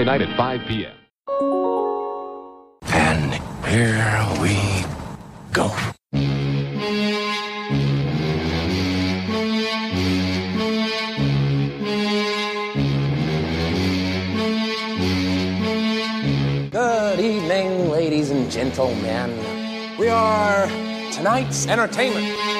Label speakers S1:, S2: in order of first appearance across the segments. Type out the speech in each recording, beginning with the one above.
S1: Sunday night at 5 p.m.
S2: And here we go.
S3: Good evening, ladies and gentlemen. We are tonight's entertainment.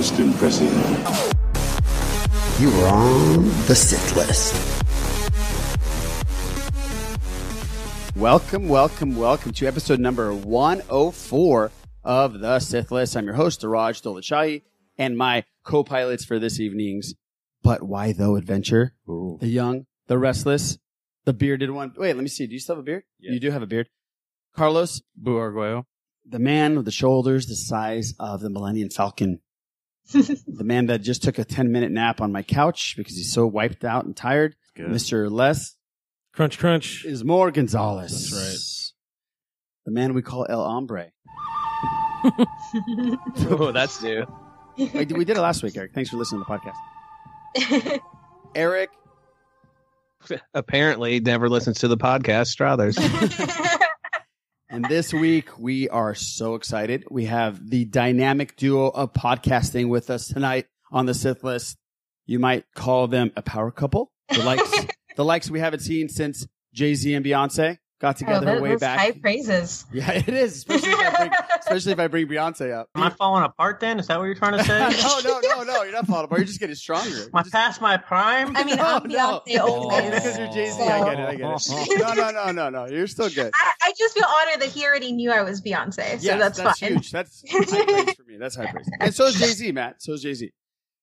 S4: Most impressive.
S5: You were on the Sith list.
S6: Welcome, welcome, welcome to episode number 104 of the Sith List. I'm your host, Daraj Dolachai, and my co-pilots for this evening's But Why Though adventure. The young, the restless, the bearded one. Wait, let me see. Do you still have a beard? You do have a beard. Carlos,
S7: Boo Arguello.
S6: the man with the shoulders the size of the Millennium Falcon. the man that just took a 10 minute nap on my couch because he's so wiped out and tired.
S7: Good.
S6: Mr. Les
S7: Crunch Crunch.
S6: is more Gonzalez.
S7: That's right.
S6: The man we call El Hombre.
S8: oh, that's new.
S6: we, did, we did it last week, Eric. Thanks for listening to the podcast. Eric,
S8: Apparently, never listens to the podcast. Strothers.
S6: And this week we are so excited. We have the dynamic duo of podcasting with us tonight on the Sith list. You might call them a power couple. The likes, the likes we haven't seen since Jay Z and Beyonce got oh, together
S9: oh, that,
S6: way back.
S9: High praises.
S6: Yeah, it is, especially if, I bring, especially if I bring Beyonce up.
S10: Am I falling apart then? Is that what you're trying to say?
S6: no, no, no, no. You're not falling apart. You're just getting stronger.
S10: Am I past my prime?
S9: I mean,
S6: No,
S9: I'm
S6: no.
S9: Beyonce oh, always.
S6: because you're Jay Z. I get it. I get it. No, no, no, no, no. You're still good.
S9: I, I just feel honored that he already knew I was Beyonce, so
S6: Yes,
S9: that's, fine.
S6: huge. That's high praise for me. That's high praise. And so is Jay Z, Matt. So is Jay Z.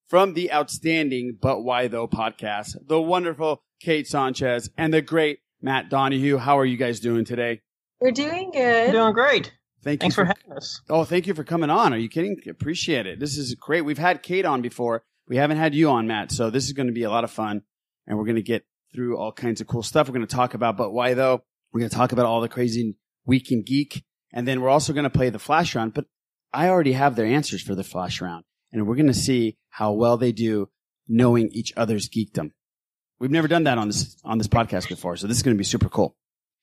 S6: From the outstanding But Why Though podcast, the wonderful Kate Sanchez and the great Matt Donahue. How are you guys doing today?
S9: We're doing
S10: You're
S9: good.
S10: doing great.
S6: Thank
S10: Thanks
S6: you
S10: for having us.
S6: Oh, thank you for coming on. Are you kidding? Appreciate it. This is great. We've had Kate on before. We haven't had you on, Matt. So this is going to be a lot of fun. And we're going to get through all kinds of cool stuff. We're going to talk about, but why though? We're going to talk about all the crazy week in geek. And then we're also going to play the flash round, but I already have their answers for the flash round. And we're going to see how well they do knowing each other's geekdom. We've never done that on this, on this podcast before. So this is going to be super cool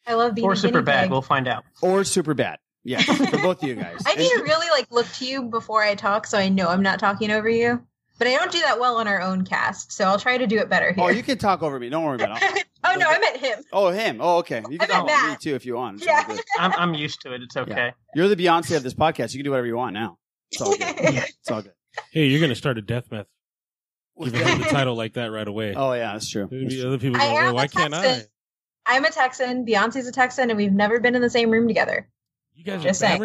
S9: I love being
S10: Or super bad.
S9: pig.
S10: We'll find out.
S6: or super bad. Yeah. For both of you guys.
S9: I need to really like look to you before I talk, so I know I'm not talking over you. But I don't do that well on our own cast, so I'll try to do it better oh, here.
S6: Oh, you can talk over me. Don't worry about it.
S9: oh no, I meant him.
S6: Oh, him. Oh, okay. You can
S9: I
S6: talk
S9: meant
S6: about me too if you want. It's
S9: Yeah.
S10: I'm, I'm used to it. It's okay.
S6: You're the Beyonce of this podcast. You can do whatever you want now. It's all good. It's all good.
S7: Hey, you're gonna start a death myth. Giving him the title like that right away.
S6: Oh yeah, that's true.
S7: Maybe
S6: That's true.
S7: other people
S9: I
S7: go,
S9: am
S7: well, why
S9: a
S7: can't I?
S9: I'm a Texan. Beyonce's a Texan, and we've never been in the same room together.
S7: You guys
S9: Just
S7: are
S9: saying.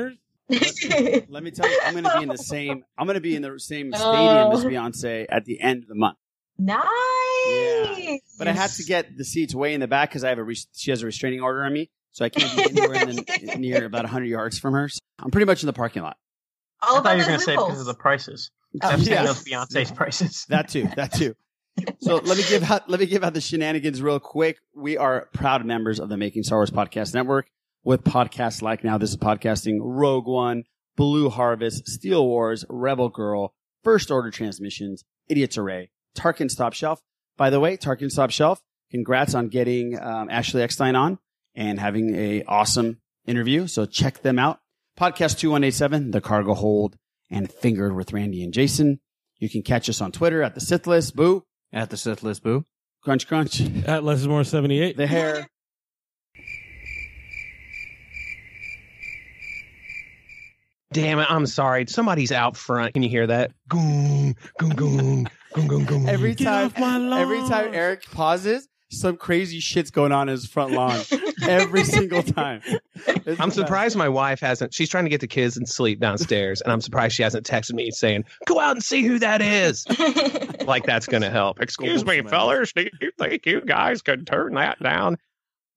S7: spammers?
S6: Let me tell you, I'm going to be in the same. I'm going to be in the same stadium as
S9: Oh.
S6: Beyonce at the end of the month.
S9: nice.
S6: But I had to get the seats way in the back because I have a. Re- she has a restraining order on me, so I can't be anywhere in the, near about 100 yards from her. So I'm pretty much in the parking lot.
S9: All
S10: I thought you were going to say because of the prices.
S9: Oh,
S10: I'm
S6: yeah.
S10: those Beyonce's prices.
S6: That too. That too. So let me give out let me give out the shenanigans real quick. We are proud members of the Making Star Wars Podcast Network with podcasts like now this is podcasting Rogue One, Blue Harvest, Steel Wars, Rebel Girl, First Order Transmissions, Idiots Array, Tarkin Stop Shelf. By the way, Tarkin Stop Shelf, congrats on getting um, Ashley Eckstein on and having a awesome interview. So check them out. Podcast 2187, The Cargo Hold, and Fingered with Randy and Jason. You can catch us on Twitter at the Sith List, Boo.
S8: At the Sith List Boo.
S6: Crunch Crunch.
S7: At Less is More 78.
S6: The hair.
S8: Damn it! I'm sorry. Somebody's out front. Can you hear that? Goong, goong, goong, goong, goong, goong.
S6: Every
S7: Get
S6: time,
S7: off my lawn.
S6: every time Eric pauses, some crazy shit's going on in his front lawn every single time. It's
S8: I'm
S6: the
S8: surprised my wife hasn't. She's trying to get the kids and sleep downstairs, and I'm surprised she hasn't texted me saying, "Go out and see who that is." like that's going to help. Excuse me, fellas. Do you think you guys could turn that down?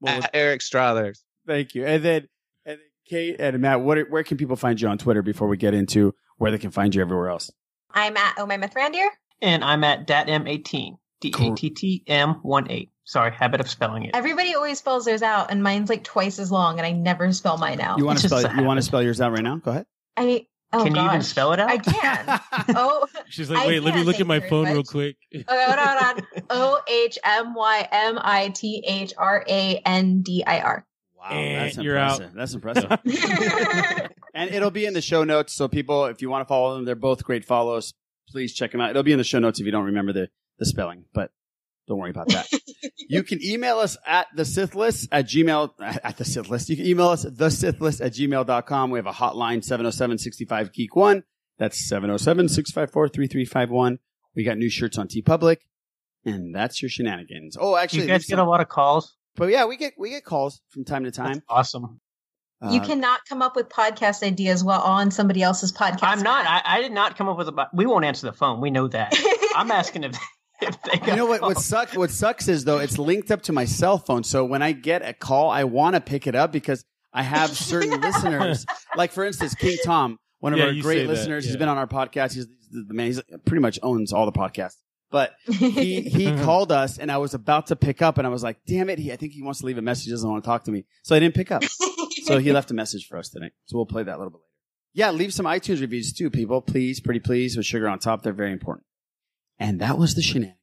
S6: Well, uh,
S8: At Eric Strothers.
S6: Thank you. And then, and then Kate and Matt, what, where can people find you on Twitter before we get into where they can find you everywhere else?
S9: I'm at Oh My Mithrandir.
S10: And I'm at DatM18. D A T T M 1 8. Sorry, habit of spelling it.
S9: Everybody always spells theirs out, and mine's like twice as long, and I never spell mine out.
S6: You want to spell you want to spell yours out right now? Go ahead.
S9: I oh
S10: Can you even spell it out?
S9: I can. oh,
S7: She's like,
S9: I
S7: wait, let me
S9: can't,
S7: look at my
S9: you very
S7: phone real quick.
S9: Okay, hold on, hold. O H M Y M I T H R A N D I R.
S6: Wow,
S7: And
S6: that's
S7: you're out.
S6: impressive. That's impressive. and it'll be in the show notes. So people, if you want to follow them, they're both great follows. Please check them out. It'll be in the show notes if you don't remember the, the spelling, but don't worry about that. you can email us at the Sith list at gmail at the Sith list. You can email us the Sith list at gmail.com. We have a hotline 707-65 geek one. That's 707-654-3351. We got new shirts on TeePublic. And that's your shenanigans. Oh, actually,
S10: you guys get
S6: some-
S10: a lot of calls.
S6: but yeah, we get we get calls from time to time.
S10: Awesome.
S9: you
S6: Uh,
S9: cannot come up with podcast ideas while on somebody else's podcast.
S10: I'm not. I, I did not come up with a. We won't answer the phone. We know that. I'm asking if, if they got
S6: You know what? What sucks? What sucks is though it's linked up to my cell phone. So when I get a call, I want to pick it up because I have certain listeners. Like for instance, King Tom, one of
S7: Yeah,
S6: our great
S7: that,
S6: listeners. He's been on our podcast. He's the the man. He's pretty much owns all the podcasts. But he he
S7: Mm-hmm.
S6: called us, and I was about to pick up, and I was like, "Damn it! He, I think he wants to leave a message. He doesn't want to talk to me." So I didn't pick up. so he left a message for us today. So we'll play that a little bit later. Yeah, leave some iTunes reviews too, people. Please, pretty please, with sugar on top. They're very important. And that was the shenanigans.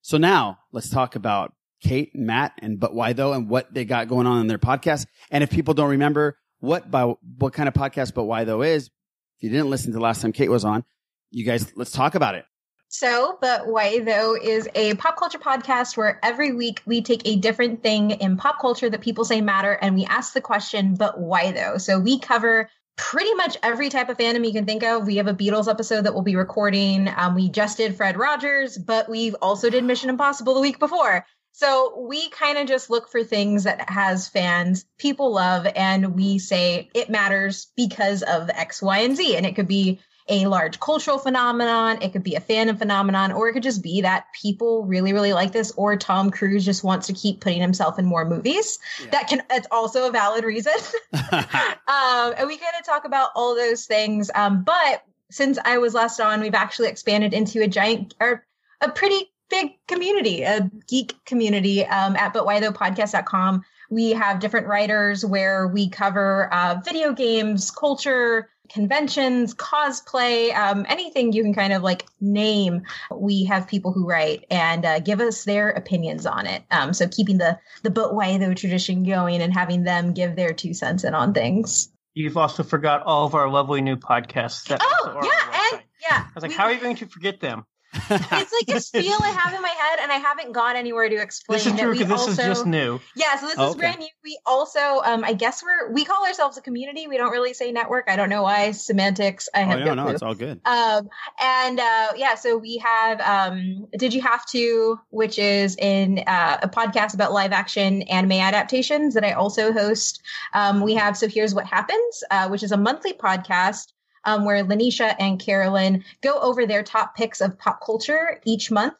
S6: So now let's talk about Kate, and Matt, and but why though, and what they got going on in their podcast. And if people don't remember what by what kind of podcast, but why though is, if you didn't listen to the last time Kate was on, you guys let's talk about it.
S9: So, But Why Though is a pop culture podcast where every week we take a different thing in pop culture that people say matter and we ask the question, but why though? So we cover pretty much every type of fandom you can think of. We have a Beatles episode that we'll be recording. Um, we just did Fred Rogers, but we also did Mission Impossible the week before. So we kind of just look for things that has fans, people love, and we say it matters because of X, Y, and Z. And it could be a large cultural phenomenon, it could be a fandom phenomenon, or it could just be that people really, really like this, or Tom Cruise just wants to keep putting himself in more movies. That can it's also a valid reason. um, and we kind of talk about all those things. Um, but since I was last on, we've actually expanded into a giant or a pretty big community, a geek community um, at butwhythoughpodcast.com. We have different writers where we cover uh, video games, culture, conventions, cosplay, um, anything you can kind of like name. We have people who write and uh, give us their opinions on it. Um, so keeping the the but why though tradition going and having them give their two cents in on things.
S10: You've also forgot all of our lovely new podcasts. That
S9: Oh
S10: are on our
S9: yeah, and yeah.
S10: I was like,
S9: we-
S10: how are you going to forget them?
S9: It's like a feel I have in my head, and I haven't gone anywhere to explain.
S10: This is
S9: that
S10: true
S9: we
S10: because this is
S9: also-
S10: just new.
S9: Yeah, so this
S10: Oh,
S9: is
S10: okay.
S9: brand new. We also, um, I guess we're we call ourselves a community. We don't really say network. I don't know why. Semantics. I
S6: Oh
S9: have
S6: yeah,
S9: no
S6: it's all good.
S9: Um, and uh, yeah, so we have um, Did You Have to, which is in uh, a podcast about live action anime adaptations that I also host. Um, we have So Here's What Happens, uh, which is a monthly podcast um, where Lanisha and Carolyn go over their top picks of pop culture each month.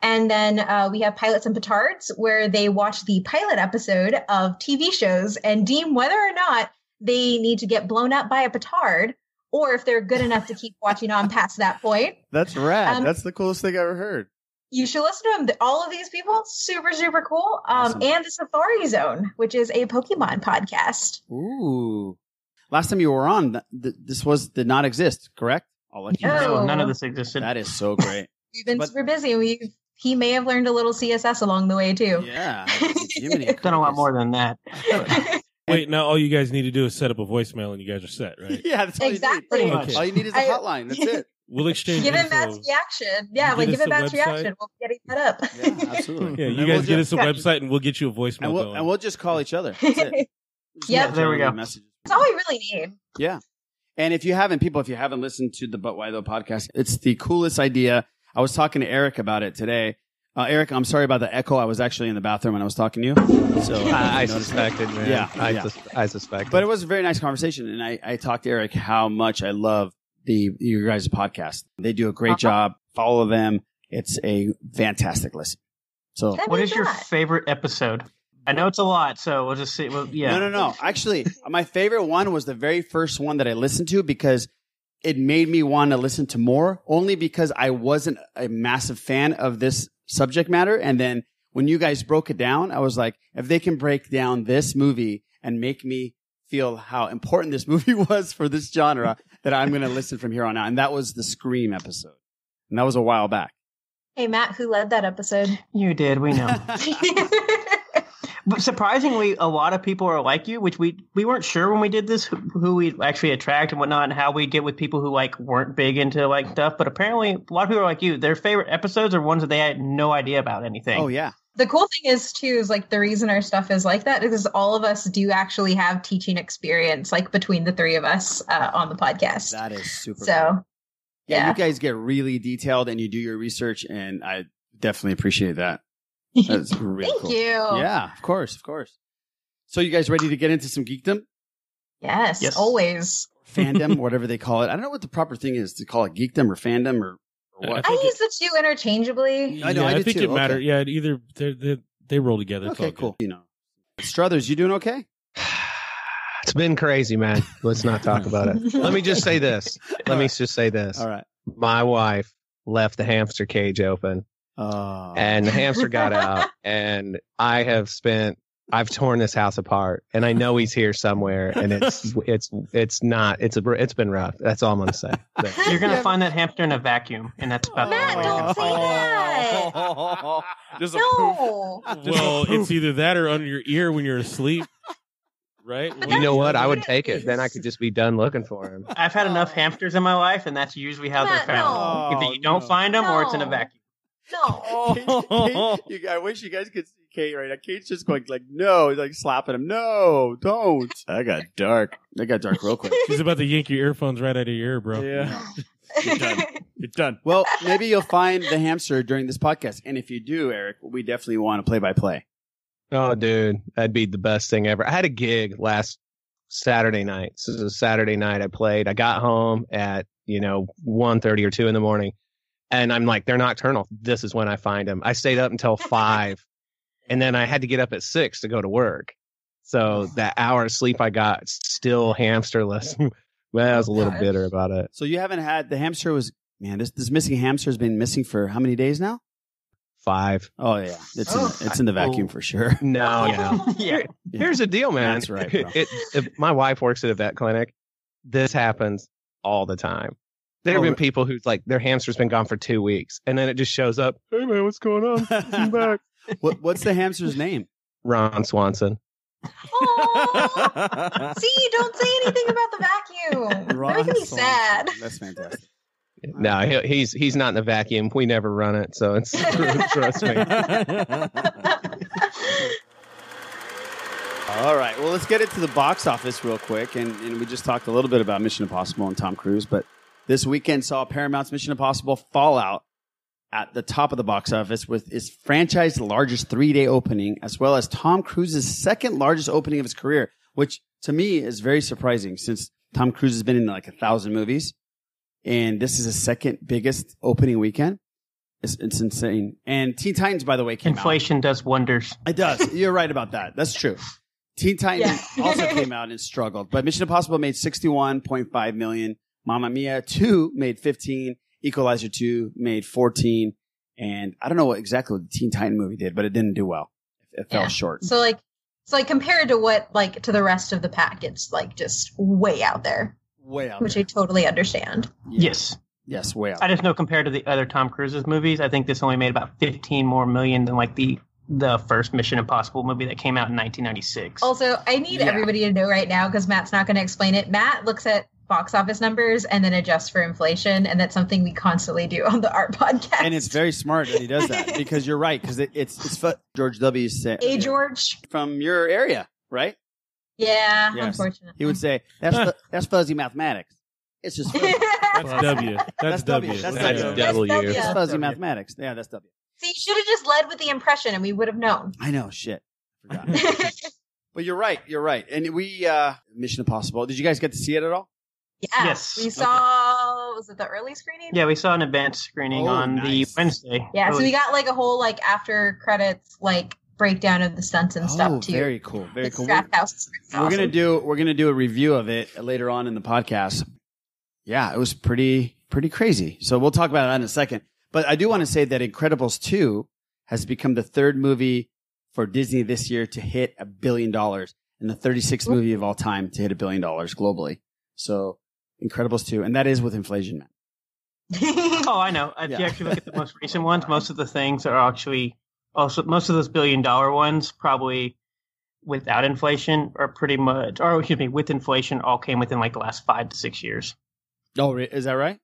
S9: And then uh, we have Pilots and Petards, where they watch the pilot episode of TV shows and deem whether or not they need to get blown up by a petard or if they're good enough to keep watching on past that point.
S6: That's rad.
S9: Um,
S6: That's the coolest thing I ever heard.
S9: You should listen to them. All of these people, super, super cool. Um,
S6: Awesome.
S9: And the Safari Zone, which is a Pokemon podcast.
S6: Ooh. Last time you were on, th- th- this was did not exist, correct? I'll let you
S9: No.
S6: know.
S10: None of this existed.
S6: That is so great.
S9: We've been
S6: But-
S9: super busy. We he may have learned a little CSS along the way too.
S6: Yeah. Jiminy
S10: Done a lot more than that.
S7: Wait, now all you guys need to do is set up a voicemail and you guys are set, right?
S6: Yeah, that's all
S9: Exactly.
S6: you need.
S7: Okay.
S6: All you need is a
S9: I-
S6: hotline. That's it.
S7: We'll exchange
S9: Give him
S7: info.
S9: Matt's reaction. Yeah,
S7: You
S9: like give him
S7: a
S9: Matt's
S7: website?
S9: reaction. We'll be getting that up.
S6: Yeah, absolutely.
S7: Yeah,
S6: And
S7: you
S6: we'll
S7: guys get
S6: just-
S7: us a website and we'll get you a voicemail
S6: and we'll,
S7: going.
S6: and we'll just call each other. That's it.
S9: Yep.
S6: let
S10: There we go.
S6: Messages.
S9: That's all we really need.
S6: Yeah. And if you haven't, people, if you haven't listened to the But Why Though podcast, it's the coolest idea. I was talking to Eric about it today. Uh, Eric, I'm sorry about the echo. I was actually in the bathroom when I was talking to you. So
S8: I, I
S6: noticed that.
S8: suspected, man.
S6: Yeah,
S8: I,
S6: yeah.
S8: sus- I suspected.
S6: But it was a very nice conversation, and I, I talked to Eric how much I love the your guys' podcast. They do a great
S10: Uh-huh.
S6: job. Follow them. It's a fantastic listen. So
S10: What is your favorite episode? I know it's a lot, so we'll just see. Well, yeah.
S6: No, no, no. Actually, my favorite one was the very first one that I listened to because it made me want to listen to more, only because I wasn't a massive fan of this subject matter. And then when you guys broke it down, I was like, if they can break down this movie and make me feel how important this movie was for this genre, that I'm going to listen from here on out. And that was the Scream episode. And that was a while back.
S9: Hey, Matt, who led that episode?
S10: You did. We know. but surprisingly, a lot of people are like you, which we we weren't sure when we did this who, who we actually attract and whatnot, and how we get with people who like weren't big into like stuff. But apparently, a lot of people are like you. Their favorite episodes are ones that they had no idea about anything.
S6: Oh yeah.
S9: The cool thing is too is like the reason our stuff is like that is all of us do actually have teaching experience, like between the three of us uh, on the podcast.
S6: That is super.
S9: So,
S6: cool. yeah,
S9: yeah.
S6: you guys get really detailed and you do your research, and I definitely appreciate that. That's really
S9: Thank
S6: cool.
S9: you.
S6: Yeah, of course, of course. So, you guys ready to get into some geekdom,
S9: Yes,
S10: Yes.
S9: always.
S6: fandom, whatever they call it? I don't know what the proper thing is to call it geekdom or fandom or, or what.
S9: I use the two interchangeably.
S6: I know,
S7: Yeah,
S6: I
S7: I, think
S6: too.
S7: it matters. Yeah, either they they they roll together. It's all
S6: Okay,
S7: good.
S6: cool. You know, Strothers, you doing okay?
S8: It's been crazy, man. Let's not talk about it. Let me just say this. Let me just say this.
S6: All right.
S8: My wife left the hamster cage open
S6: Uh,
S8: and the hamster got out and I have spent I've torn this house apart and I know he's here somewhere and it's it's it's not it's a it's been rough. That's all I'm going to say. So-
S10: You're gonna find that hamster in a vacuum, and that's about
S9: Matt, don't say that.
S7: Just
S9: No.
S7: Well, it's either that or under your ear when you're asleep, right?
S8: You know what? I would take it. Then I could just be done looking for him.
S10: I've had enough hamsters in my life, and that's usually how
S9: Matt,
S10: they're found.
S6: no.
S10: Either you don't
S6: No.
S10: find them, or it's in a vacuum.
S9: No.
S6: Kate, you, I wish you guys could see Kate right now. Kate's just going like, no, He's, like slapping him. No, don't. I got dark. I got dark real quick.
S7: She's about to yank your earphones right out of your ear, bro.
S6: Yeah. You're done. You're done. Well, maybe you'll find the hamster during this podcast. And if you do, Eric, we definitely want to play by play.
S8: Oh, dude, that'd be the best thing ever. I had a gig last Saturday night. This is a Saturday night I played. I got home at, you know, 1.30 or 2 in the morning. And I'm like, they're nocturnal. This is when I find them. I stayed up until 5. and then I had to get up at 6 to go to work. So that hour of sleep I got, still hamsterless. well, I was a little
S9: Gosh.
S8: bitter about it.
S6: So you haven't had the hamster was man. This this missing hamster has been missing for how many days now?
S8: Five.
S6: Oh yeah, it's in the, it's in the vacuum for sure.
S8: No, no.
S10: yeah.
S8: Here's the deal, man.
S6: That's right, bro.
S8: It, it- my wife works at a vet clinic. This happens all the time. There have
S6: Oh,
S8: been people who's like their hamster's been gone for two weeks, and then it just shows up. Hey man, what's going on? I'm back.
S6: what what's the hamster's name?
S8: Ron Swanson.
S9: Aw. See, don't say anything about the vacuum.
S6: Ron
S9: That makes me
S6: Swanson.
S9: sad.
S6: That's fantastic.
S8: No, he, he's he's not in the vacuum. We never run it, so it's trust me.
S6: All right. Well, let's get it to the box office real quick. And, and we just talked a little bit about Mission Impossible and Tom Cruise, but this weekend saw Paramount's Mission Impossible Fallout at the top of the box office with its franchise largest three day opening, as well as Tom Cruise's second largest opening of his career, which to me is very surprising since Tom Cruise has been in like a thousand movies. And this is his second biggest opening weekend. It's, it's insane. And Teen Titans, by the way, came out.
S10: Inflation does wonders.
S6: It does. You're right about that. That's true. Teen Titans also came out and struggled, but Mission Impossible made 61.5 million. Mamma Mia 2 made 15. Equalizer 2 made 14. And I don't know what exactly what the Teen Titan movie did, but it didn't do well. It fell
S9: Yeah.
S6: short.
S9: So like, so like compared to what like to the rest of the pack, it's like just way out there,
S6: Way out
S9: which
S6: there.
S9: I totally understand.
S10: Yes.
S6: Yes, way out.
S10: I just know compared to the other Tom Cruise's movies, I think this only made about 15 more million than like the the first Mission Impossible movie that came out in 1996.
S9: Also, I need
S10: Yeah.
S9: everybody to know right now because Matt's not going to explain it. Matt looks at box office numbers and then adjust for inflation, and that's something we constantly do on the art podcast.
S6: And it's very smart that he does that because you're right. Because it, it's, it's fu- George W. said
S9: Hey, George.
S6: from your area, right?
S9: Yeah,
S6: Yes.
S9: unfortunately.
S6: He would say, that's, fu- that's fuzzy mathematics. It's just fuzzy.
S7: That's W. That's,
S6: That's W.
S7: W.
S6: That's
S8: That's
S6: W.
S8: W.
S6: That's
S9: Yeah.
S6: fuzzy mathematics. Yeah, that's W.
S9: See, you should have just led with the impression and we would have known.
S6: I know, shit. Forgot. but you're right. You're right. And we, uh, Mission Impossible. Did you guys get to see it at all?
S9: Yeah.
S10: Yes.
S9: We saw, was it the early screening?
S10: Yeah, we saw an advanced screening
S6: Oh,
S10: on
S6: nice.
S10: the Wednesday.
S9: Yeah,
S10: It
S9: so we got like a whole like after credits like breakdown of the stunts and
S6: Oh,
S9: stuff too.
S6: very cool. Very
S9: The
S6: cool.
S9: Draft House is
S6: We're gonna do we're gonna do a review of it later on in the podcast. Yeah, it was pretty pretty crazy. So we'll talk about that in a second. But I do want to say that Incredibles two has become the third movie for Disney this year to hit a billion dollars and the 36th movie of all time to hit a billion dollars globally. So Incredibles two, and that is with inflation, man.
S10: Oh, I know. If you actually look at the most recent ones, most of the things are actually also most of those billion dollar ones probably without inflation are pretty much, or excuse me, with inflation, all came within like the last five to six years.
S6: Oh, is that right?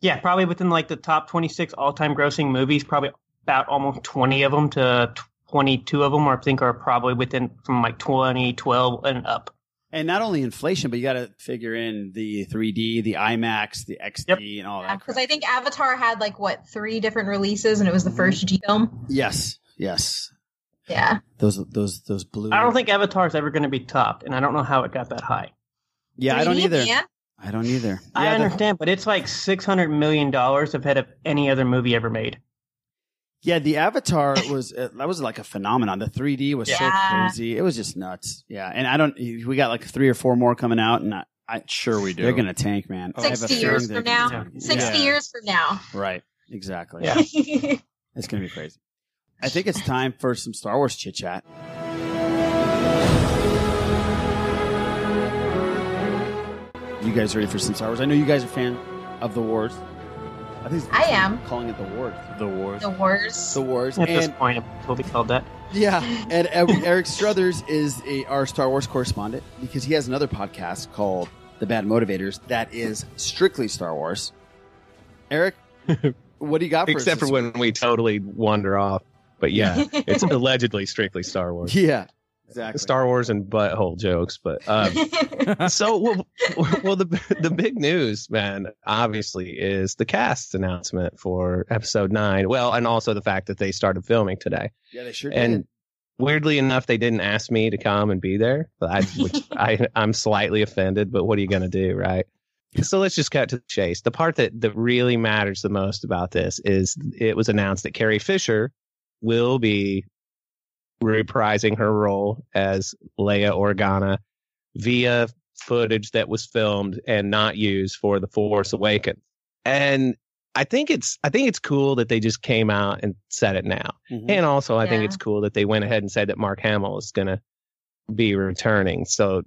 S10: Yeah, probably within like the top twenty six all time grossing movies, probably about almost twenty of them to twenty two of them, I think, are probably within from like twenty twelve and up.
S6: And not only inflation, but you got to figure in the 3D, the IMAX, the XD, and all that.
S9: Because I think Avatar had like what three different releases, and it was the mm-hmm. first G film.
S6: Yes, yes.
S9: Yeah.
S6: Those those those blue.
S10: I don't think Avatar's ever going to be topped, and I don't know how it got that high.
S6: Yeah, I don't either.
S9: man.
S6: I don't either.
S10: I
S6: Yeah, the-
S10: understand, but it's like six hundred million dollars ahead of any other movie ever made.
S6: Yeah, the Avatar was uh, that was like a phenomenon. The 3D was so crazy. It was just nuts. Yeah, and I don't. We got like three or four more coming out, and I, I
S7: Sure we do.
S6: they're gonna tank, man. I have a
S9: Sixty years from now.
S6: tank.
S9: Sixty
S6: Yeah.
S9: years from now.
S6: Right. Exactly.
S10: Yeah.
S6: It's gonna be crazy. I think it's time for some Star Wars chit chat. You guys ready for some Star Wars? I know you guys are fan of the wars. I think
S9: I am.
S6: calling it the wars.
S7: The wars.
S9: The wars.
S6: The wars.
S10: At this point, it will be called that.
S6: Yeah, and Eric Eric Strothers is a, our Star Wars correspondent because he has another podcast called The Bad Motivators that is strictly Star Wars. Eric, what do you got for
S8: Except
S6: us
S8: for when we totally wander off. But yeah, it's allegedly strictly Star Wars.
S6: Yeah, exactly.
S8: Star Wars and butthole jokes, but um, so well, well, the the big news, man, obviously is the cast announcement for episode nine. Well, and also the fact that they started filming today.
S6: Yeah, they sure did.
S8: And weirdly enough, they didn't ask me to come and be there. But I, which I, I'm slightly offended. But what are you going to do, right? So let's just cut to the chase. The part that that really matters the most about this is it was announced that Carrie Fisher will be reprising her role as Leia Organa via footage that was filmed and not used for The Force Awakens. And I think it's I think it's cool that they just came out and said it now.
S6: Mhm.
S8: And also I think it's cool that they went ahead and said that Mark Hamill is going to be returning. So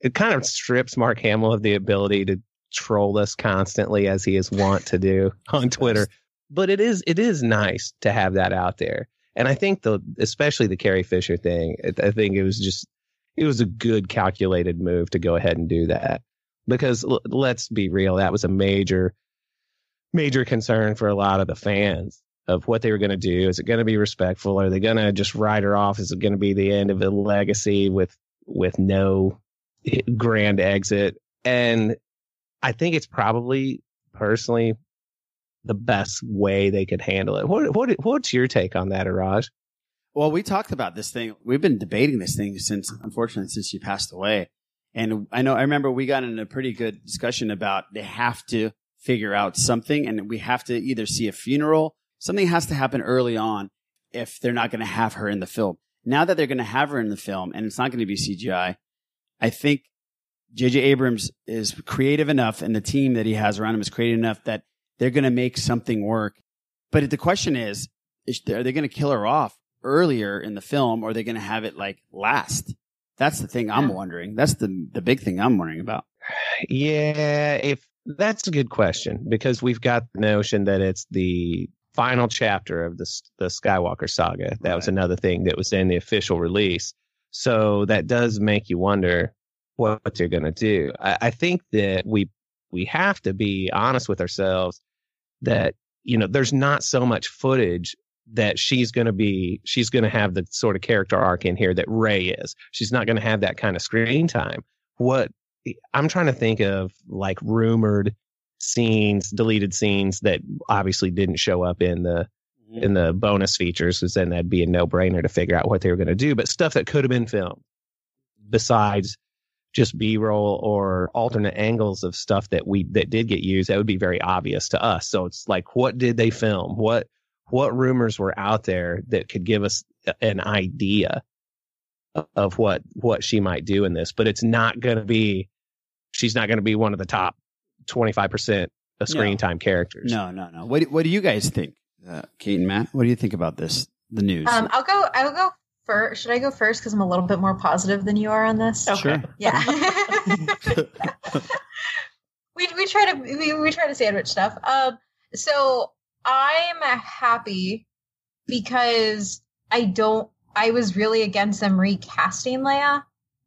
S8: it kind of strips Mark Hamill of the ability to troll us constantly as he is wont to do on Twitter. But it is it is nice to have that out there. And I think the especially the Carrie Fisher thing, I think it was just it was a good calculated move to go ahead and do that. Because l- let's be real, that was a major major concern for a lot of the fans of what they were going to do. Is it going to be respectful? Are they going to just write her off? Is it going to be the end of a legacy with with no eh, grand exit? And I think it's probably personally the best way they could handle it. What what what's your take on that, Iraj?
S6: Well, we talked about this thing. We've been debating this thing since, unfortunately, since she passed away. And I know, I remember we got in a pretty good discussion about they have to figure out something and we have to either see a funeral. Something has to happen early on if they're not going to have her in the film. Now that they're going to have her in the film and it's not going to be CGI, I think JJ Abrams is creative enough and the team that he has around him is creative enough that they're going to make something work. But the question is, is are they going to kill her off earlier in the film or are they going to have it like last? That's the thing I'm wondering. That's the the big thing I'm wondering about.
S8: Yeah, if that's a good question because we've got the notion that it's the final chapter of the the Skywalker saga. That was another thing that was in the official release. So that does make you wonder what, what they're going to do. I, I think that we we have to be honest with ourselves that you know there's not so much footage that she's going to be she's going to have the sort of character arc in here that Rey is. She's not going to have that kind of screen time. What eh, I'm trying to think of like rumored scenes, deleted scenes that obviously didn't show up in the mm-hmm. in the bonus features, because then that'd be a no brainer to figure out what they were going to do. But stuff that could have been filmed besides just B roll or alternate angles of stuff that we that did get used, that would be very obvious to us. So it's like, what did they film? What what rumors were out there that could give us an idea of what what she might do in this? But it's not going to be. She's not going to be one of the top twenty five percent of screen
S6: No.
S8: time characters.
S6: No, no, no. What do, What do you guys think, uh, Kate and Matt? What do you think about this? The news.
S9: Um, I'll go. I'll go first. Should I go first because I'm a little bit more positive than you are on this?
S6: Sure.
S9: Yeah. we we try to we, we try to sandwich stuff. Um, so I'm happy because I don't. I was really against them recasting Leia.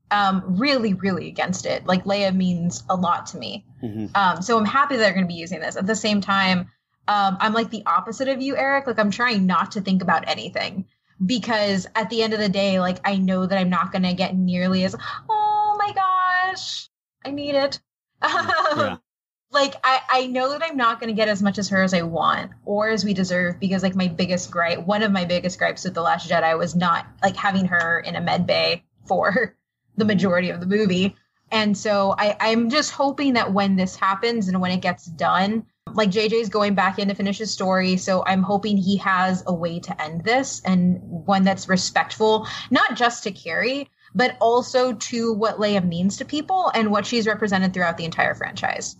S9: Um, really, really against it. Like Leia means a lot to me. Um, so I'm happy that they're going to be using this. At the same time, um, I'm like the opposite of you, Eric. Like I'm trying not to think about anything because at the end of the day, like I know that I'm not going to get nearly as. Oh my gosh, I need it.
S6: Yeah.
S9: Like I, I know that I'm not going to get as much as her as I want or as we deserve because like my biggest gripe, one of my biggest gripes with the Last Jedi was not like having her in a med bay for the majority of the movie. And so I, I'm just hoping that when this happens and when it gets done, like JJ's going back in to finish his story. So I'm hoping he has a way to end this and one that's respectful, not just to Carrie, but also to what Leia means to people and what she's represented throughout the entire franchise.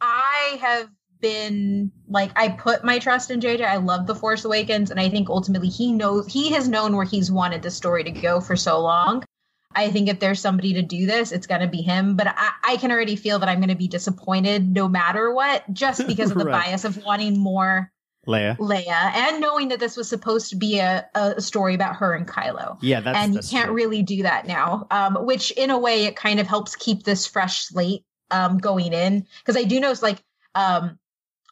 S9: I have been like I put my trust in JJ. I love The Force Awakens and I think ultimately he knows he has known where he's wanted the story to go for so long. I think if there's somebody to do this, it's going to be him. But I, I can already feel that I'm going to be disappointed no matter what, just because of the
S6: Right.
S9: bias of wanting more
S6: Leia.
S9: Leia and knowing that this was supposed to be a, a story about her and Kylo.
S6: Yeah, that's
S9: and you can't
S6: true.
S9: really do that now. Um, which in a way it kind of helps keep this fresh slate um, going in because I do know it's like um,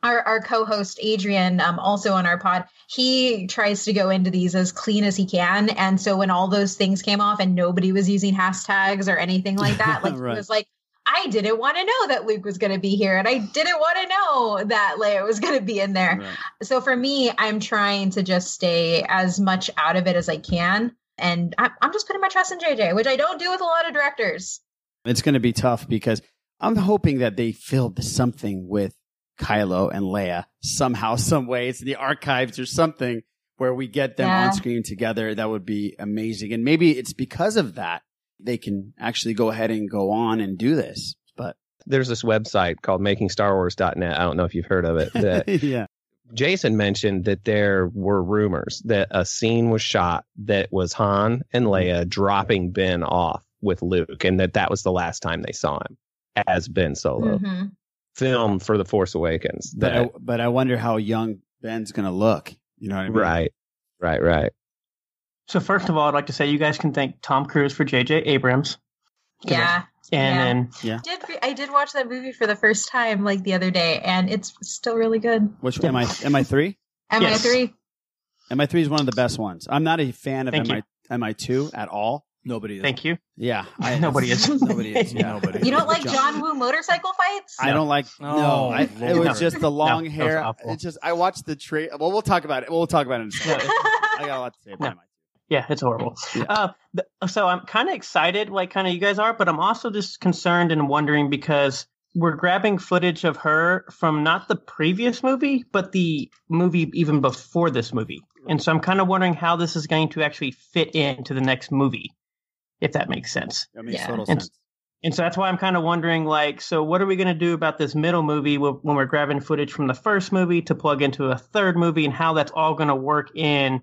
S9: our our co-host Adrian, um, also on our pod, he tries to go into these as clean as he can, and so when all those things came off and nobody was using hashtags or anything like that, like
S6: Right.
S9: it was like. I didn't want to know that Luke was going to be here, and I didn't want to know that Leia was going to be in there. So for me, I'm trying to just stay as much out of it as I can. And I'm just putting my trust in JJ, which I don't do with a lot of directors.
S6: It's going to be tough because I'm hoping that they filled something with Kylo and Leia somehow, some way. It's in the archives or something where we get them
S9: Yeah.
S6: on screen together. That would be amazing. And maybe it's because of that they can actually go ahead and go on and do this. But
S8: There's this website called makingstarwars.net. I don't know if you've heard of it. That
S6: yeah,
S8: Jason mentioned that there were rumors that a scene was shot that was Han and Leia dropping Ben off with Luke, and that that was the last time they saw him as Ben Solo.
S9: Mhm.
S8: Filmed for The Force Awakens.
S6: but I, but I wonder how young Ben's going to look. You know what I mean?
S8: right, right, right.
S10: So first of all, I'd like to say you guys can thank Tom Cruise for J.J. Abrams.
S9: Yeah.
S10: And
S9: Yeah.
S10: then
S6: Yeah.
S9: Did I did watch that movie for the first time like the other day, and it's still really good.
S6: Which am I? Am I three?
S9: Am I
S10: Yes.
S9: three?
S6: Mi three is one of the best ones. I'm not a fan of
S10: Thank
S6: mi mi two at all.
S7: Nobody is.
S10: thank you.
S6: Yeah, I,
S10: Nobody is.
S6: Nobody is. Yeah.
S7: Nobody.
S9: You don't like John Woo motorcycle fights?
S6: I don't like.
S7: No,
S6: No, I, it
S7: Lord.
S6: was just the long
S10: No,
S6: hair. It's just I watched the trade. Well, we'll talk about it. We'll talk about it in a second. I got a lot to say about
S10: No.
S6: it.
S10: Yeah, it's horrible.
S6: Yeah.
S10: Uh, th- so I'm kind of excited, like kind of you guys are, but I'm also just concerned and wondering because we're grabbing footage of her from not the previous movie, but the movie even before this movie. And so I'm kind of wondering how this is going to actually fit into the next movie, if that makes sense.
S6: That makes
S9: Yeah.
S6: total
S10: And-
S6: sense.
S10: And so that's why I'm kind of wondering, like, so what are we going to do about this middle movie when we're grabbing footage from the first movie to plug into a third movie and how that's all going to work in,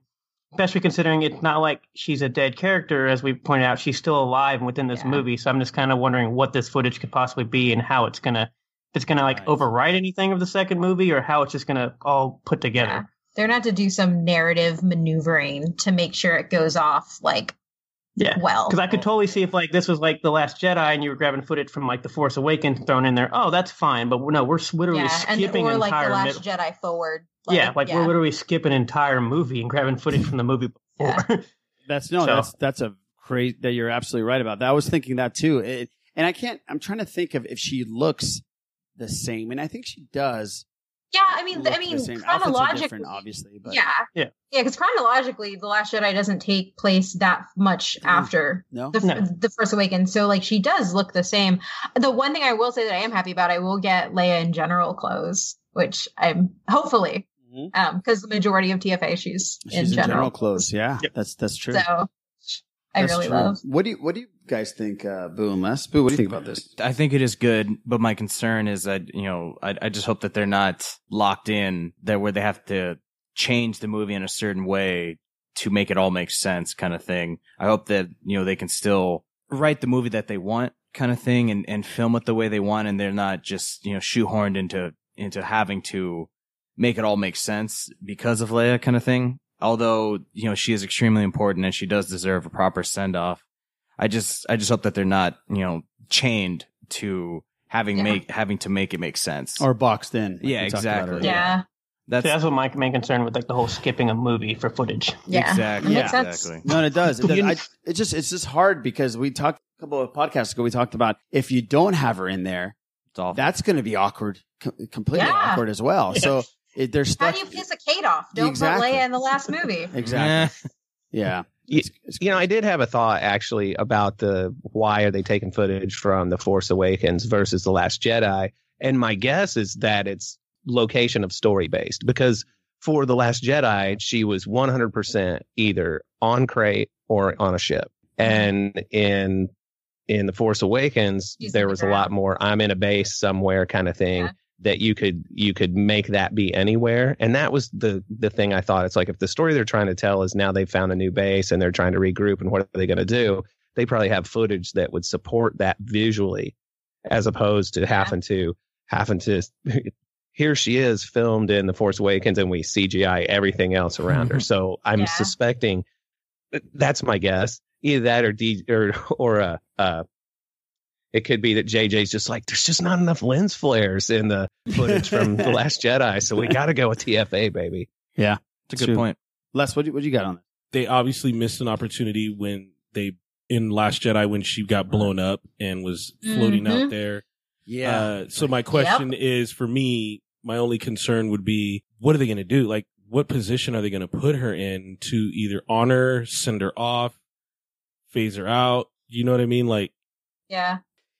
S10: especially considering it's not like she's a dead character, as we pointed out, she's still alive within this
S9: Yeah.
S10: movie. So I'm just kind of wondering what this footage could possibly be and how it's going to, if it's going to like
S6: Right.
S10: override anything of the second movie or how it's just going to all put together.
S9: Yeah. They're not to do some narrative maneuvering to make sure it goes off like
S10: Yeah.
S9: well.
S10: Because I could totally see if like this was like the Last Jedi and you were grabbing footage from like the Force Awakens thrown in there. Oh, that's fine. But no, we're s- literally
S9: yeah, and
S10: skipping
S9: or
S10: an
S9: like
S10: entire
S9: the Last
S10: middle.
S9: Jedi forward.
S10: yeah, like we're literally skipping an entire movie and grabbing footage from the movie before.
S6: That's no.
S10: So-
S6: That's that's a crazy. That you're absolutely right about that. I was thinking that too. It, and I can't. I'm trying to think of if she looks the same, and I think she does
S9: Yeah, I mean, I mean,
S6: same. Outfits are
S9: chronologically,
S6: different, obviously, but
S9: yeah,
S10: Yeah.
S9: yeah, because chronologically, the Last Jedi doesn't take place that much after
S6: no,
S9: the
S10: No.
S9: the First Awakens. So, like, she does look the same. The one thing I will say that I am happy about, I will get Leia in general clothes, which I'm hopefully,
S6: Mhm.
S9: um, because the majority of TFA she's,
S6: she's
S9: in
S6: in
S9: general.
S6: general clothes. Yeah, that's that's true.
S9: So, I
S6: That's
S9: really
S6: true.
S9: love.
S6: What do you What do you guys think, uh, Boo and Les? Boo, what do you think about this?
S1: I think it is good, but my concern is that you know I, I just hope that they're not locked in that where they have to change the movie in a certain way to make it all make sense, kind of thing. I hope that you know they can still write the movie that they want, kind of thing, and and film it the way they want, and they're not just you know shoehorned into into having to make it all make sense because of Leia, kind of thing. Although you know she is extremely important and she does deserve a proper send off. I just I just hope that they're not you know chained to having
S9: Yeah.
S1: make having to make it make sense.
S6: Or boxed in? like
S1: Yeah,
S6: we talked about
S1: exactly.
S9: Yeah,
S1: that's
S10: See, that's what my main concern with like the whole skipping a movie for footage.
S9: yeah,
S1: exactly
S6: Yeah.
S1: exactly.
S6: No, it does. It does. I, it's just it's just hard because we talked a couple of podcasts ago. We talked about if you don't have her in there,
S1: It's
S6: that's going to be awkward, co- completely
S9: Yeah.
S6: awkward as well. So it, they're
S9: How do you piss a Kate off? Don't
S6: Exactly.
S9: put Leia in the last movie.
S6: exactly. Yeah.
S8: You,
S6: It's- it's
S8: you know, I did have a thought actually about the why are they taking footage from The Force Awakens versus The Last Jedi, and my guess is that it's location of story based because for The Last Jedi, she was 100% either on Crait or on a ship, and in in The Force Awakens,
S9: She's
S8: there
S9: on the
S8: was a lot more I'm in a base somewhere kind of thing.
S9: Yeah.
S8: That you could you could make that be anywhere, and that was the the thing I thought. It's like if the story they're trying to tell is now they've found a new base and they're trying to regroup, and what are they going to do? They probably have footage that would support that visually, as opposed to having to having to. Here she is filmed in The Force Awakens, and we CGI everything else around her. So I'm
S9: Yeah.
S8: suspecting that's my guess. Either that or D or or uh, uh it could be that JJ's just like there's just not enough lens flares in the footage from The Last Jedi, so we got to go with TFA, baby.
S6: yeah.
S1: It's a good
S6: True.
S1: point.
S6: Les, what do you, what do you got on that?
S7: They obviously missed an opportunity when they in Last Jedi when she got blown up and was floating
S9: Mhm.
S7: out there. Yeah. Uh, so my question is for me, my only concern would be, what are they going to do? Like, what position are they going to put her in to either honor, send her off, phase her out? You know what I mean? Like,
S9: Yeah.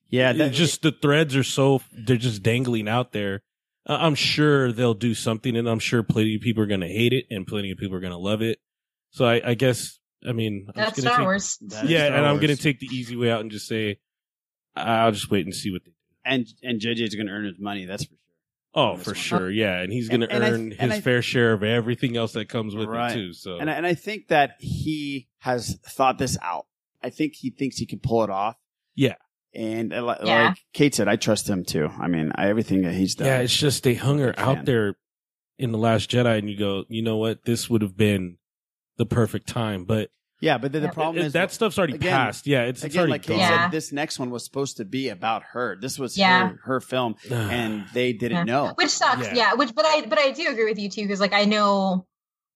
S6: Yeah.
S7: it just the threads are so they're just dangling out there. Uh, I'm sure they'll do something, and I'm sure plenty of people are going to hate it, and plenty of people are going to love it. So I, I guess, I mean, I'm
S9: That's Star
S7: take-
S9: Wars.
S6: That is
S7: yeah,
S6: Star
S7: and I'm going to take the easy way out and just say, I'll just wait and see what they do.
S6: and and JJ's going to earn his money. That's for sure.
S7: Oh, for sure, yeah, and he's going to
S6: And- and I-
S7: earn
S6: and
S7: his
S6: I-
S7: fair share of everything else that comes with
S6: Right.
S7: it too. So
S6: And I, and I think that he has thought this out. I think he thinks he can pull it off.
S7: Yeah.
S6: And uh, li-
S9: Yeah.
S6: like Kate said, I trust him too. I mean, I, everything that he's done.
S7: yeah, it's just they hung her out there in the Last Jedi, and you go, you know what, this would have been the perfect time, but
S6: yeah, but then the problem
S7: it-
S6: is
S7: that stuff's already
S6: again-
S7: passed. Yeah, it's, it's
S6: again,
S7: already
S6: like Kate
S7: gone.
S9: Yeah.
S6: said, this next one was supposed to be about her. This was
S9: Yeah.
S6: her her film, and they didn't
S9: Yeah.
S6: know.
S9: Which sucks,
S7: Yeah.
S9: yeah. Which, but I, but I do agree with you too, because like I know,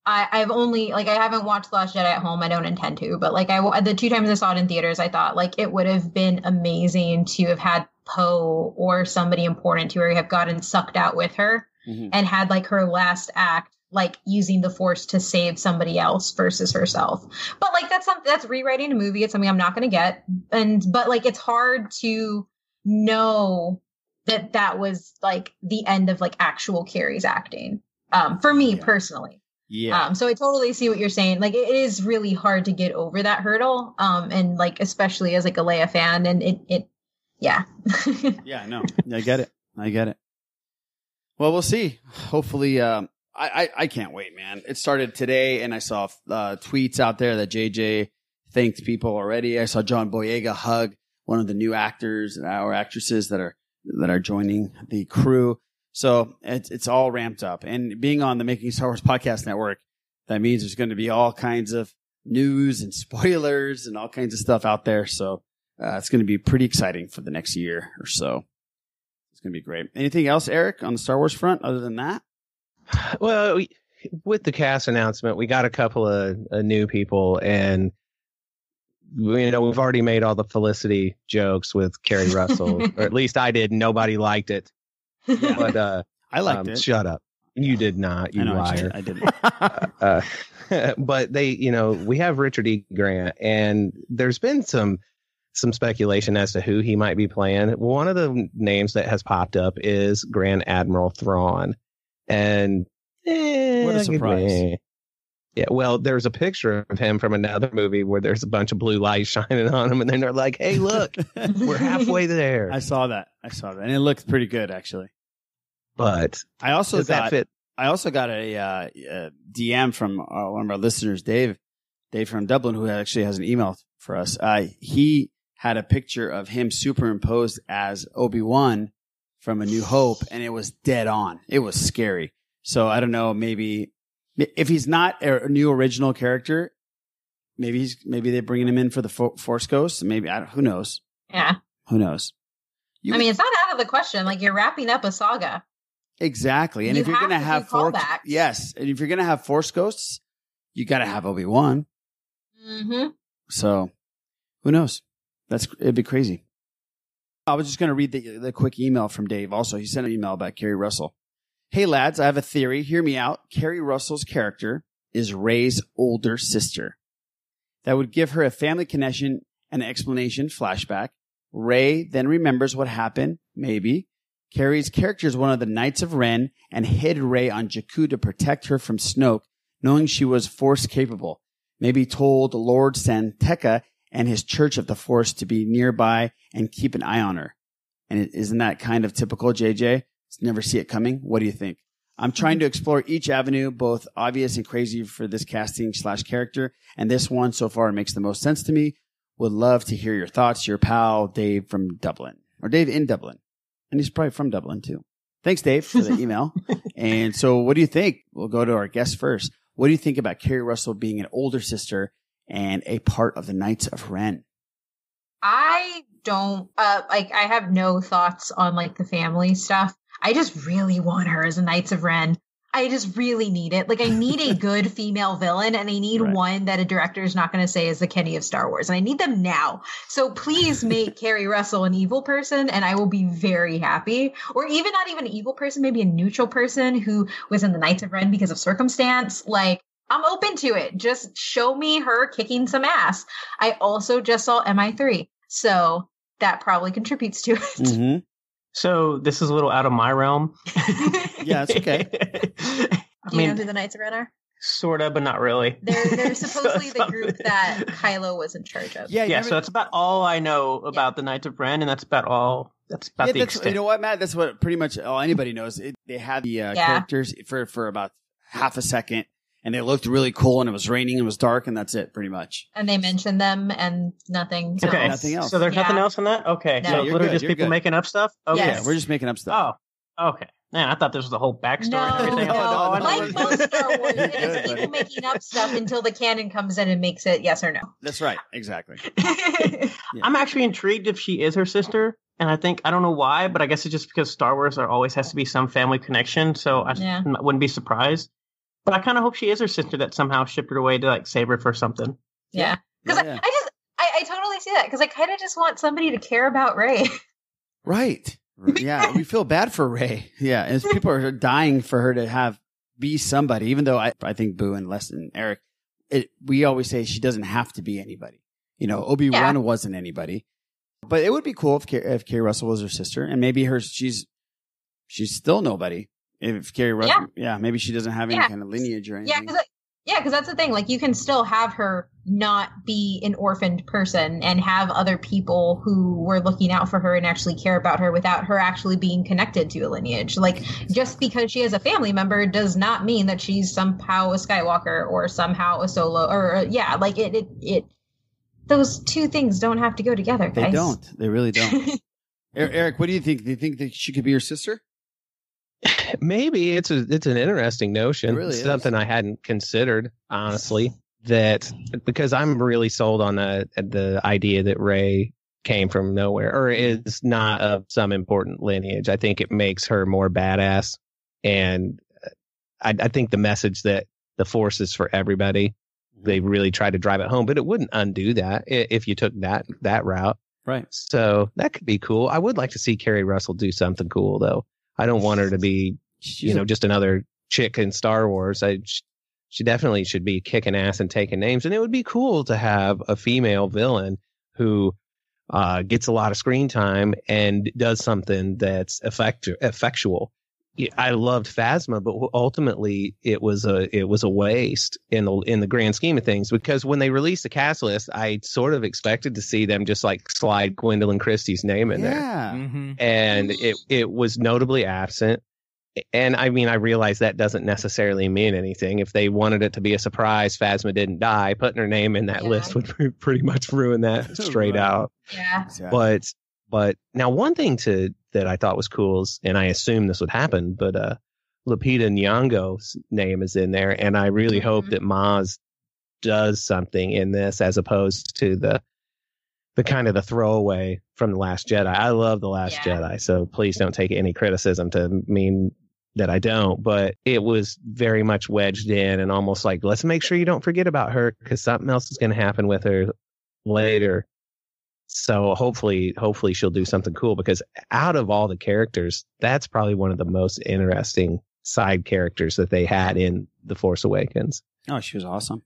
S9: I, I've only like I haven't watched Last Jedi at home. I don't intend to, but like I, the two times I saw it in theaters, I thought like it would have been amazing to have had Poe or somebody important to her have gotten sucked out with her
S6: Mhm.
S9: and had like her last act like using the force to save somebody else versus herself but like that's something that's rewriting a movie it's something i'm not going to get and but like it's hard to know that that was like the end of like actual carrie's acting um for me
S6: Yeah.
S9: personally
S6: Yeah,
S9: um so i totally see what you're saying like it is really hard to get over that hurdle um and like especially as like a leia fan and it it yeah
S6: yeah, no, I get it. I get it. Well, we'll see. Hopefully, um, I, I I can't wait, man. It started today, and I saw uh, tweets out there that JJ thanked people already. I saw John Boyega hug one of the new actors or actresses that are that are joining the crew. So it's it's all ramped up, and being on the Making Star Wars podcast network, that means there's going to be all kinds of news and spoilers and all kinds of stuff out there. So uh, it's going to be pretty exciting for the next year or so. It's going to be great. Anything else, Eric, on the Star Wars front other than that?
S8: Well, we, with the cast announcement, we got a couple of uh, new people, and you know we've already made all the Felicity jokes with Keri Russell, or at least I did. Nobody liked it, but uh,
S6: I liked it.
S8: Shut up. You did not. You
S6: I know, I
S8: liar.
S6: I didn't.
S8: uh, but they, you know, we have Richard E. Grant, and there's been some some speculation as to who he might be playing. One of the names that has popped up is Grand Admiral Thrawn, and eh,
S6: What a
S8: give
S6: surprise.
S8: Yeah, well, there's a picture of him from another movie where there's a bunch of blue lights shining on him, and then they're like, "Hey, look, we're halfway there."
S6: I saw that. I saw that, and it looked pretty good actually.
S8: But
S6: I also got? I also got a, uh, a DM from uh, one of our listeners, Dave, Dave from Dublin, who actually has an email for us. Uh, he had a picture of him superimposed as Obi Wan from A New Hope, and it was dead on. It was scary. So I don't know. Maybe if he's not a new original character, maybe he's maybe they're bringing him in for the Fo- Force Ghost. Maybe I don't, who knows?
S9: Yeah.
S6: Who knows? You-
S9: I mean, it's not out of the question. Like you're wrapping up a saga.
S6: Exactly. And
S9: You
S6: if you're going to have four,
S9: callbacks.
S6: yes, and if you're going to have Force Ghosts, you got to have Obi Wan.
S9: Mm-hmm.
S6: So, who knows? That's it'd be crazy. I was just going to read the the quick email from Dave. Also, he sent an email about Keri Russell. Hey lads, I have a theory. Hear me out. Keri Russell's character is Rey's older sister. That would give her a family connection, and an explanation, flashback. Rey then remembers what happened, maybe. Keri's character is one of the Knights of Ren and hid Rey on Jakku to protect her from Snoke, knowing she was Force capable. Maybe told Lor San Tekka and his Church of the Force to be nearby and keep an eye on her. And is isn't that kind of typical, JJ? Never see it coming. What do you think? I'm trying to explore each avenue, both obvious and crazy for this casting slash character. And this one so far makes the most sense to me. Would love to hear your thoughts. Your pal, Dave from Dublin or Dave in Dublin. And he's probably from Dublin too. Thanks, Dave, for the email. and so what do you think? We'll go to our guest first. What do you think about Keri Russell being an older sister and a part of the Knights of Ren?
S9: I don't uh like I have no thoughts on like the family stuff. I just really want her as a Knights of Ren. I just really need it. Like I need a good female villain and I need
S11: Right.
S9: one that a director is not going to say is the Kenny of Star Wars. And I need them now. So please make Keri Russell an evil person and I will be very happy. Or even not even an evil person, maybe a neutral person who was in the Knights of Ren because of circumstance. Like I'm open to it. Just show me her kicking some ass. I also just saw MI3. So that probably contributes to it.
S6: Mm-hmm.
S10: So this is a little out of my realm.
S6: yeah, it's okay.
S10: I
S9: Do you know who the Knights of Ren are?
S10: sort of, but not really.
S9: They're they're supposedly the group that Kylo was in charge of.
S10: Yeah, yeah. so that's about all I know about the Knights of Ren, and that's about all. That's about
S6: yeah,
S10: the
S6: that's,
S10: extent.
S6: you know what, Matt? That's what pretty much all anybody knows. It, they had the uh,
S9: Yeah.
S6: characters for for about half a second, and they looked really cool, and it was raining, and it was dark, and that's it, pretty much.
S9: And they mentioned them and nothing.
S10: Okay,
S6: Nothing else.
S10: So there's
S9: Yeah.
S10: nothing else in that. Okay,
S9: No.
S10: so
S6: you're
S10: literally
S6: good,
S10: just
S6: you're
S10: people
S6: good.
S10: making up stuff. Okay,
S9: Yes.
S6: Yeah, we're just making up stuff.
S10: Oh, okay. Man, I thought this was the whole backstory.
S9: No,
S10: and everything.
S9: no,
S10: Oh, I know.
S9: like most Star Wars, it
S6: Good,
S9: is
S6: buddy.
S9: people making up stuff until the canon comes in and makes it yes or no.
S6: That's right, exactly.
S10: I'm actually intrigued if she is her sister, and I think I don't know why, but I guess it's just because Star Wars there always has to be some family connection, so I
S9: Yeah.
S10: wouldn't be surprised. But I kind of hope she is her sister that somehow shipped her away to like save her for something.
S9: Yeah, because
S6: Yeah, yeah.
S9: I, I just I, I totally see that because I kind of just want somebody to care about Rey.
S6: Right. Yeah, we feel bad for Rey. Yeah, as people are dying for her to have be somebody, even though I I think Boo and Les and Eric, it, we always say she doesn't have to be anybody. You know, Obi Wan
S9: Yeah.
S6: wasn't anybody, but it would be cool if Car- if Keri Russell was her sister, and maybe her she's she's still nobody. If Keri Russell, yeah. maybe she doesn't have any
S9: Yeah.
S6: kind of lineage or anything.
S9: Yeah, because yeah, because that's the thing. Like, you can still have her not be an orphaned person and have other people who were looking out for her and actually care about her without her actually being connected to a lineage. Like, just because she has a family member does not mean that she's somehow a Skywalker or somehow a Solo. Or uh, yeah, like it, it, it. Those two things don't have to go together,
S6: they don't. They really don't. Er- Eric, what do you think? Do you think that she could be your sister?
S8: Maybe it's a it's an interesting notion.
S6: It really
S8: something I hadn't considered honestly. That because I'm really sold on the the idea that Rey came from nowhere or is not of some important lineage. I think it makes her more badass, and uh, I, I think the message that the Force is for everybody. They really tried to drive it home, but it wouldn't undo that if you took that that route.
S6: Right.
S8: So that could be cool. I would like to see Keri Russell do something cool though. I don't want her to be you know, just another chick in Star Wars. I, she definitely should be kicking ass and taking names. And it would be cool to have a female villain who uh, gets a lot of screen time and does something that's effect- effectual. I loved Phasma, but ultimately it was a it was a waste in the in the grand scheme of things because when they released the cast list, I sort of expected to see them just like slide Gwendoline Christie's name in
S6: yeah.
S1: Mm-hmm.
S8: there, and it it was notably absent. And I mean, I realize that doesn't necessarily mean anything. If they wanted it to be a surprise, Phasma didn't die. Putting her name in that
S9: Yeah.
S8: list would pretty much ruin that straight
S6: Right.
S8: out
S9: Yeah.
S8: but but now one thing to that I thought was cool is, and I assume this would happen, but uh, Lupita Nyong'o's name is in there, and I really hope that Maz does something in this as opposed to the the kind of the throwaway from the Last Jedi. I love the Last
S9: Yeah.
S8: Jedi, so please don't take any criticism to mean that I don't, but it was very much wedged in and almost like, let's make sure you don't forget about her because something else is going to happen with her later. So hopefully, hopefully she'll do something cool because out of all the characters, that's probably one of the most interesting side characters that they had in The Force Awakens.
S6: Oh, she was awesome.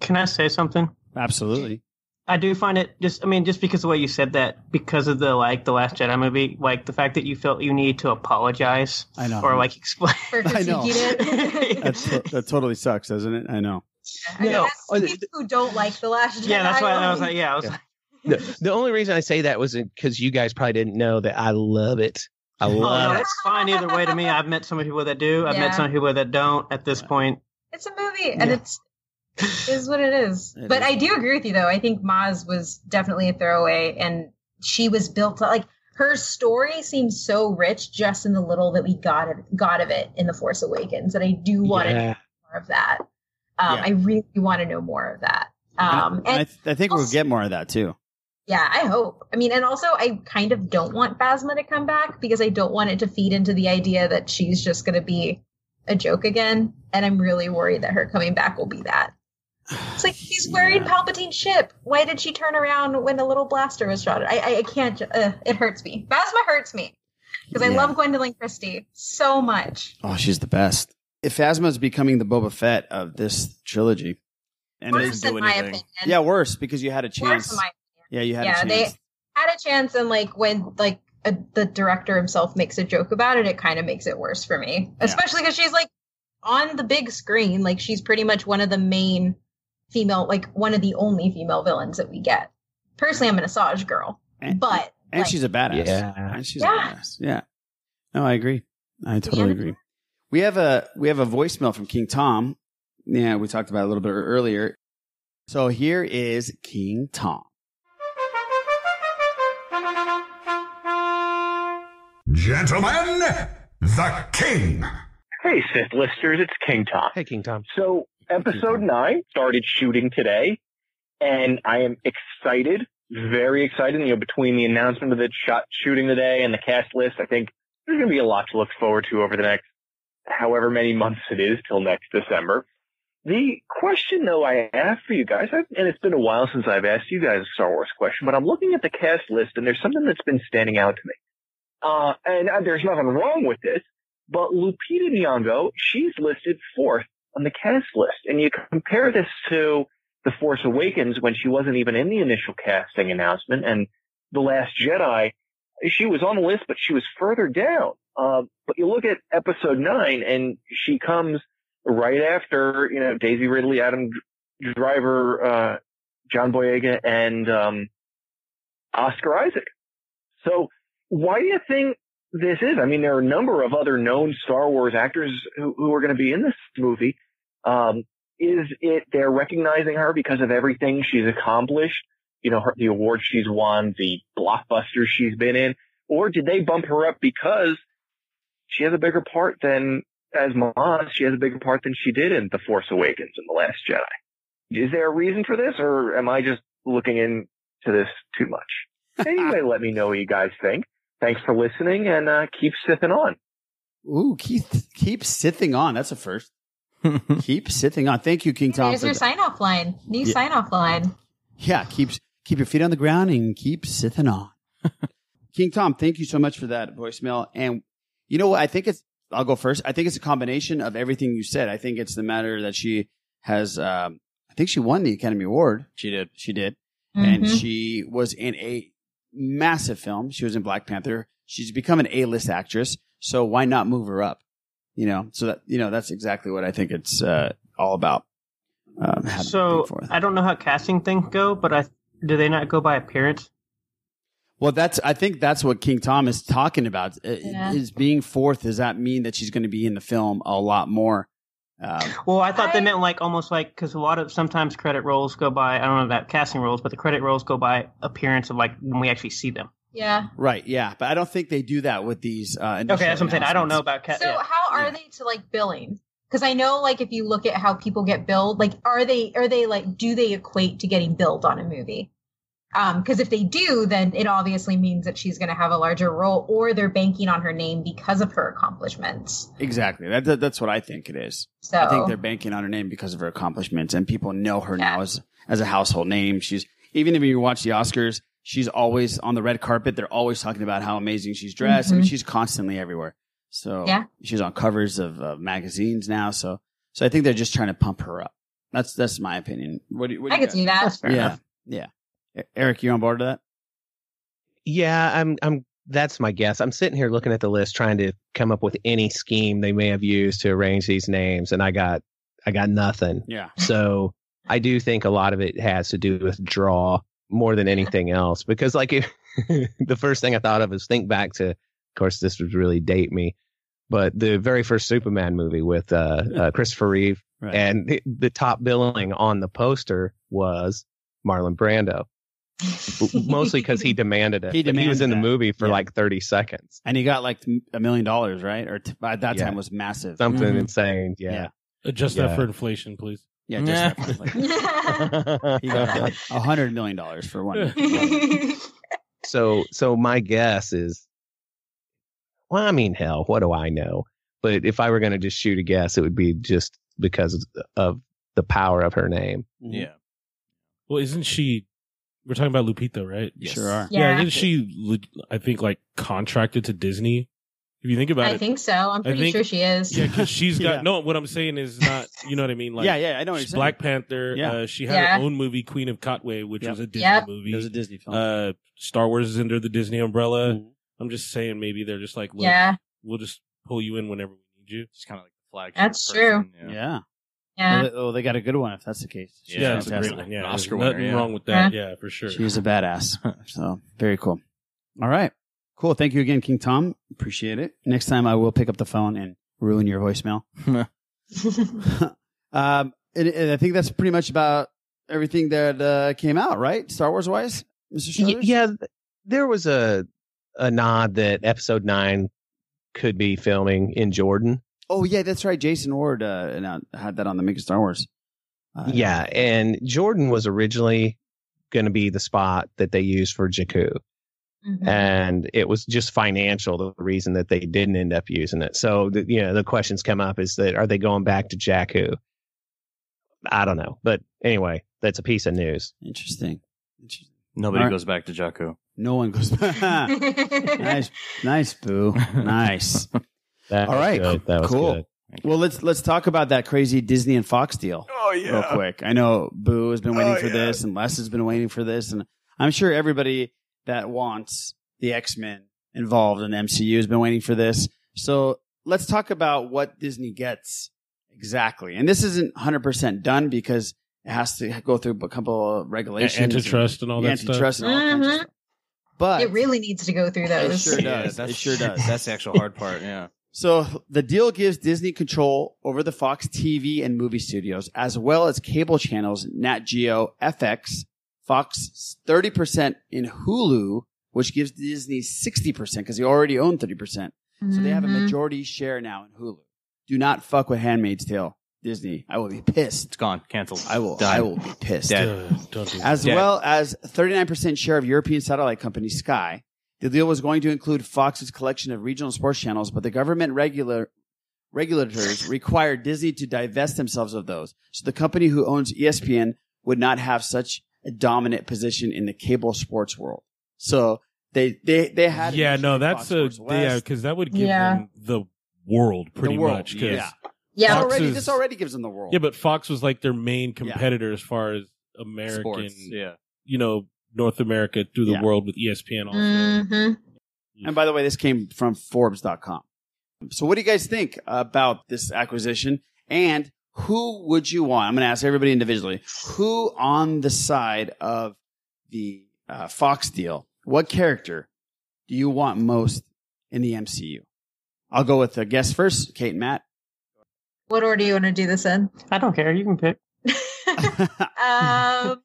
S10: Can I say something?
S6: Absolutely.
S10: I do find it just, I mean, just because of the way you said that, because of the, like, the Last Jedi movie, like, the fact that you felt you need to apologize.
S6: I know.
S10: Or, like, explain.
S9: For
S6: I know. That's, that totally sucks, doesn't it? I know.
S9: I mean,
S8: No,
S9: as
S8: uh,
S9: people who don't like the last Jedi.
S10: yeah, that's why I was
S9: like,
S10: like, yeah, I was like,
S8: The, the only reason I say that was because you guys probably didn't know that I love it. I
S10: oh,
S8: love
S10: no,
S8: it.
S10: it's fine either way to me. I've met some people that do. I've
S9: Yeah.
S10: met some people that don't at this point.
S9: it's a movie, and
S10: Yeah.
S9: it's is what it is.
S6: It
S9: but
S6: is.
S9: I do agree with you, though. I think Maz was definitely a throwaway, and she was built like her story seems so rich just in the little that we got of, got of it in the Force Awakens, and I do want to know more of that. Um,
S6: Yeah.
S9: I really want to know more of that. Um,
S6: and I, th- I think we'll get more of that too.
S9: Yeah, I hope. I mean, and also I kind of don't want Phasma to come back because I don't want it to feed into the idea that she's just going to be a joke again. And I'm really worried that her coming back will be that. It's like she's wearing
S6: Yeah.
S9: Palpatine's ship. Why did she turn around when the little blaster was shot? I I, I can't. Uh, it hurts me. Phasma hurts me because I
S6: Yeah.
S9: love Gwendoline Christie so much.
S6: Oh, she's the best. If Phasma is becoming the Boba Fett of this trilogy, and
S9: Worse in my opinion.
S6: yeah, worse because you had a chance. yeah, you had
S9: yeah,
S6: a
S9: they had a chance, and like when like a, the director himself makes a joke about it, it kind of makes it worse for me, especially because she's like on the big screen, like she's pretty much one of the main female, like one of the only female villains that we get. Personally, I'm an Asajj girl,
S6: And-
S9: but
S6: and
S9: like,
S6: she's a badass.
S8: Yeah.
S6: and she's
S9: Yeah.
S6: a badass. Yeah. No, I agree. I totally
S9: Yeah.
S6: agree. We have a we have a voicemail from King Tom. Yeah, we talked about it a little bit earlier. So here is King Tom.
S4: Gentlemen, the king.
S11: Hey, Sith listers, it's King Tom.
S8: Hey, King Tom.
S11: So, episode nine started shooting today, and I am excited, very excited. You know, between the announcement of the shot shooting today and the cast list, I think there's going to be a lot to look forward to over the next however many months it is till next December. The question, though, I have for you guys, I've, and it's been a while since I've asked you guys a Star Wars question, but I'm looking at the cast list, and there's something that's been standing out to me. Uh, and uh, there's nothing wrong with this, but Lupita Nyong'o, she's listed fourth on the cast list. And you compare this to The Force Awakens when she wasn't even in the initial casting announcement and The Last Jedi, she was on the list, but she was further down. Uh, but you look at episode nine and she comes right after, you know, Daisy Ridley, Adam Driver, uh, John Boyega and, um, Oscar Isaac. So why do you think this is? I mean, there are a number of other known Star Wars actors who, who are going to be in this movie. Um, is it they're recognizing her because of everything she's accomplished? You know, her, the awards she's won, the blockbusters she's been in, or did they bump her up because she has a bigger part than as Maz? She has a bigger part than she did in The Force Awakens and The Last Jedi. Is there a reason for this, or am I just looking into this too much? Anyway, let me know what you guys think. Thanks for listening and uh, keep sipping on.
S6: Ooh, keep keep sithing on. That's a first. keep sithing on. Thank you, King Tom. Here's
S9: your
S6: the-
S9: sign off line. New
S6: Yeah.
S9: sign off line.
S6: Yeah, keep keep your feet on the ground and keep sithing on. King Tom, thank you so much for that voicemail. And you know what? I think it's I'll go first. I think it's a combination of everything you said. I think it's the matter that she has. Um, I think she won the Academy Award.
S1: She did.
S6: She did, and
S9: Mhm.
S6: she was in a massive film. She was in Black Panther. She's become an A-list actress. So why not move her up? You know. So that you know that's exactly what I think it's uh, all about. Um,
S10: So. I don't know how casting things go, but I do they not go by appearance?
S6: Well, that's I think that's what King Tom is talking about. Uh,
S10: Yeah.
S6: Is being fourth does that mean that she's going to be in the film a lot more? Um,
S10: Well, I thought they meant like almost like because a lot of sometimes credit rolls go by I don't know about casting rolls, but the credit rolls go by appearance of like when we actually see them.
S9: Yeah.
S6: right, yeah, but I don't think they do that with these. Uh,
S10: Okay, that's what I'm saying. I don't know about ca-
S9: So
S10: yeah.
S9: how are they to like billing? Because I know like if you look at how people get billed, like are they are they like do they equate to getting billed on a movie? Um, because if they do, then it obviously means that she's going to have a larger role, or they're banking on her name because of her accomplishments.
S6: Exactly. That, that- that's what I think it is.
S9: So-
S6: I think they're banking on her name because of her accomplishments, and people know her now as as a household name. She's even if you watch the Oscars, she's always on the red carpet. They're always talking about how amazing she's dressed. I mean,
S9: Mhm.
S6: she's constantly everywhere. So
S9: Yeah.
S6: she's on covers of uh, magazines now. So so I think they're just trying to pump her up. That's that's my opinion. What do you? What do
S9: I
S6: you
S9: could see that. That's fair
S6: yeah,
S9: enough.
S6: yeah. Eric, you on board with that?
S8: Yeah, I'm I'm that's my guess. I'm sitting here looking at the list trying to come up with any scheme they may have used to arrange these names and I got I got nothing.
S6: Yeah.
S8: So I do think a lot of it has to do with draw more than anything else because like if, the first thing I thought of is think back to of course this would really date me but the very first Superman movie with uh, uh Christopher Reeve
S6: Right.
S8: and the, the top billing on the poster was Marlon Brando. Mostly because he demanded it.
S6: He
S8: But he was
S6: demanded
S8: in the movie for
S6: Yeah.
S8: like 30 seconds.
S6: And he got like a million dollars, right? Or t- by that
S8: Yeah.
S6: time was massive.
S8: Something
S6: Mhm.
S8: insane. Yeah.
S7: Adjust
S8: Yeah.
S7: that for inflation, please.
S6: Yeah, just that for inflation. he got a hundred million dollars for one.
S8: so so my guess is well i mean hell what do i know but if i were going to just shoot a guess it would be just because of the power of her name mm-hmm.
S1: Yeah.
S7: Well, isn't she? We're talking about Lupita, right?
S6: Yes. Sure are.
S7: Yeah,
S9: Yeah.
S7: isn't she? I think like contracted to Disney. If you think about
S9: I
S7: it, I
S9: think so. I'm pretty
S7: think-
S9: sure she is.
S7: Yeah, because she's got
S6: Yeah.
S7: no. What I'm saying is not. You know what I mean? Like
S6: Yeah, yeah, I know what you're
S7: she's
S6: saying.
S7: Black Panther.
S6: Yeah.
S7: Uh, she had
S9: Yeah.
S7: her own movie, Queen of Katwe, which
S6: Yep.
S7: was a Disney
S9: Yep.
S7: movie.
S6: It was a Disney film.
S7: Uh, Star Wars is under the Disney umbrella.
S6: Mhm.
S7: I'm just saying, maybe they're just like, look,
S9: Yeah.
S7: we'll just pull you in whenever we need you.
S1: Just kind of like the flagship.
S9: That's
S1: person,
S9: true.
S6: yeah.
S9: Yeah.
S6: Well, they, oh, they got a good one if that's the case. She's
S7: Yeah, it's a great one. Yeah,
S1: An Oscar winner,
S7: nothing
S1: yeah.
S7: wrong with that. Yeah, for sure.
S6: She is a badass. so very cool. All right. Cool. Thank you again, King Tom. Appreciate it. Next time I will pick up the phone and ruin your voicemail. um, and, and I think that's pretty much about everything that uh, came out, right? Star Wars wise, Mr.
S8: Yeah there was a a nod that episode 9 could be filming in jordan
S6: Oh yeah, that's right. Jason Ward uh, had that on the Making Star Wars. Uh,
S8: yeah and jordan was originally going to be the spot that they used for jakku
S9: Mhm.
S8: and it was just financial the reason that they didn't end up using it so the, you know the questions come up is that are they going back to jakku i don't know but anyway that's a piece of news
S6: Interesting. Interesting.
S1: Nobody
S6: All right.
S1: goes back to Jakku.
S6: No one goes back. nice, nice, boo. Nice.
S8: that
S6: All
S8: was
S6: right,
S8: good. that was
S6: cool.
S8: good
S6: Well, let's let's talk about that crazy Disney and Fox deal.
S1: Oh
S6: real quick. I know Boo has been waiting
S1: Oh,
S6: for
S1: yeah.
S6: this, and Les has been waiting for this, and I'm sure everybody that wants the X Men involved in the MCU has been waiting for this. So let's talk about what Disney gets exactly. And this isn't 100 percent done because it has to go through a couple of regulations,
S7: antitrust and all that stuff.
S6: antitrust and all kinds of
S9: Mhm.
S6: stuff. But
S9: it really needs to go through those.
S6: it
S9: those.
S6: sure does.
S1: that's
S6: it sure does.
S1: That's the actual hard part. Yeah.
S6: So the deal gives Disney control over the Fox TV and movie studios, as well as cable channels Nat Geo, FX, Fox 30% in Hulu, which gives Disney 60% because they already own 30%. So they have a
S9: Mhm.
S6: majority share now in Hulu. Do not fuck with Handmaid's Tale, Disney. I will be pissed.
S1: It's gone. Canceled.
S6: I will.
S1: Done.
S6: I will be pissed.
S1: Dead.
S7: Don't do that.
S6: As
S1: Dead.
S6: well as 39% share of European satellite company Sky. The deal was going to include Fox's collection of regional sports channels, but the government regular regulators required Disney to divest themselves of those. So the company who owns ESPN would not have such a dominant position in the cable sports world. So they they they had
S7: yeah, no, that's
S6: Fox
S7: a yeah, because that would give
S9: Yeah.
S7: them the world pretty
S6: world,
S7: much. 'cause
S6: yeah.
S9: Yeah.
S6: This already,
S7: is-
S6: this already gives them the world.
S7: Yeah, but Fox was like their main competitor as far as American,
S1: Sports, yeah.
S7: you know, North America through the
S6: Yeah.
S7: world with ESPN. Also.
S9: Mm-hmm.
S6: And by the way, this came from Forbes.com. So what do you guys think about this acquisition? And who would you want? I'm going to ask everybody individually. Who on the side of the uh, Fox deal, what character do you want most in the MCU? I'll go with the guest first, Kate and Matt.
S9: What order do you want to do this in?
S10: I don't care. You can pick.
S9: Um,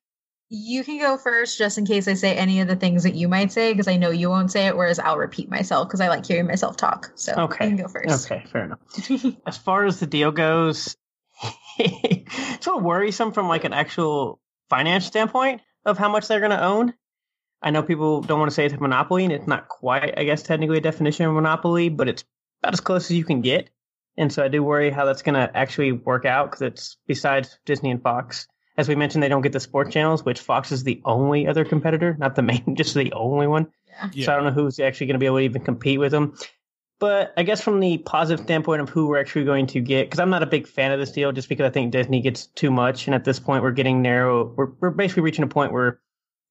S9: you can go first, just in case I say any of the things that you might say, because I know you won't say it. Whereas I'll repeat myself because I like hearing myself talk. So
S10: Okay.
S9: you can go first.
S10: Okay, fair enough. as far as the deal goes, it's a little worrisome from like an actual finance standpoint of how much they're going to own. I know people don't want to say it's a monopoly, and it's not quite, I guess, technically a definition of monopoly, but it's about as close as you can get. And so I do worry how that's going to actually work out because it's besides Disney and Fox. As we mentioned, they don't get the sports channels, which Fox is the only other competitor, not the main, just the only one. Yeah. So I don't know who's actually going to be able to even compete with them. But I guess from the positive standpoint of who we're actually going to get, because I'm not a big fan of this deal, just because I think Disney gets too much, and at this point we're getting narrow. We're we're basically reaching a point where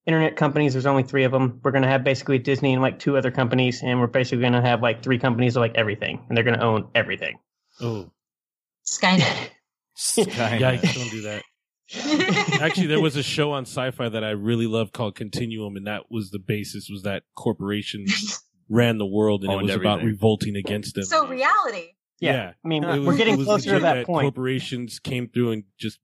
S10: internet companies, there's only three of them. We're going to have basically Disney and like two other companies, and we're basically going to have like three companies of like everything, and they're going to own everything.
S7: Oh,
S9: Skynet.
S7: Yikes! Don't do that. Actually, there was a show on Sci-Fi that I really loved called Continuum, and that was the basis was that corporations ran the world, and it
S1: Owned
S7: was about
S1: everything.
S7: revolting against them.
S9: So reality.
S10: Yeah. I mean,
S7: It
S10: we're getting closer to
S7: legit
S10: that point.
S7: Corporations came through and just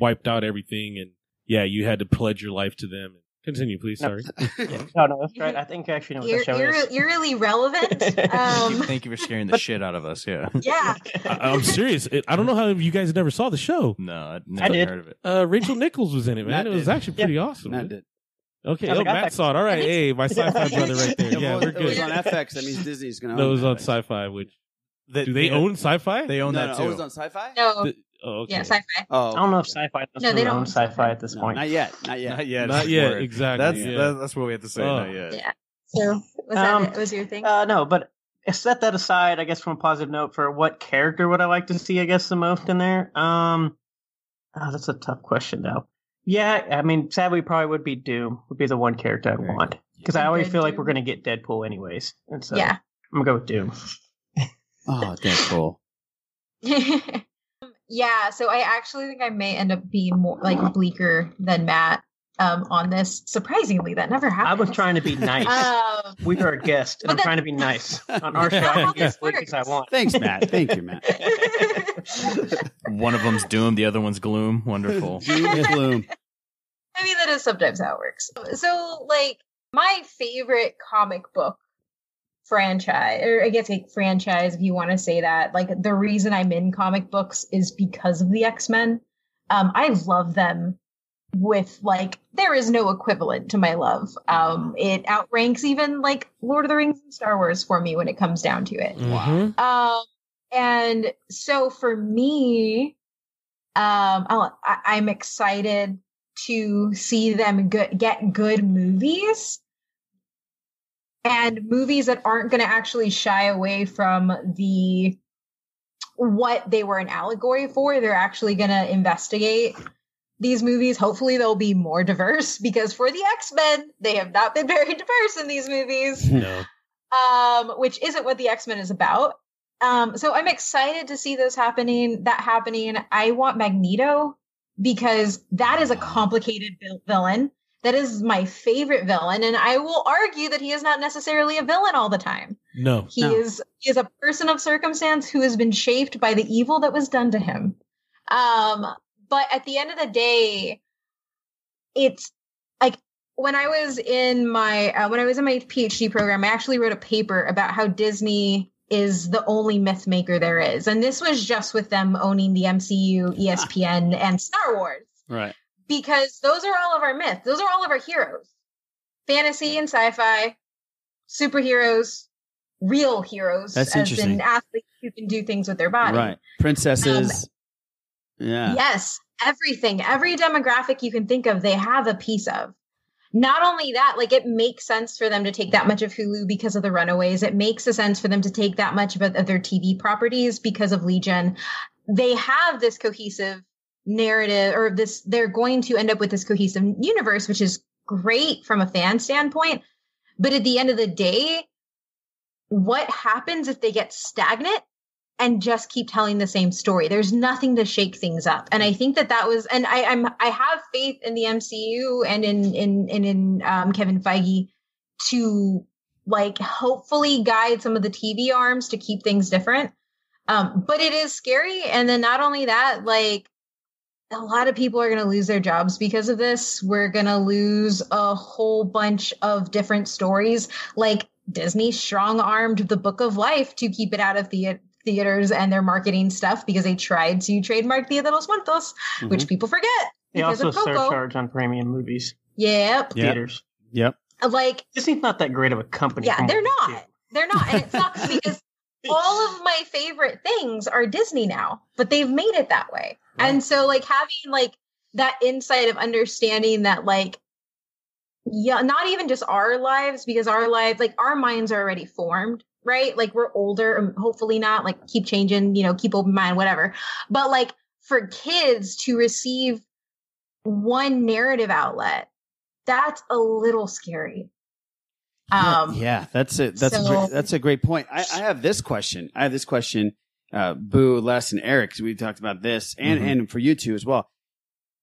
S7: wiped out everything, and yeah, you had to pledge your life to them. Continue, please. Sorry.
S10: No, no, that's right. I think actually know what
S9: You're,
S10: the show
S9: you're,
S10: is.
S9: you're really relevant. Um,
S1: Thank you for scaring the shit out of us. Yeah.
S9: yeah.
S7: I, I'm serious. It, I don't know how you guys never saw the show.
S1: No, I
S10: I
S1: never
S10: did.
S1: heard of it.
S7: Uh, Rachel Nichols was in it, man.
S6: Matt
S7: it was
S6: did.
S7: actually pretty awesome.
S6: Matt did.
S7: Okay, oh,
S10: like,
S7: Matt saw it. All right, hey, my sci-fi brother right there.
S6: Yeah,
S7: Yeah, we're
S6: It was on FX. That means Disney's going to
S7: That
S6: own
S7: was
S6: that.
S7: on Sci-Fi. Which
S1: They-
S7: do they
S1: they-
S7: own Sci-Fi?
S1: They own
S6: no,
S1: that
S6: no,
S1: too.
S6: it was on Sci-Fi.
S9: No.
S7: The- oh, okay.
S9: Yeah, sci-fi.
S6: Oh,
S10: I don't know if sci-fi does
S9: No, they don't
S10: own
S9: own
S10: sci-fi at this
S6: No,
S10: point.
S6: not yet. Not yet.
S1: Not yet.
S7: Not yet, exactly,
S1: That's
S7: yeah.
S1: that, that's what we have to say.
S7: Oh.
S1: Not yet.
S9: Yeah. So was
S10: Um,
S9: that it? Was your thing?
S10: Uh, no, but set that aside. I guess from a positive note for what character would I like to see? I guess the most in there. Um, oh, that's a tough question though. Yeah, I mean, sadly, probably would be Doom. Would be the one character I'd want because I always feel like we're gonna get Deadpool anyways, and so
S9: yeah.
S10: I'm gonna go with Doom.
S6: Oh, that's cool.
S9: Um, yeah, so I actually think I may end up being more like bleaker than Matt um, on this. Surprisingly, that never happened.
S10: I was trying to be nice.
S9: Um,
S10: we are a guest, and I'm
S9: that-
S10: trying to be nice on our show. I can get as bleak as I want.
S6: Thanks, Matt. Thank you, Matt.
S1: One of them's doom, the other one's gloom. Wonderful.
S6: Doom and gloom.
S9: I mean, that is sometimes how it works. So, like, my favorite comic book franchise, or I guess like franchise, if you want to say that, like, the reason I'm in comic books is because of the X Men. Um, I love them with like there is no equivalent to my love. Um, it outranks even like Lord of the Rings and Star Wars for me when it comes down to it.
S7: Mhm.
S9: Um, and so for me, um, I'll, I, I'm excited to see them go- get good movies and movies that aren't going to actually shy away from the what they were an allegory for. They're actually going to investigate these movies. Hopefully, they'll be more diverse because for the X Men, they have not been very diverse in these movies
S7: No.
S9: um, which isn't what the X Men is about. Um, so I'm excited to see this happening. That happening. I want Magneto because that is a complicated vil- villain. That is my favorite villain, and I will argue that he is not necessarily a villain all the time.
S7: No.
S9: He is he is a person of circumstance who has been shaped by the evil that was done to him. Um, but at the end of the day, it's like when I was in my uh, when I was in my PhD program, I actually wrote a paper about how Disney is the only myth maker there is, and this was just with them owning the MCU, ESPN, and Star Wars
S6: Right.
S9: because those are all of our myths. Those are all of our heroes. Fantasy and sci-fi, superheroes, real heroes,
S6: That's
S9: as
S6: interesting.
S9: in athletes who can do things with their body.
S6: Right. Princesses. Yeah.
S9: Yes, everything, every demographic you can think of, they have a piece of. not only that, like it makes sense for them to take that much of Hulu because of the Runaways. It makes a sense for them to take that much of, of their TV properties because of Legion. They have this cohesive narrative, or this. They're going to end up with this cohesive universe, which is great from a fan standpoint. But at the end of the day, what happens if they get stagnant and just keep telling the same story. There's nothing to shake things up. And I think that that was, and I, I'm, I have faith in the MCU and in, in, in, in um, Kevin Feige to like hopefully guide some of the TV arms to keep things different. Um, but it is scary. And then not only that, like a lot of people are going to lose their jobs because of this. We're going to lose a whole bunch of different stories. Like Disney strong armed the Book of Life to keep it out of the theaters and their marketing stuff because they tried to trademark Dia de los Muertos,
S10: Mhm.
S9: which people forget
S10: They also
S9: of Coco.
S10: surcharge on premium movies.
S9: Yep.
S10: Theaters.
S6: Yep.
S9: Like
S10: Disney's not that great of a company.
S9: Yeah, they're
S10: what I
S9: not. They're not. And it sucks because all of my favorite things are Disney now, but they've made it that way. And so like having like that insight of understanding that like yeah, not even just our lives because our lives like our minds are already formed, right? Like we're older, and hopefully not like keep changing, you know, keep open mind, whatever. But like for kids to receive one narrative outlet, that's a little scary. Um,
S6: yeah, that's it. That's a
S9: so-
S6: great, that's a great point. I, I have this question. I have this question, uh, Boo, Les, and Eric. we talked about this, and
S1: Mhm.
S6: and for you two as well.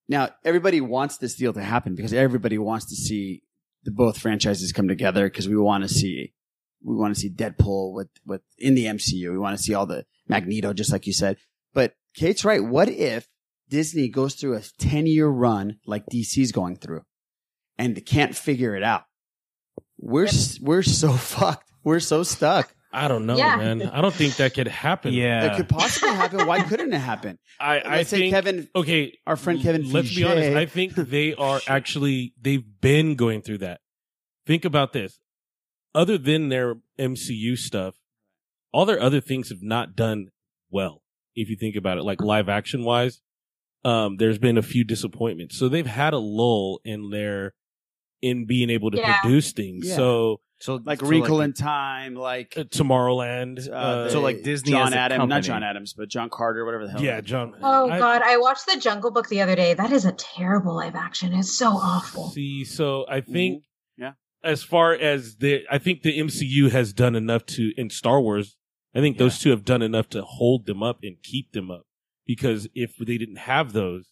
S6: Now, everybody wants this deal to happen because everybody wants to see the both franchises come together because we want to see we want to see Deadpool with with in the MCU. We want to see all the Magneto, just like you said. But Kate's right. What if Disney goes through a ten year run like DC's going through, and they can't figure it out? We're s we're so fucked. We're so stuck.
S7: I don't know,
S6: Yeah.
S7: man. I don't think that could happen.
S6: Yeah, that could possibly happen. Why couldn't it happen?
S7: I, I
S6: Let's say
S7: think
S6: Kevin,
S7: okay,
S6: our friend Kevin.
S7: Let's be honest. I think they are actually they've been going through that. Think about this. Other than their MCU stuff, all their other things have not done well. If you think about it, like live action wise, um, there's been a few disappointments. So they've had a lull in their in being able to
S6: Yeah.
S7: produce things.
S6: Yeah.
S7: So
S1: so
S6: like
S1: so
S6: Wrinkle
S1: like-
S6: in Time, like
S7: Tomorrowland.
S6: uh,
S7: so
S6: like Disney, John Adams, not John
S1: Adams.
S6: Adams, but John Carter, whatever the hell.
S7: Yeah, John.
S9: Oh
S7: I-
S9: God, I watched the Jungle Book the other day. That is a terrible live action. It's so awful.
S7: See, so I think
S6: Mm-hmm. Yeah.
S7: As far as the I think the MCU has done enough to in Star Wars, I think those two have done enough to hold them up and keep them up. Because if they didn't have those,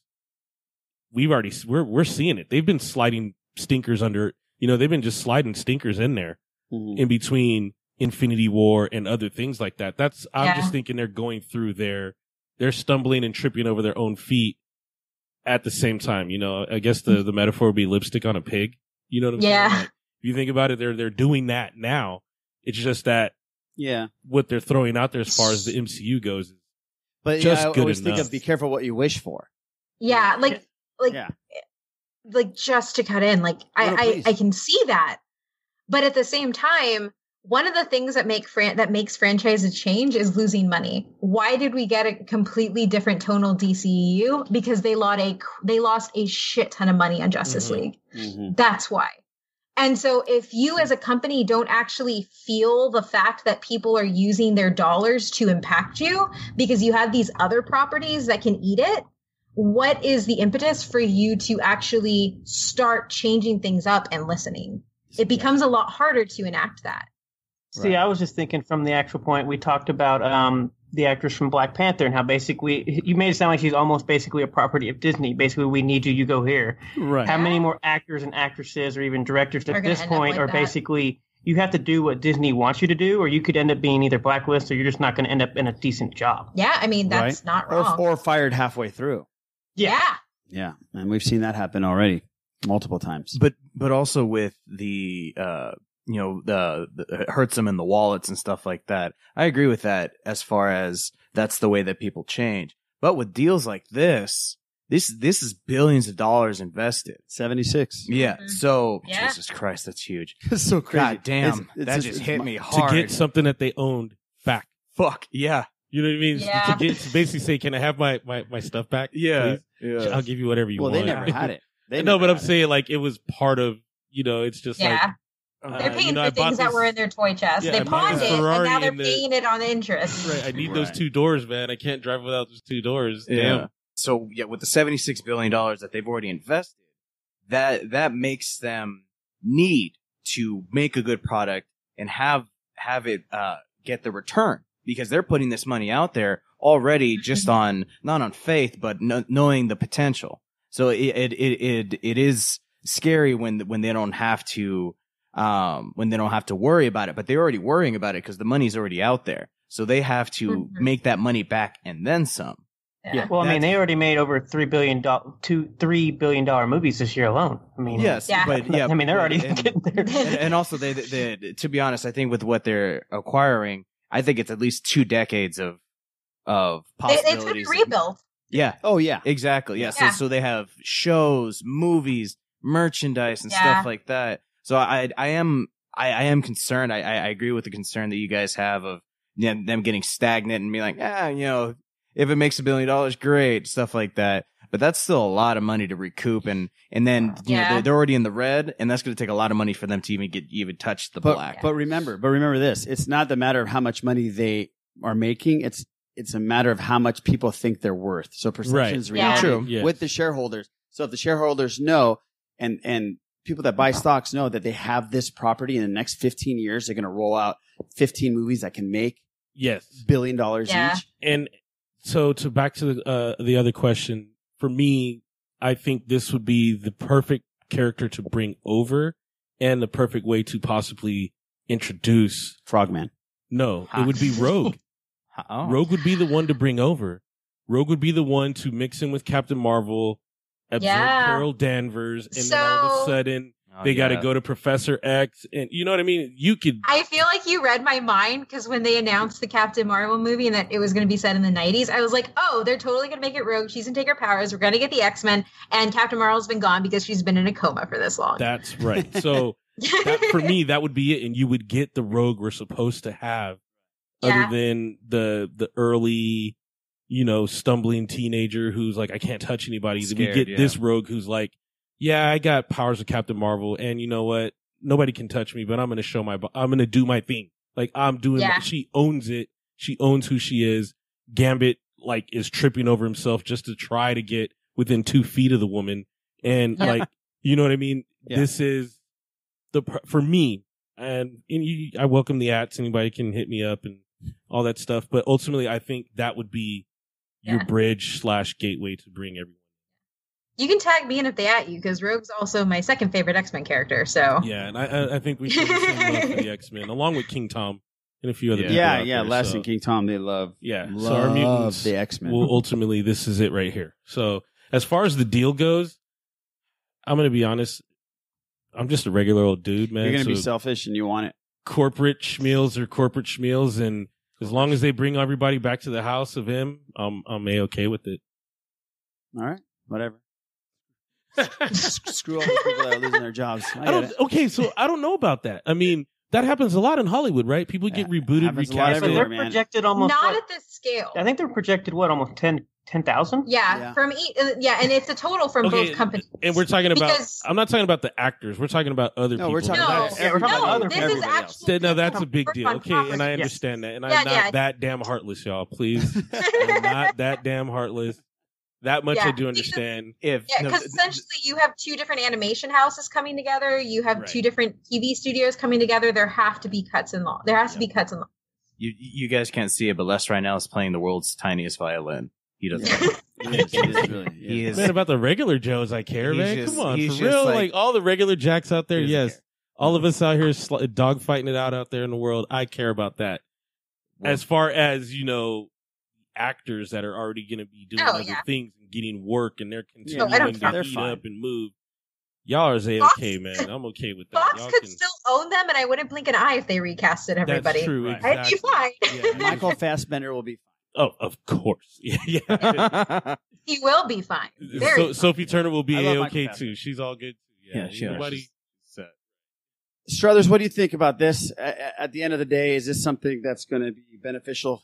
S7: we've already we're we're seeing it. They've been sliding stinkers under, you know, they've been just sliding stinkers in there
S6: Mm-hmm.
S7: in between Infinity War and other things like that. That's I'm
S9: Yeah.
S7: just thinking they're going through their they're stumbling and tripping over their own feet at the same time. You know, I guess the the metaphor would be lipstick on a pig. You know what I'm
S9: Yeah.
S7: saying? Like, if you think about it, they're they're doing that now. It's just that
S6: Yeah.
S7: what they're throwing out there as far as the MCU goes is
S6: But
S7: just
S6: yeah, I
S7: good
S6: always
S7: enough.
S6: think of be careful what you wish for.
S9: Yeah, like like
S6: Yeah.
S9: like just to cut in, like
S6: No,
S9: I,
S6: no,
S9: I. I can see that, but at the same time, one of the things that make fran- that makes franchises change is losing money. Why did we get a completely different tonal DCEU? Because they lost a they lost a shit ton of money on Justice mm-hmm. League. Mm-hmm. That's why. And so if you as a company don't actually feel the fact that people are using their dollars to impact you because you have these other properties that can eat it, what is the impetus for you to actually start changing things up and listening? It becomes a lot harder to enact that.
S10: See, I was just thinking from the actual point we talked about um, the actress from Black Panther and how basically you made it sound like she's almost basically a property of Disney. Basically, we need you, you go here.
S6: Right.
S10: How many more actors and actresses or even directors at this point
S9: like
S10: are
S9: that.
S10: basically you have to do what Disney wants you to do, or you could end up being either blacklisted or you're just not going to end up in a decent job.
S9: Yeah, I mean that's
S6: right?
S9: not
S6: Or-
S9: wrong.
S6: Or, fired halfway through.
S9: yeah.
S6: Yeah, and we've seen that happen already multiple times.
S1: but but also with the uh you know the, the it hurts them in the wallets and stuff like that i agree with that as far as that's the way that people change but with deals like this this this is billions of dollars invested
S6: 76
S1: yeah
S9: Mm-hmm.
S1: so
S9: Yeah.
S1: jesus christ that's huge
S6: That's so crazy.
S1: god damn
S6: It's- it's
S1: that
S6: just-
S1: just
S6: it's
S1: hit
S6: mi-
S1: me hard.
S7: to get something that they owned back.
S1: fuck yeah
S7: You know what I mean?
S9: Yeah.
S7: To get to basically say, "Can I have my my, my stuff back?"
S1: Yeah,
S7: please?
S1: yeah.
S7: I'll give you whatever you
S6: Well,
S7: want.
S6: they never had it. They
S7: no, but I'm
S6: had it.
S7: saying like it was part of You know, it's just
S9: Yeah.
S7: like
S9: They're
S7: uh,
S9: paying
S7: you know,
S9: for
S7: I
S9: things that
S7: this-
S9: were in their toy chest.
S7: Yeah,
S9: they pawned
S7: this
S9: it, and now they're
S7: and the-
S9: paying it on interest.
S7: Right, I need those two doors, man. I can't drive without those two doors.
S1: Yeah.
S7: Damn.
S1: So yeah, with the seventy six billion dollars that they've already invested, that that makes them need to make a good product and have have it uh, get the return because they're putting this money out there already just on not on faith but kn- knowing the potential. So it it it it, it is scary when when they don't have to um when they don't have to worry about it, but they're already worrying about it because the money's already out there. So they have to make that money back and then some.
S10: Yeah. Well, I mean, they already made over three billion dollar, two, three billion dollar movies this year alone. I mean,
S1: Yes, but yeah,
S10: I mean, they're already
S1: and,
S10: getting there.
S1: and, and also they, they, they- to be honest, I think with what they're acquiring, I think it's at least two decades of of
S9: It- it's going to
S1: possibilities.
S9: be rebuilt.
S1: yeah.
S6: Oh yeah.
S1: Exactly. Yeah.
S9: Yeah.
S1: So so they have shows, movies, merchandise, and
S9: Yeah.
S1: stuff like that. So I I am I, I am concerned. I, I I agree with the concern that you guys have of yeah, them getting stagnant and being like, ah, you know, if it makes a billion dollars, great, stuff like that. But that's still a lot of money to recoup, and and then you know they're, they're already in the red, and that's going to take a lot of money for them to even get even touch the
S6: but,
S1: black.
S6: But remember, but remember this: it's not the matter of how much money they are making. It's it's a matter of how much people think they're worth. So perception is
S1: Right. Yeah.
S6: reality
S1: True. Yes.
S6: with the shareholders. So if the shareholders know, and and people that buy stocks know that they have this property in the next 15 years, they're going to roll out 15 movies that can make
S7: Yes.
S6: billion dollars each.
S7: And so to back to the uh, the other question, for me, I think this would be the perfect character to bring over and the perfect way to possibly introduce
S6: Frogman.
S7: No, it would be Rogue.
S1: Oh.
S7: Rogue would be the one to bring over. Rogue would be the one to mix in with Captain Marvel, absorb
S9: Yeah.
S7: Carol Danvers, and then all of a
S9: So-
S7: sudden
S1: Oh,
S7: they got to
S1: yeah.
S7: go to Professor X, and you know what I mean. You could
S9: I feel like you read my mind because when they announced the Captain Marvel movie and that it was going to be set in the 90s, I was like, oh, they're totally going to make it rogue. She's going to take her powers. We're going to get the X Men. And Captain Marvel's been gone because she's been in a coma for this long.
S7: That's right. So that, for me, that would be it, and you would get the rogue we're supposed to have,
S9: Yeah.
S7: other than the the early, you know, stumbling teenager who's like, I can't touch anybody. we
S1: Scared,
S7: get
S1: yeah.
S7: this rogue who's like, yeah, I got powers of Captain Marvel, and you know what? Nobody can touch me, but I'm gonna show my, I'm gonna do my thing. Like I'm doing.
S9: Yeah.
S7: She owns it. She owns who she is. Gambit like is tripping over himself just to try to get within two feet of the woman, and
S9: Yeah.
S7: like you know what I mean.
S6: Yeah.
S7: This is the for me, and, and you, I welcome the ats. Anybody can hit me up and all that stuff. But ultimately, I think that would be your
S9: Yeah.
S7: bridge slash gateway to bring everyone.
S9: You can tag me in if they at you because Rogue's also my second favorite X Men character. So
S7: Yeah, and I, I, I think we should have same love for the X Men, along with King Tom and a few other. people
S6: Yeah,
S7: out
S6: yeah.
S7: there,
S6: Les
S7: so-
S6: and King Tom, they love.
S7: Yeah,
S6: love
S7: so our mutants
S6: the X Men.
S7: Well, ultimately, this is it right here. So as far as the deal goes, I'm gonna be honest. I'm just a regular old dude, man.
S6: You're gonna be selfish and you want it.
S7: corporate schmeals or corporate schmeals, and as long as they bring everybody back to the house of him, I'm I'm a okay with it.
S6: All right, whatever. Screw all those people that are losing their jobs. I,
S7: I, don't.
S6: it.
S7: Okay, so I don't know about that. I mean, that happens a lot in Hollywood, right? People get rebooted,
S6: happens a lot
S7: recast.
S10: But they're
S6: man.
S10: projected almost.
S9: not
S10: what?
S9: at this scale.
S10: I think they're projected what almost 10 10,000?
S9: Yeah,
S6: Yeah.
S9: from e- uh, yeah, and it's a total from
S7: Okay,
S9: both companies.
S7: And we're talking about.
S9: Because-
S7: I'm not talking about the actors. We're talking about other
S6: No,
S7: people.
S6: we're talking
S9: No,
S6: about
S10: Yeah, we're talking
S6: everybody.
S10: about other
S9: this is actually
S7: Now that's a big deal.
S9: on
S7: Okay, and I
S9: property.
S7: understand that, and I'm not
S9: yeah.
S7: that damn heartless, y'all. Please, I'm not that damn heartless. That much I
S9: Yeah,
S7: do
S9: because-
S7: understand.
S1: if
S9: Yeah, because
S1: th-
S9: essentially you have two different animation houses coming together. You have
S7: Right.
S9: two different TV studios coming together. There have to be cuts in law. There has to be cuts in law.
S1: you you guys can't see it, but Les right now is playing the world's tiniest violin. He doesn't.
S6: It is- it is really-
S1: he
S6: yeah.
S1: is.
S7: Man, about the regular Joes, I care,
S1: He's
S7: man.
S1: just-
S7: Come on, for real.
S1: like-
S7: Like, all the regular jacks out there,
S1: He doesn't
S7: yes. All of us out here sl- dog fighting it out out there in the world. I care about that. as far as you know, actors that are already going to be doing
S9: Oh,
S7: other
S9: yeah.
S7: things and getting work, and they're continuing
S9: I don't
S7: to
S9: care.
S6: They're
S7: heat
S6: fine.
S7: up and move. Y'all are okay, man. I'm okay with that.
S9: Fox
S7: Y'all
S9: could
S7: can-
S9: still own them, and I wouldn't blink an eye if they recasted everybody.
S7: That's true.
S6: Right.
S9: I'd be fine.
S7: Yeah,
S6: Michael Fassbender will be.
S7: Oh, of course. Yeah, yeah.
S9: He will be fine. Very
S7: so,
S9: fine.
S7: Sophie Turner will be
S6: I
S7: a
S6: love Michael
S7: okay too. She's all good. Too.
S1: Yeah, she-
S7: nobody.
S6: Strothers, what do you think about this? A- a- At the end of the day, is this something that's going to be beneficial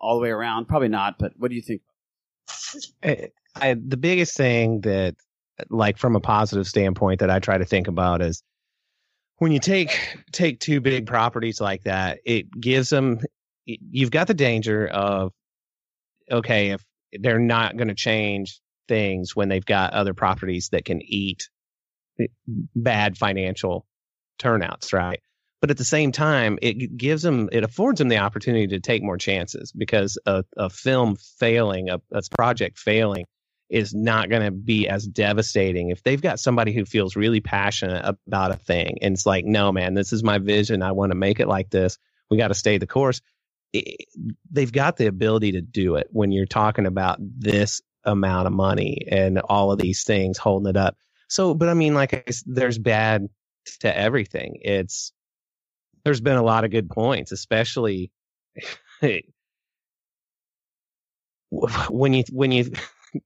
S6: all the way around? Probably not, but what do you think?
S8: I, I, the biggest thing that, like, from a positive standpoint, that I try to think about is when you take take two big properties like that, it gives them. You've got the danger of okay if they're not going to change things when they've got other properties that can eat bad financial turnouts, right? But at the same time, it gives them, it affords them the opportunity to take more chances because a, a film failing, a, a project failing, is not going to be as devastating if they've got somebody who feels really passionate about a thing and it's like, no, man, this is my vision. I want to make it like this. We got to stay the course. It, they've got the ability to do it when you're talking about this amount of money and all of these things holding it up. So, but I mean, like, there's bad to everything. It's, there's been a lot of good points, especially when you, when you,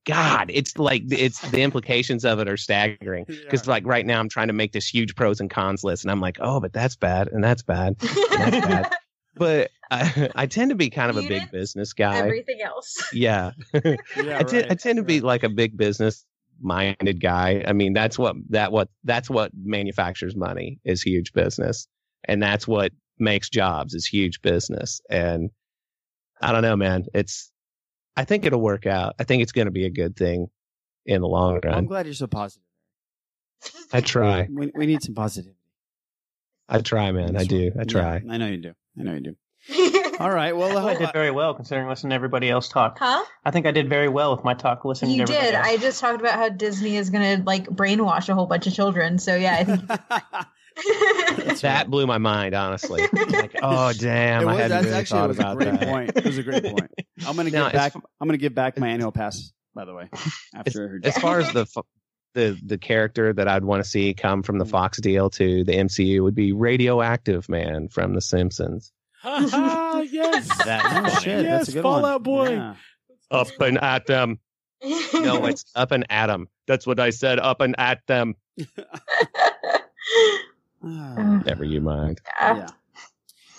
S8: God, it's like it's the implications of it are staggering. Because yeah. like right now, I'm trying to make this huge pros and cons list, and I'm like, oh, but that's bad, and that's bad, and that's bad. But I, I tend to be kind of a big business guy.
S9: Everything else.
S8: Yeah, yeah I, t- right. I tend to be like a big business minded guy. I mean, that's what that what that's what manufactures money is huge business, and that's what makes jobs is huge business. And I don't know, man. It's I think it'll work out. I think it's going to be a good thing in the long run.
S6: I'm glad you're so positive.
S8: I try.
S6: We, we need some positivity.
S8: I try, man. I do. I try.
S6: Yeah, I know you do. I know you do. All right. Well,
S10: I, I did very well considering listening to everybody else talk.
S9: Huh?
S10: I think I did very well with my talk listening.
S9: You
S10: to
S9: did.
S10: Else.
S9: I just talked about how Disney is going to like brainwash a whole bunch of children. So yeah, I
S8: think that blew my mind. Honestly, like, oh damn,
S6: was,
S8: I hadn't really
S6: actually,
S8: thought about
S6: a
S8: that.
S6: point. It was a great point. I'm gonna
S8: No,
S6: give back. I'm gonna give back my annual pass. By the way, after I
S8: as far as the f- the the character that I'd want to see come from the
S6: Mm.
S8: Fox deal to the MCU would be Radioactive Man from The Simpsons.
S7: Ah, yes.
S1: That's
S6: Oh, shit,
S7: yes,
S6: that's a good
S7: Fallout
S6: one.
S7: Boy.
S6: Yeah.
S8: Up and at them. No, it's up and at them. That's what I said. Up and at them.
S6: Ah,
S8: Never you mind.
S6: yeah.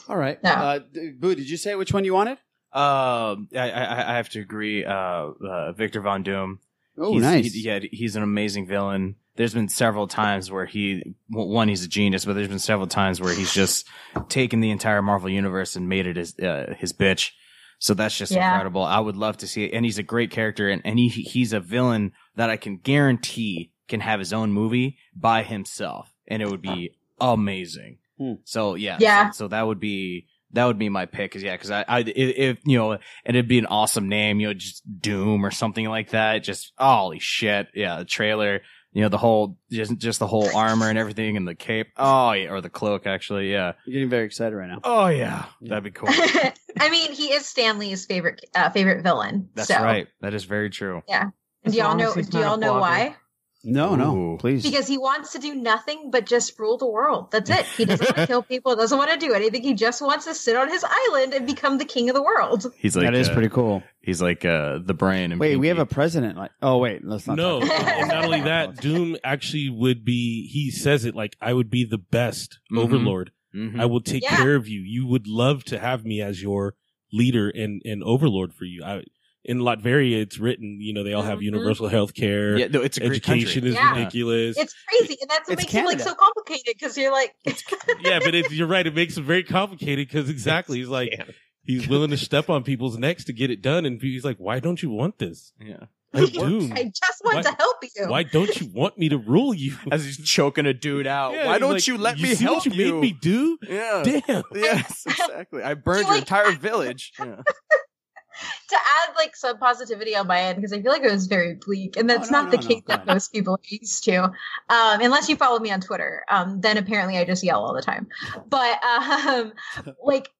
S6: All right.
S9: No.
S6: Uh, Boo, did you say which one you wanted?
S1: Um, I, I I have to agree. Uh, uh Victor Von Doom.
S6: Oh,
S1: He's-
S6: nice.
S1: he- yeah, he's an amazing villain. There's been several times where he, one, he's a genius, but there's been several times where he's just taken the entire Marvel universe and made it his uh, his bitch. So that's just
S9: Yeah.
S1: incredible. I would love to see it, and he's a great character, and and he he's a villain that I can guarantee can have his own movie by himself, and it would be amazing.
S6: Hmm.
S1: So yeah,
S9: Yeah.
S1: So, so that would be that would be my pick, cause yeah, cause I, I, if, if, you know, and it'd be an awesome name, you know, just Doom or something like that. Just, holy shit. Yeah. The trailer, you know, the whole, just, just the whole armor and everything and the cape. Oh yeah. Or the cloak, actually. Yeah.
S6: You're getting very excited right now.
S1: Oh yeah. That'd be cool.
S9: I mean, he is Stan Lee's favorite uh, favorite villain.
S1: That's
S9: so,
S1: right. That is very true.
S9: Yeah.
S10: As
S9: Do y'all know? Do y'all know
S10: blogger.
S9: why?
S6: No, no, please.
S9: Because he wants to do nothing but just rule the world. That's it. He doesn't want to kill people. Doesn't want to do anything. He just wants to sit on his island and become the king of the world.
S1: He's like,
S6: that is
S1: uh,
S6: pretty cool.
S1: He's like, uh, the brain. And
S6: Wait, we have a president. Like, oh wait, let's not.
S7: No,
S6: talk about
S7: and not only that, Doom actually would be. He says it like I would be the best
S1: Mhm.
S7: overlord.
S1: Mhm.
S7: I will take
S9: Yeah.
S7: care of you. You would love to have me as your leader and, and overlord for you. I, in Latveria, it's written, you know, they all have
S9: Mhm.
S7: universal health care.
S1: Yeah, no, it's a great
S7: Education
S1: country.
S7: is
S9: Yeah.
S7: ridiculous.
S9: It's crazy, and that's what
S6: It's
S9: makes it like so complicated. Because you're like,
S7: yeah, but it's, you're right. It makes it very complicated because exactly, he's like,
S8: Damn.
S7: he's willing to step on people's necks to get it done. And he's like, why don't you want this?
S1: Yeah.
S7: I'm Doom.
S9: I just want
S7: Why-
S9: to help you.
S7: Why don't you want me to rule you?
S1: As he's choking a dude out.
S7: Yeah,
S1: Why don't
S7: like,
S1: you let me
S7: see
S1: help
S7: what you
S1: you?
S7: made me do?
S1: Yeah.
S7: Damn.
S1: Yes, exactly. I burned
S9: You
S1: your
S9: like-
S1: entire village. Yeah.
S9: To add like some positivity on my end because I feel like it was very bleak, and that's
S6: Oh, no,
S9: not
S6: no,
S9: the
S6: no,
S9: case that most people are used to. Um, unless you follow me on Twitter, um, then apparently I just yell all the time. But um, like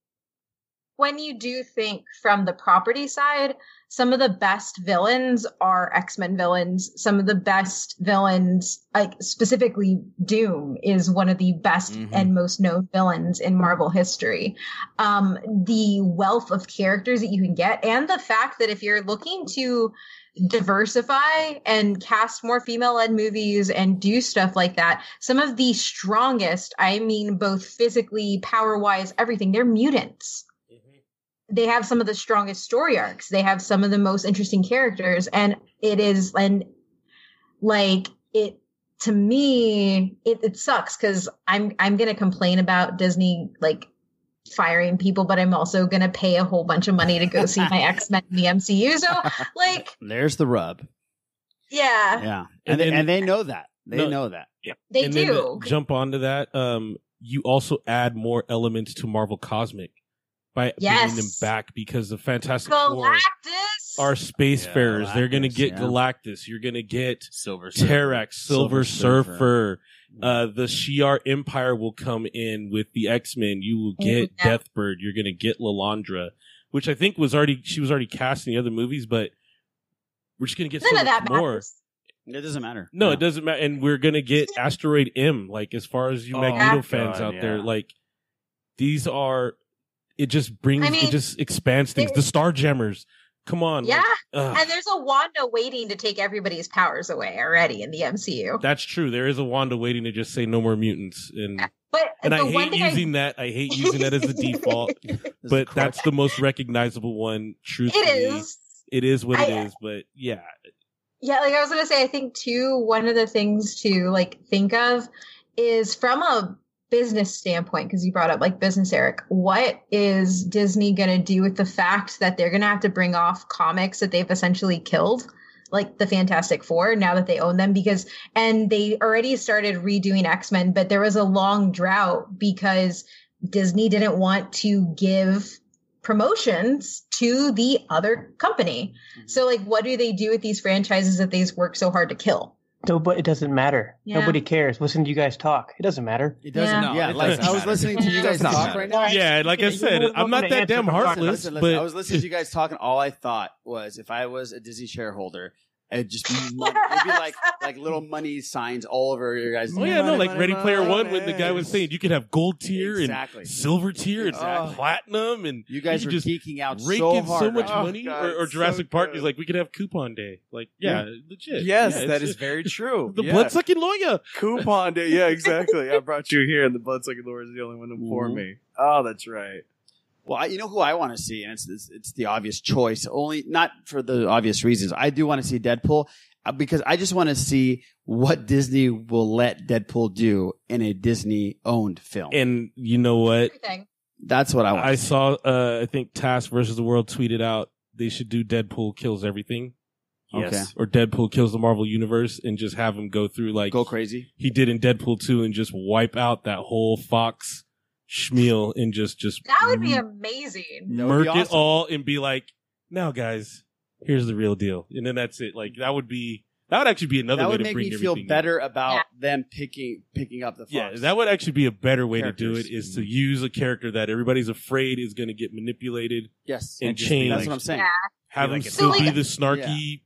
S9: when you do think from the property side, some of the best villains are X Men villains. Some of the best villains, like specifically Doom, is one of the best
S1: Mhm.
S9: and most known villains in Marvel history. Um, the wealth of characters that you can get, and the fact that if you're looking to diversify and cast more female led movies and do stuff like that, some of the strongest, I mean, both physically, power wise, everything, they're mutants they have some of the strongest story arcs. They have some of the most interesting characters, and it is and like it to me, it, it sucks because I'm I'm gonna complain about Disney like firing people, but I'm also gonna pay a whole bunch of money to go see my X Men in the MCU. So like,
S6: There's the rub.
S9: yeah,
S6: Yeah,
S7: And
S6: and, they,
S7: then-
S6: and they know that. They
S7: No,
S6: know that.
S7: Yeah.
S9: They
S7: and then to
S9: do.
S7: jump onto that. Um, you also add more elements to Marvel Cosmic by bringing them back because the Fantastic Four are spacefarers.
S6: Yeah,
S7: They're going to get
S6: yeah.
S7: Galactus. You're going to get
S1: Silver Surfer.
S7: Terrax, Silver,
S6: Silver Surfer.
S7: Surfer. Uh, the Shi'ar Empire will come in with the X Men. You will get
S9: Yeah.
S7: Deathbird. You're going to get Lilandra, which I think was already she was already cast in the other movies, but we're just going to get
S9: None
S7: so
S9: of that
S7: much more.
S9: matters.
S6: It doesn't matter.
S7: No, it doesn't matter. And we're gonna get Asteroid M. Like as far as you
S1: Oh,
S7: Magneto
S1: God,
S7: fans out there, like these are. It just brings.
S9: I mean,
S7: it just expands things. The Starjammers. Come on.
S9: Yeah,
S7: like,
S9: and there's a Wanda waiting to take everybody's powers away already in the MCU.
S7: that's true. There is a Wanda waiting to just say no more mutants, and
S9: But
S7: and I hate
S9: thing
S7: using that. I hate using that as a default. but that's the most recognizable one. Truthfully,
S9: it is.
S7: It is what it
S9: I-
S7: is. But yeah,
S9: Yeah, like I was gonna say, I think too, one of the things to like think of is from a business standpoint, because you brought up like business, Eric, what is Disney gonna do with the fact that they're gonna have to bring off comics that they've essentially killed? Like the Fantastic Four, now that they own them, because and they already started redoing X Men, but there was a long drought because Disney didn't want to give promotions to the other company. Mm-hmm. So, like, what do they do with these franchises that they've worked so hard to kill?
S10: No, but it doesn't matter.
S9: Yeah.
S10: Nobody cares. Listen to you guys talk. It doesn't matter.
S6: It doesn't.
S9: Yeah.
S6: Yeah,
S1: No, it
S6: like
S1: doesn't
S6: I was
S1: matter.
S6: listening to you guys talk
S1: matter.
S6: right now.
S7: yeah. Like I said, I'm not that damn
S10: the
S7: heartless.
S6: Listen, listen,
S7: but
S6: I was listening to you guys talking. All I thought was, if I was a Disney shareholder, it'd just be mon- it'd be like like little money signs all over your guys.
S7: Oh yeah, no, like Ready Player
S6: money,
S7: One when the guy was saying you could have gold tier
S6: Exactly.
S7: and silver tier and platinum and
S6: You guys
S7: could
S6: are
S7: just
S6: geeking out
S7: rake
S6: so hard.
S7: so much
S6: right now.
S7: money.
S1: God,
S7: or, or Jurassic
S1: so
S7: Park
S1: good.
S7: is like we could have coupon day. Like yeah, legit.
S1: Yes,
S7: Yeah,
S1: that
S7: it's
S1: very true.
S7: the
S1: Yeah.
S7: blood sucking lawyer.
S1: coupon day. Yeah, exactly. I brought you here, and the bloodsucking lord is the only one for
S6: Mhm.
S1: me. Oh, that's right.
S6: Well, I, you know who I want to see, and it's, it's it's the obvious choice. Only not for the obvious reasons. I do want to see Deadpool uh, because I just want to see what Disney will let Deadpool do in a Disney owned film.
S7: And you know what?
S9: Everything.
S6: That's what I want.
S7: I
S6: to see.
S7: saw. Uh, I think Task versus the World tweeted out they should do Deadpool kills everything.
S6: Okay.
S1: Yes.
S7: Or Deadpool kills the Marvel universe and just have him go through like
S6: Go crazy.
S7: he did in Deadpool 2 and just wipe out that whole Fox schmeal and just just
S9: That would be amazing.
S6: That would be
S7: murk it
S6: awesome.
S7: all and be like, now guys, here's the real deal. And then that's it. Like that would be that would actually be another
S6: That
S7: way
S6: would
S7: to
S6: make
S7: bring
S6: me feel
S7: everything
S6: better about
S9: Yeah.
S6: them picking picking up the Fox.
S7: Yeah, that would actually be a better way to do
S6: Characters.
S7: it is to mm-hmm. use a character that everybody's afraid is going to get manipulated
S6: yes,
S7: and
S1: just be
S7: change.
S6: that's what I'm saying.
S9: Yeah.
S7: have
S1: Be
S7: him
S1: like a
S7: still
S9: villain.
S7: be the snarky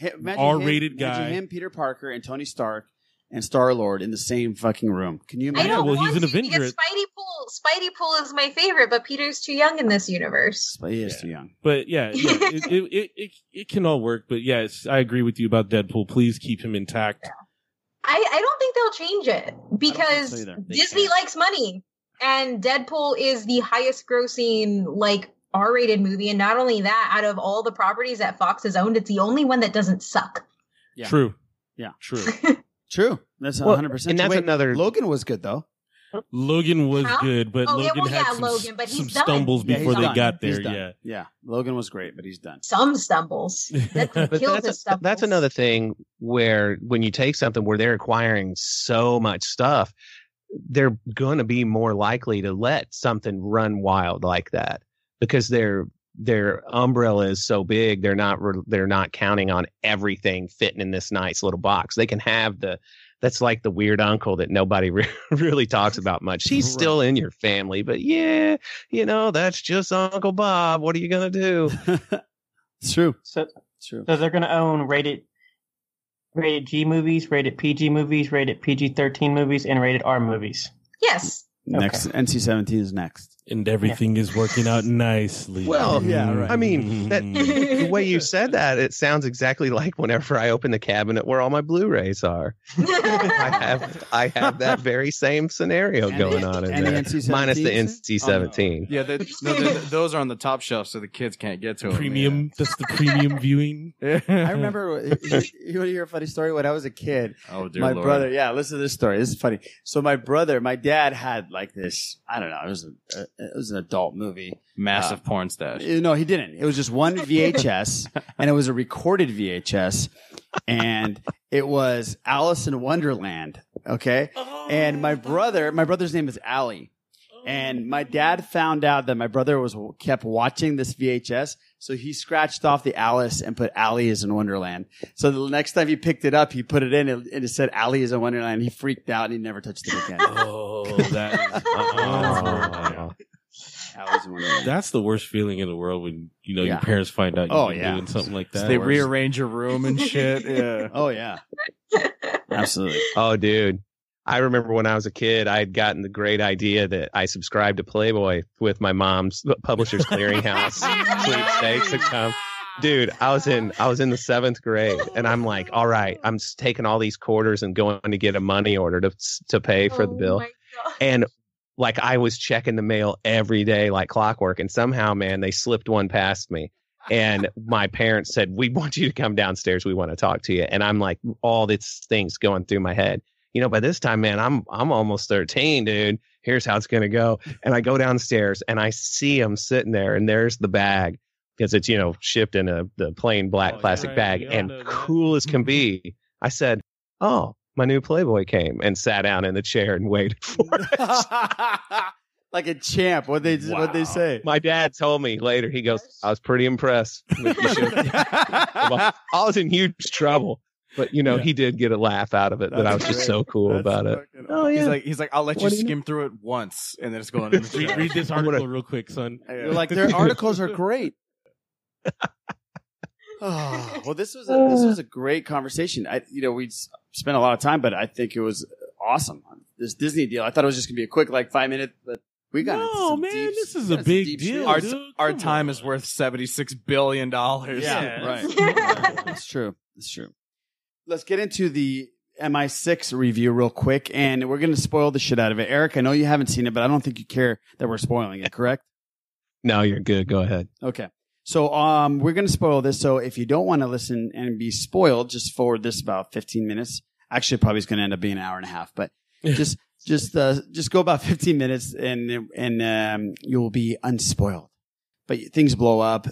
S6: Hi- imagine
S7: R-rated
S6: him,
S7: guy.
S6: Imagine him, Peter Parker, and Tony Stark and Star Lord in the same fucking room. Can you
S9: I
S6: imagine?
S9: don't
S7: well,
S9: want
S7: he's an
S9: to
S7: Avenger.
S9: Spidey Pool, Spidey Pool is my favorite, but Peter's too young in this universe.
S6: But he is
S7: Yeah.
S6: too young.
S7: But yeah, yeah it, it, it, it, it can all work. But yes, I agree with you about Deadpool. Please keep him intact.
S9: I, I don't think they'll change it because
S6: so
S9: Disney
S6: can't.
S9: likes money, and Deadpool is the highest grossing like R-rated movie, and not only that, out of all the properties that Fox has owned, it's the only one that doesn't suck.
S6: Yeah.
S7: True.
S6: Yeah.
S7: True.
S6: True. That's
S8: Well,
S6: 100. percent
S8: and that's another-
S6: Logan was good though.
S7: Logan was
S9: Huh?
S7: good, but
S9: Oh, yeah,
S7: Logan
S9: well,
S7: had
S9: yeah,
S7: some,
S9: Logan, but
S7: some
S9: he's done.
S7: stumbles
S6: Yeah,
S7: before
S6: he's
S7: they
S6: done.
S7: got
S6: He's
S7: there.
S6: done.
S7: Yeah.
S6: Yeah. Logan was great, but he's done.
S9: Some stumbles. Deadpool
S8: But
S9: kills
S8: that's,
S9: his stumbles.
S8: that's another thing where when you take something where they're acquiring so much stuff, they're going to be more likely to let something run wild like that because their their umbrella is so big. They're not re- they're not counting on everything fitting in this nice little box. They can have the that's like the weird uncle that nobody re- really talks about much. He's
S6: Right.
S8: still in your family, but yeah, you know that's just Uncle Bob. What are you gonna do?
S6: it's true.
S10: So,
S6: It's true.
S10: so they're going to own rated rated G movies, rated PG movies, rated PG thirteen movies, and rated R movies.
S9: yes.
S6: Next NC-17 is next.
S7: And everything is working out nicely.
S8: Well,
S6: Yeah, right.
S8: I mean, that, the way you said that, it sounds exactly like whenever I open the cabinet where all my Blu-rays are. I have I have that very same scenario
S6: And
S8: going
S6: the-
S8: on in
S6: and the
S8: there, minus the
S6: too?
S8: NC-17.
S1: Yeah, they, no, they- those are on the top shelf, so the kids can't get to them.
S7: premium. That's the premium viewing.
S6: I remember. You you want to hear a funny story? When I was a kid,
S1: Oh, dear
S6: my
S1: Lord.
S6: brother. Yeah, listen to this story. This is funny. So my brother, my dad had like this. I don't know. It was a, it was an adult movie.
S1: Massive porn stash.
S6: Uh, No, he didn't. It was just one VHS, and it was a recorded VHS, and it was Alice in Wonderland. Okay, and my brother, my brother's name is Ali, and my dad found out that my brother was kept watching this VHS, so he scratched off the Alice and put Ali is in Wonderland. So the next time he picked it up, he put it in and it said Ali is in Wonderland. He freaked out and he never touched it again.
S7: Oh, that is, oh.
S6: Alice in
S7: That's the worst feeling in the world when you know
S6: Yeah.
S7: your parents find out you've
S6: Oh, yeah.
S7: doing something like that.
S1: they rearrange your room and shit. Yeah.
S6: Oh yeah, absolutely.
S8: Oh, dude. I remember when I was a kid, I had gotten the great idea that I subscribed to Playboy with my mom's Publishers Clearinghouse sweepstakes account. Dude, I was in I was in the seventh grade, and I'm like, all right, I'm taking all these quarters and going to get a money order to to pay for the oh bill, and like I was checking the mail every day like clockwork, and somehow, man, they slipped one past me. And my parents said, "We want you to come downstairs. We want to talk to you." And I'm like, all these things going through my head. You know, by this time, man, I'm I'm almost 13, dude. Here's how it's gonna go. And I go downstairs and I see him sitting there, and there's the bag because it's you know shipped in a the plain black oh, plastic bag, and cool as can mm-hmm. be. I said, "Oh, my new Playboy came," and sat down in the chair and waited for it.
S6: like a champ. What they what they say?
S8: My dad told me later. He goes, "I was pretty impressed." With the. Well, I was in huge trouble, but you know, he did get a laugh out of it. that I was
S1: That's
S8: just so cool
S1: That's
S8: about it. Oh yeah, He's
S1: like, he's like, I'll let
S8: What
S1: you
S8: do you
S1: skim through it once, and then it's going in the
S7: read, read this article real quick, son.
S6: You're like their articles are great. Oh, well, this was a, this was a great conversation. I, you know, we spent a lot of time, but I think it was awesome. This Disney deal, I thought it was just gonna be a quick, like five minute, but we got into
S7: No, man,
S6: deep-
S7: this is a big deal.
S1: Our, our
S7: Come
S1: time is worth seventy six billion dollars.
S6: Yeah, right. That's true. That's true. Let's get into the MI6 review real quick, and we're going to spoil the shit out of it. Eric, I know you haven't seen it, but I don't think you care that we're spoiling it, correct?
S8: no, you're good. Go ahead.
S6: Okay. So um, we're going to spoil this. So if you don't want to listen and be spoiled, just forward this about 15 minutes. Actually, probably it's going to end up being an hour and a half, but just just uh, just go about 15 minutes and and um, you'll be unspoiled. But things blow up,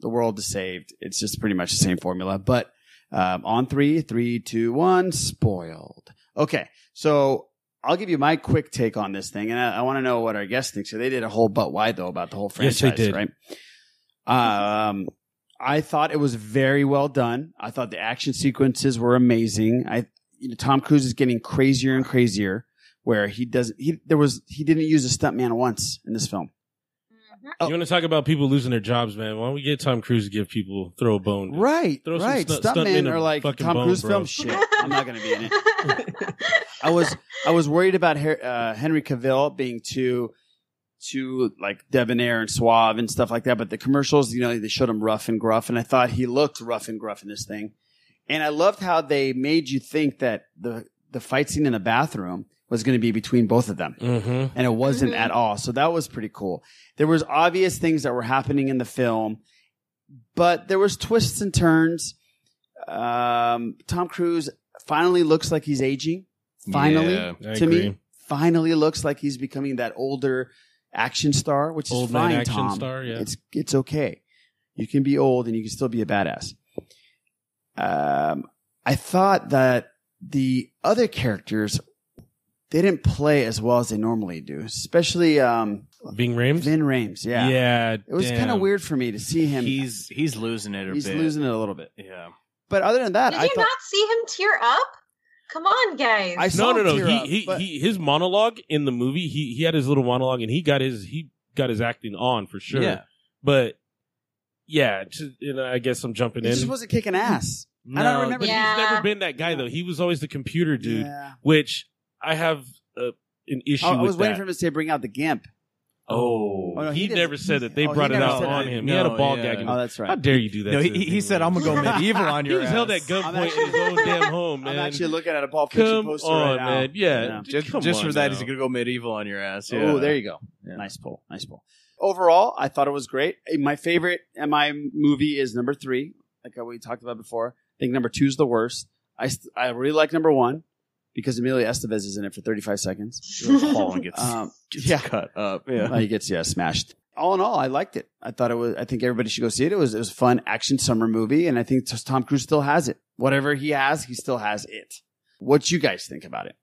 S6: the world is saved. It's just pretty much the same formula. But um, on three, three, two, one, spoiled. Okay, so I'll give you my quick take on this thing, and I, I want to know what our guests think. So they did a whole But Why Tho about the whole
S7: Yes,
S6: franchise,
S7: they did.
S6: right? Um, I thought it was very well done. I thought the action sequences were amazing. I, you know, Tom Cruise is getting crazier and crazier. Where he doesn't, he there was he didn't use a stuntman once in this film.
S7: You want to talk about people losing their jobs, man? Why don't we get Tom Cruise to give people throw a bone? dude?
S6: Right,
S7: Throw some
S6: right.
S7: stunt-
S6: Stuntmen
S7: stuntmen a
S6: are like
S7: fucking
S6: Tom
S7: bone,
S6: Cruise
S7: bro.
S6: film shit. I'm not going to be in it. I was I was worried about Her- uh, Henry Cavill being too too like debonair and suave and stuff like that. But the commercials, you know, they showed him rough and gruff, and I thought he looked rough and gruff in this thing. And I loved how they made you think that the the fight scene in the bathroom was going to be between both of them
S7: Mm-hmm.
S6: and it wasn't at all. So that was pretty cool. There was obvious things that were happening in the film, but there was twists and turns. Um, Tom Cruise finally looks like he's aging. Finally,
S1: Yeah,
S7: I
S6: to me, finally looks like he's becoming that older action star, which is
S7: Old man
S6: fine.
S7: action
S6: Tom,
S7: star, yeah.
S6: it's it's okay. You can be old and you can still be a badass. Um, I thought that the other characters they didn't play as well as they normally do, especially um,
S7: Ving Rhames.
S6: Vin Rhames. Yeah,
S7: Yeah,
S6: It was kind of weird for me to see him.
S1: He's he's losing it a
S6: he's
S1: bit.
S6: losing it a little bit.
S1: Yeah.
S6: But other than that,
S9: Did
S6: I
S9: you
S6: thought
S9: not see him tear up? Come on, guys.
S6: I saw
S7: No, no,
S6: him
S7: no.
S6: tear
S7: He,
S6: up,
S7: he,
S6: but-
S7: he, his monologue in the movie. He, he had his little monologue, and he got his, he got his acting on for sure.
S1: Yeah.
S7: But yeah, just, you know, I guess I'm jumping
S6: he
S7: in.
S6: just wasn't kicking ass.
S7: no,
S6: I don't remember.
S7: He's
S9: Yeah.
S7: never been that guy though. He was always the computer dude,
S6: Yeah.
S7: which I have uh, an issue
S6: I, I
S7: with
S6: was waiting
S7: that.
S6: for him to say bring out the gimp.
S7: Oh,
S6: Oh, no, he
S7: he,
S6: didn't.
S7: never said that. They
S6: Oh, he
S7: brought it
S6: never
S7: out
S6: said
S7: on
S6: that.
S7: him. he had a
S1: No,
S7: ball
S1: yeah.
S7: gag. him.
S6: Oh, that's right.
S7: How dare you do that?
S1: No,
S7: to
S1: he, he said, "I'm gonna go medieval on
S7: He
S1: your
S7: was held at
S1: ass."
S7: gunpoint in his own damn home, man.
S6: I'm actually looking at a Pulp Fiction
S7: Come
S6: poster
S7: on,
S6: right now.
S7: man. Yeah,
S1: Just,
S7: Come
S1: just
S7: on
S1: for that,
S7: now.
S1: he's gonna go medieval on your ass. Yeah.
S6: Oh, there you go. Nice pull. Nice pull. Overall, I thought it was great. My favorite MI movie is number three, like we talked about before. I think number two is the worst. I st- I really like number one because Emilio Estevez is in it for 35 seconds.
S1: Holland gets,
S6: Um,
S1: gets
S6: yeah.
S1: cut up. Yeah.
S6: Uh, he gets yeah smashed. All in all, I liked it. I thought it was. I think everybody should go see it. It was it was a fun action summer movie, and I think Tom Cruise still has it. Whatever he has, he still has it. What you guys think about it?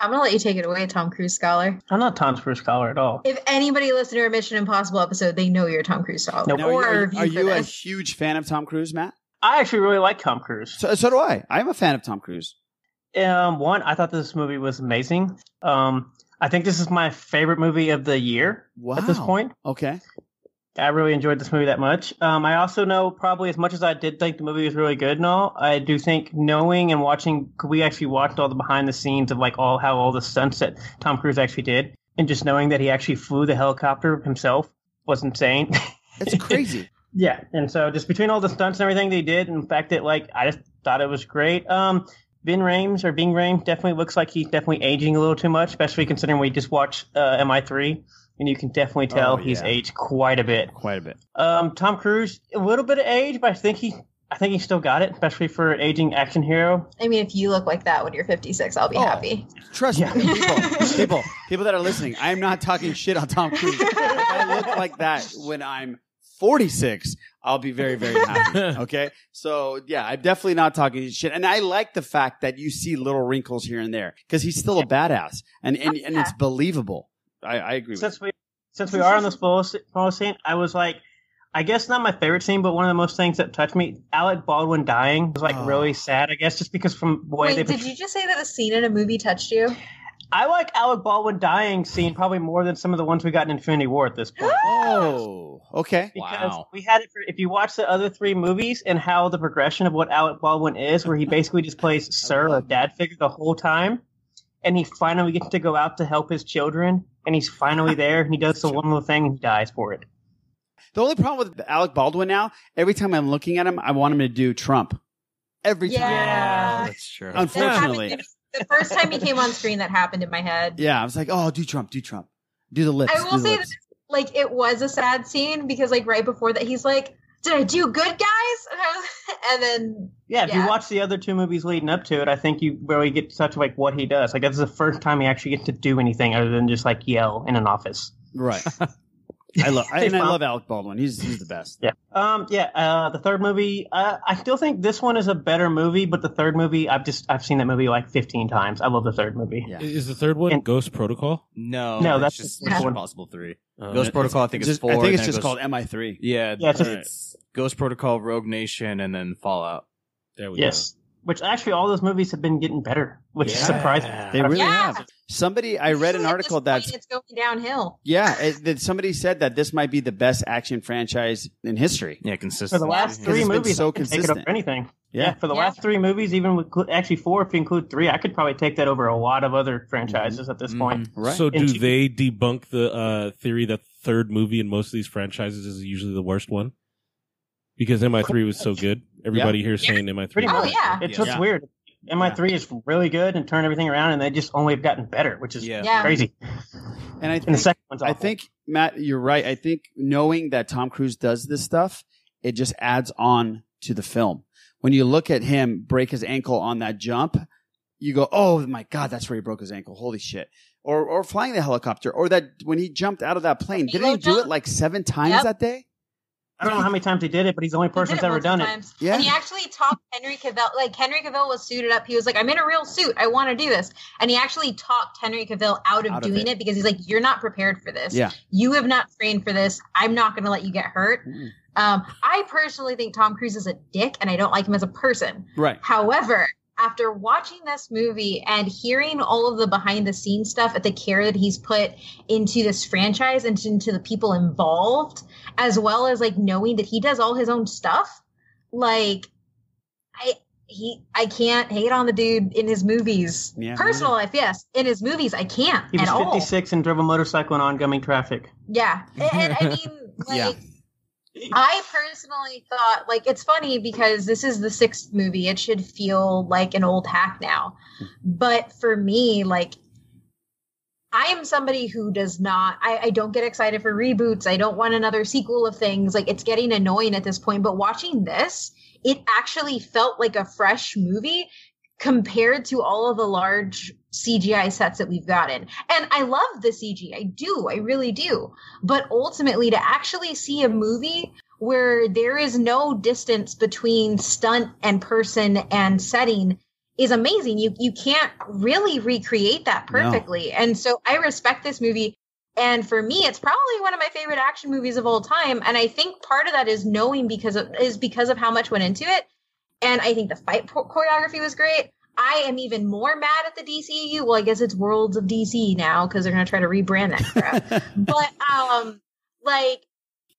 S9: I'm gonna let you take it away, Tom Cruise scholar.
S10: I'm not Tom Cruise scholar at all.
S9: If anybody listened to a Mission Impossible episode, they know you're a Tom Cruise scholar.
S6: Now,
S9: Or
S6: are,
S9: a
S6: you-
S9: review
S6: are
S9: for
S6: you a huge fan of Tom Cruise, Matt?
S10: I actually really like Tom Cruise.
S6: So, so do I. I'm a fan of Tom Cruise.
S10: Um, one, I thought this movie was amazing. Um, I think this is my favorite movie of the year at this point.
S6: Okay.
S10: I really enjoyed this movie that much. Um, I also know probably as much as I did think the movie was really good and all, I do think knowing and watching, we actually watched all the behind the scenes of like all how all the stunts that Tom Cruise actually did, and just knowing that he actually flew the helicopter himself was insane.
S6: It's crazy.
S10: yeah, and so just between all the stunts and everything they did, and the fact that like I just thought it was great. Um, Ben Rhames or Bing Rhames definitely looks like he's definitely aging a little too much, especially considering we just watched uh, MI3, and you can definitely tell
S6: Oh,
S10: he's aged quite a bit.
S6: Quite a bit.
S10: Um, Tom Cruise, a little bit of age, but I think he, I think he still got it, especially for an aging action hero.
S9: I mean, if you look like that when you're 56, I'll be
S6: Oh.
S9: happy.
S6: Trust me, people, people, people that are listening. I am not talking shit on Tom Cruise. if I look like that when I'm 46, I'll be very, very happy. Okay, so yeah, I'm definitely not talking shit, and I like the fact that you see little wrinkles here and there because he's still a badass, and and, and it's believable. I, I agree. With
S10: Since we, since we are on this photo photo scene, I was like, I guess not my favorite scene, but one of the most things that touched me. Alec Baldwin dying was like
S6: Oh.
S10: really sad. I guess just because from the way
S9: Wait,
S10: they.
S9: did you just say that a scene in a movie touched you?
S10: I like Alec Baldwin dying scene probably more than some of the ones we got in Infinity War at this point.
S6: Oh, okay.
S10: Because we had it for if you watch the other three movies and how the progression of what Alec Baldwin is, where he basically just plays Sir, a dad figure, the whole time, and he finally gets to go out to help his children, and he's finally there, and he does the one little thing, and he dies for it.
S6: The only problem with Alec Baldwin now, every time I'm looking at him, I want him to do Trump. Every time.
S9: Yeah.
S1: That's true.
S6: Unfortunately.
S9: The first time he came on screen, that happened in my head.
S6: Yeah, I was like, oh, do Trump, do Trump. Do the lips.
S9: I will
S6: the
S9: say that, like, it was a sad scene because, like, right before that, he's like, "Did I do good, guys?" And, I was, and then,
S10: Yeah, if you watch the other two movies leading up to it, I think you really get to touch like what he does. Like that's the first time he actually gets to do anything other than just like yell in an office.
S6: Right. I love I, and I love Alec Baldwin. He's he's the best.
S10: Yeah. Um. Yeah. Uh. The third movie. Uh, I still think this one is a better movie, but the third movie, I've just I've seen that movie like 15 times. I love the third movie.
S6: Yeah.
S7: Is the third one Ghost Protocol?
S1: No,
S10: No,
S1: that's
S10: that's
S1: just Mission
S10: one.
S1: Impossible Three.
S7: Uh,
S1: Ghost Protocol, I think
S6: it's
S1: it's
S6: just-
S1: four.
S6: I think it's just
S1: it
S6: called MI3.
S1: Yeah,
S10: Yeah, it's
S1: it's, Ghost Protocol, Rogue Nation, and then Fallout.
S7: There we go.
S10: Yes. Which actually, all those movies have been getting better, which is surprising.
S6: They really
S9: Yeah.
S6: have. Somebody I read an article
S9: At this
S6: that's
S9: point, it's going downhill.
S6: yeah, it, that somebody said that this might be the best action franchise in history.
S1: Yeah,
S10: For
S1: consistent.
S10: the last
S6: Because
S10: three
S6: it's been
S10: movies,
S6: so
S10: I can take it
S6: consistent.
S10: over anything.
S6: Yeah.
S10: Yeah. for the
S9: Yeah.
S10: last three movies, even with actually four, if you include three, I could probably take that over a lot of other franchises at this point.
S6: Right.
S7: So
S10: And
S7: do
S10: she-
S7: they debunk the uh, theory that the third movie in most of these franchises is usually the worst one? Because MI3 was so good. Everybody here is saying MI3.
S10: Pretty
S9: Oh, yeah.
S10: It's
S6: Yeah.
S10: what's weird. MI3 is really good and turned everything around, and they just only have gotten better, which is
S1: Yeah.
S9: Yeah.
S10: crazy.
S6: And I
S10: And the
S6: think
S10: second one's
S6: I think Matt, you're right. I think knowing that Tom Cruise does this stuff, it just adds on to the film. When you look at him break his ankle on that jump, you go, "Oh my god, that's where he broke his ankle! Holy shit!" Or or flying the helicopter, or that when he jumped out of that plane, didn't he do it like seven times
S9: Yep.
S6: that day?
S10: I don't know how many times he did it, but he's the only person
S9: did
S10: that's ever
S9: multiple
S10: done it.
S6: Yeah.
S9: And he actually talked Henry Cavill. Like Henry Cavill was suited up. He was like, "I'm in a real suit. I want to do this." And he actually talked Henry Cavill out of
S6: Out of
S9: doing
S6: it.
S9: it. because he's like, "You're not prepared for this.
S6: Yeah.
S9: You have not trained for this. I'm not going to let you get hurt." Um, I personally think Tom Cruise is a dick, and I don't like him as a person.
S6: Right.
S9: However, after watching this movie and hearing all of the behind the scenes stuff at the care that he's put into this franchise and into the people involved, as well as like knowing that he does all his own stuff, like I he I can't hate on the dude in his movies.
S10: Yeah,
S9: Personal life, yes. In his movies, I can't
S10: He was
S9: at all.
S10: 56 and drove a motorcycle in oncoming traffic.
S9: Yeah. And, and I mean, like, I personally thought, like, it's funny because this is the sixth movie. It should feel like an old hack now. But for me, like, I am somebody who does not, I, I don't get excited for reboots. I don't want another sequel of things. Like, it's getting annoying at this point. But watching this, it actually felt like a fresh movie compared to all of the large CGI sets that we've gotten. And I love the CG. I do. I really do. But ultimately to actually see a movie where there is no distance between stunt and person and setting is amazing. You you can't really recreate that
S12: No.
S9: perfectly. And so I respect this movie and for me it's probably one of my favorite action movies of all time and I think part of that is knowing because of is because of how much went into it and I think the fight cho- choreography was great. I am even more mad at the DCU. Well, I guess it's Worlds of DC now because they're going to try to rebrand that crap. but um, like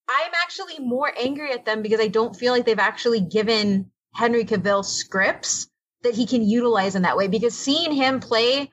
S9: I'm actually more angry at them because I don't feel like they've actually given Henry Cavill scripts that he can utilize in that way. Because seeing him play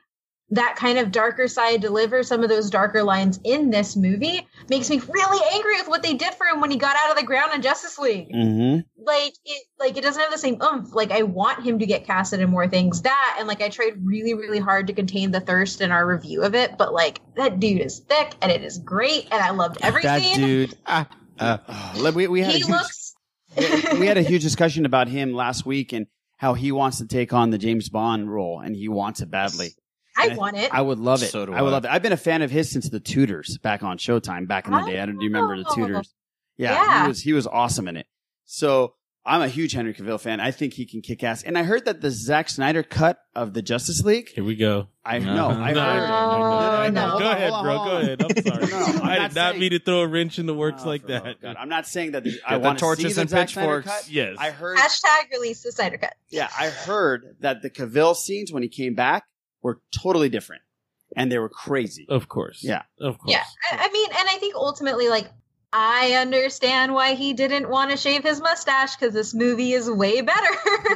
S9: that kind of darker side, deliver some of those darker lines in this movie, makes me really angry with what they did for him when he got out of the ground in Justice League
S6: Mm-hmm.
S9: like it like it doesn't have the same oomph. Like I want him to get casted in more things. That and like I tried really, really hard to contain the thirst in our review of it, but like that dude is thick and it is great and I loved everything.
S6: that dude. Ah, uh, we, we had
S9: he
S6: a huge,
S9: looks
S6: we had a huge discussion about him last week and how he wants to take on the James Bond role and he wants it badly.
S9: I
S6: And
S9: want it.
S6: I would love it.
S1: So do
S6: I would love it. I've been a fan of his since the Tudors back on Showtime back in the day. I don't do you remember the. Tudors? Yeah,
S9: Yeah.
S6: he was he was awesome in it. So I'm a huge Henry Cavill fan. I think he can kick ass. And I heard that the Zack Snyder cut of the Justice League.
S7: Here we go.
S6: I know. I
S7: No,
S6: heard.
S7: no, no, no, Go
S6: on,
S7: ahead,
S6: on,
S7: bro.
S6: hold
S7: Go ahead. I'm sorry.
S6: No, no, I'm
S7: I did not
S6: saying-
S7: mean to throw a wrench in the works like that.
S6: God, I'm not saying that the, I
S1: the
S6: want to see
S1: torches
S6: the
S1: and
S6: Zack
S1: pitchforks.
S7: Yes.
S6: I heard.
S9: Hashtag release the Snyder cut.
S6: Yeah, I heard that the Cavill scenes when he came back were totally different, and they were crazy.
S7: Of course.
S6: Yeah.
S7: Of course.
S9: Yeah. I, I mean, and I think ultimately like I understand why he didn't want to shave his mustache because this movie is way better.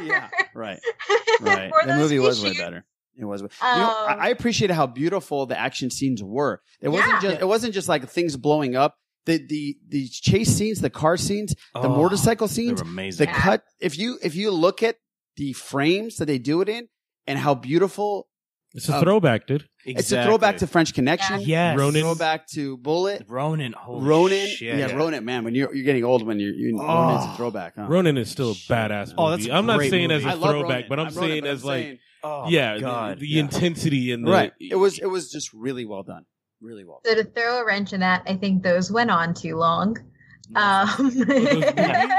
S6: yeah, right, right. The
S9: those
S6: movie was way better. It was. you know, I,
S9: Um,
S6: I appreciated how beautiful the action scenes were. It wasn't
S9: Yeah.
S6: just. It wasn't just like things blowing up. The the the chase scenes, the car scenes, the
S1: Oh,
S6: motorcycle
S1: they
S6: scenes,
S1: were amazing.
S6: the cut. If you if you look at the frames that they do it in and how beautiful
S7: It's a
S6: Um,
S7: throwback, dude.
S6: It's a throwback to French Connection.
S1: Yes.
S7: Ronin.
S6: Throwback to Bullitt.
S1: Ronin. Holy
S6: Ronin.
S1: shit.
S6: Yeah, Ronin. Man, when you're you're getting old, when you're, you Ronin's a throwback. Huh?
S7: Ronin is still a badass movie.
S1: Oh, that's a
S7: I'm not saying
S1: movie.
S7: as a throwback, but I'm,
S6: I'm Ronin,
S7: saying
S6: but I'm
S7: as like,
S6: saying-
S1: Oh,
S7: yeah,
S1: God.
S7: the, the
S6: Yeah.
S7: intensity and the
S6: right. It was it was just really well done. Really well.
S9: So to throw a wrench in that, I think those went on too long. Um,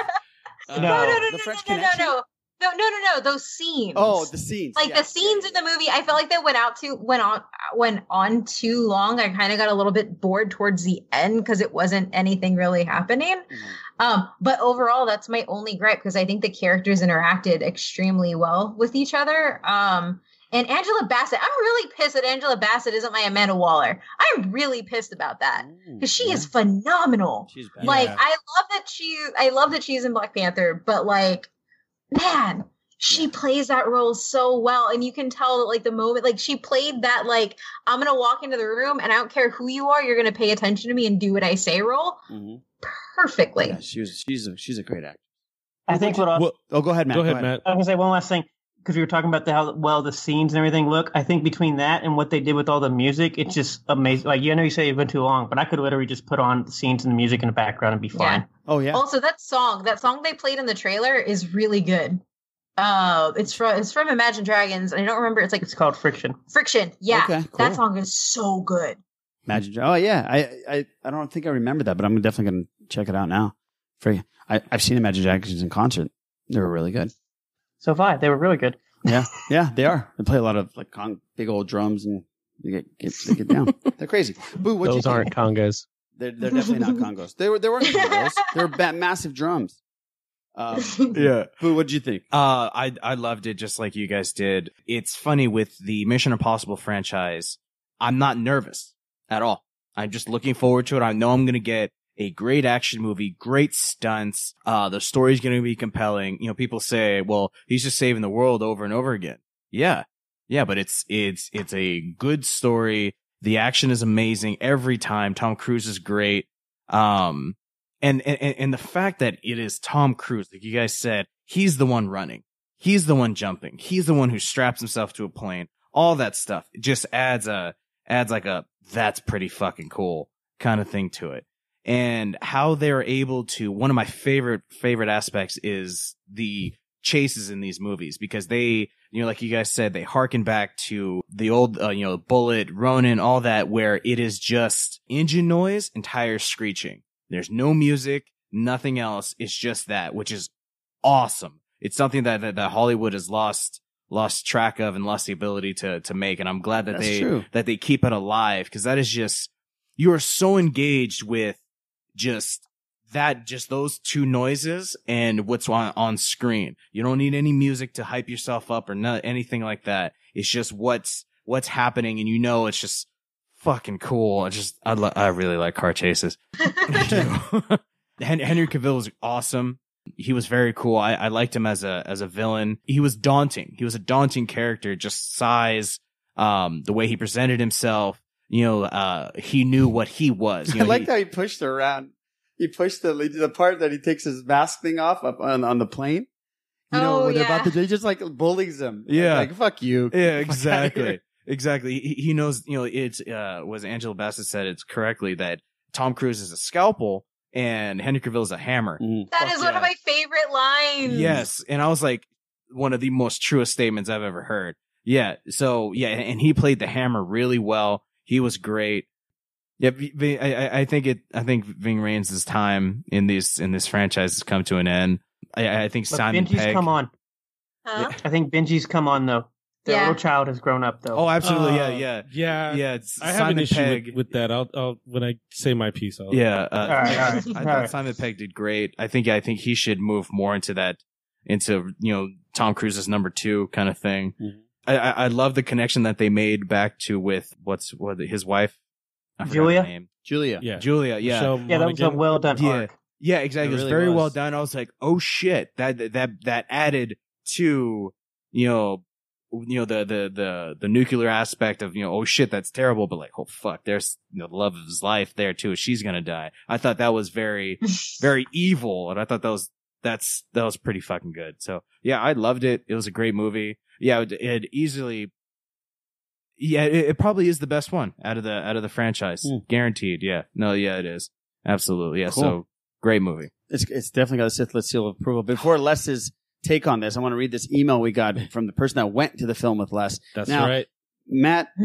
S6: Uh,
S9: no, no, no, no, no, no, no, no, no, no, no, no. Those scenes.
S6: Oh, the scenes.
S9: like
S6: yeah.
S9: the scenes in the movie, I felt like they went out too went on went on too long. I kind of got a little bit bored towards the end because it wasn't anything really happening.
S6: Mm-hmm.
S9: Um, but overall, that's my only gripe because I think the characters interacted extremely well with each other. Um, and Angela Bassett, I'm really pissed that Angela Bassett isn't my Amanda Waller. I'm really pissed about that because she is phenomenal.
S6: She's bad.
S9: Like
S7: Yeah.
S9: I love that she I love that she's in Black Panther, but like man, she plays that role so well and you can tell that like the moment like she played that like I'm going to walk into the room and I don't care who you are, you're going to pay attention to me and do what I say role
S6: Mhm.
S9: perfectly.
S6: Yeah, she was she's a, she's a great actor.
S10: I think what
S7: Well,
S6: Oh, go ahead, Matt.
S7: go ahead, Matt.
S10: I was gonna say one last thing because we were talking about the, how well the scenes and everything look. I think between that and what they did with all the music, it's just amazing. Like you know, you say it's been too long, but I could literally just put on the scenes and the music in the background and be fine.
S6: Oh yeah.
S9: Also that song, that song they played in the trailer is really good. Uh it's from it's from Imagine Dragons and I don't remember it's like
S10: It's called Friction.
S9: Friction. Yeah.
S6: Okay, cool.
S9: That song is so good.
S6: Imagine. Oh yeah. I, I I don't think I remember that, but I'm definitely gonna check it out now. For you. I I've seen Imagine Dragons in concert. They were really good.
S10: So have I. They were really good.
S6: Yeah, yeah, they are. They play a lot of like con- big old drums and they get get they get down. They're crazy. Boo, what
S8: Those aren't congos.
S6: They're, they're definitely not congos. They were they weren't congos. They were ba- massive drums. Uh,
S1: Yeah.
S6: Boo, what did you think?
S1: Uh, I I loved it just like you guys did. It's funny with the Mission Impossible franchise. I'm not nervous at all. I'm just looking forward to it. I know I'm gonna get a great action movie, great stunts. Uh, the story's going to be compelling. You know, people say, well, he's just saving the world over and over again. Yeah. Yeah, but it's, it's, it's a good story. The action is amazing every time. Tom Cruise is great. Um, and, and, and the fact that it is Tom Cruise, like you guys said, he's the one running. He's the one jumping. He's the one who straps himself to a plane. All that stuff it just adds a, adds like a, that's pretty fucking cool kind of thing to it. And how they're able to, one of my favorite, favorite aspects is the chases in these movies because they, you know, like you guys said, they harken back to the old, uh, you know, Bullitt, Ronin, all that, where it is just engine noise and tires screeching. There's no music, nothing else. It's just that, which is awesome. It's something that, that, that Hollywood has lost lost track of and lost the ability to to make and I'm glad that
S6: That's
S1: they
S6: true.
S1: that they keep it alive because that is just you are so engaged with just that just those two noises and what's on on screen. You don't need any music to hype yourself up or not anything like that. It's just what's what's happening and you know it's just fucking cool. I just I lo- I really like car chases. Henry Cavill was awesome. He was very cool. I, I liked him as a as a villain. He was daunting. He was a daunting character. Just size, um, the way he presented himself. You know, uh, he knew what he was. You
S6: I like
S1: he-
S6: how he pushed her around. He pushed the the part that he takes his mask thing off up on, on the plane. You know,
S1: Oh,
S6: when they're about to, he just like bullies him.
S1: Yeah.
S6: like fuck you.
S1: Yeah,
S6: Fuck outta here.
S1: exactly. Exactly. He, he knows, you know, it's, uh, was Angela Bassett said it's correctly that Tom Cruise is a scalpel and Henry Cavill is a hammer.
S9: That is one of my favorite lines.
S1: Yes. And I was like, one of the most truest statements I've ever heard. Yeah. So yeah, and he played the hammer really well. He was great. Yeah, I think it. I think Ving Rhames' time in these in this franchise has come to an end. I, I think
S10: But
S1: Simon
S10: Benji's
S1: Pegg.
S10: come on.
S9: Huh?
S10: I think Benji's come on though. The
S9: Yeah.
S10: little child has grown up though.
S1: Oh, absolutely. yeah,
S7: Uh,
S1: yeah,
S7: yeah.
S1: yeah. It's
S7: I have
S1: Simon
S7: an issue
S1: Pegg.
S7: with, with that. I'll, I'll when I say my piece. I'll,
S1: Yeah, uh,
S10: All right, all right,
S1: I
S10: all
S1: thought
S10: right.
S1: Simon Pegg did great. I think I think he should move more into that, into you know Tom Cruise's number two kind of thing.
S6: Mm-hmm.
S1: I, I I love the connection that they made back to with what's what his wife, I
S10: Julia?
S1: name.
S6: Julia.
S7: Yeah.
S1: Julia, yeah,
S7: Michelle
S10: yeah, that was a well done
S1: yeah,
S10: arc.
S1: yeah, exactly.
S6: It
S1: It was
S6: really
S1: very well done. I was like, oh shit, that that that added to you know you know the the the the nuclear aspect of you know oh shit that's terrible, but like oh fuck, there's you know the love of his life there too. She's gonna die. I thought that was very very evil, and I thought that was that's that was pretty fucking good. So yeah, I loved it. It was a great movie. Yeah, it, it easily. Yeah, it, it probably is the best one out of the out of the franchise,
S6: Hmm.
S1: guaranteed. Yeah, no, yeah, it is absolutely. Yeah,
S6: Cool.
S1: so great movie.
S6: It's it's definitely got a Sith List seal of approval. Before Les's take on this, I want to read this email we got from the person that went to the film with Les.
S7: That's
S6: Now,
S7: right.
S6: Matt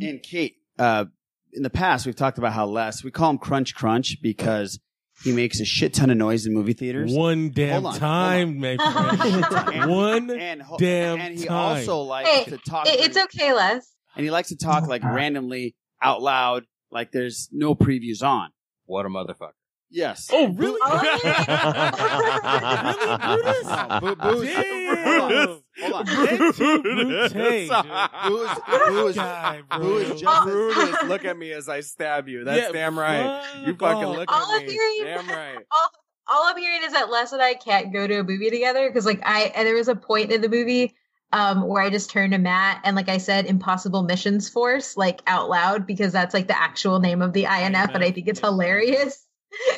S6: and Kate, uh, in the past, we've talked about how Les, we call him Crunch Crunch because he makes a shit ton of noise in movie theaters.
S7: One damn
S6: Hold on,
S7: time, my friend. One
S6: And, ho-
S7: damn
S6: and he
S7: time.
S6: also likes
S9: Hey,
S6: to talk.
S9: it- it's okay, Les.
S6: and he likes to talk like randomly out loud, like there's no previews on.
S1: What a motherfucker!
S6: Yes.
S7: Oh, really?
S6: Oh, boo- booze.
S7: Damn.
S6: Hold on.
S7: Bruce.
S6: Booze, booze,
S7: Guy, bro.
S6: booze is just
S1: Brutus, look at me as I stab you. That's
S7: Yeah,
S1: damn right. You fucking
S7: off.
S1: look
S9: All
S1: at
S9: I'm
S1: me.
S9: hearing,
S1: Damn right.
S9: all, all I'm hearing is that Les and I can't go to a movie together because, like, I and there was a point in the movie um where I just turned to Matt and, like I said, Impossible Missions Force, like out loud because that's like the actual name of the IMF, and I think it's hilarious.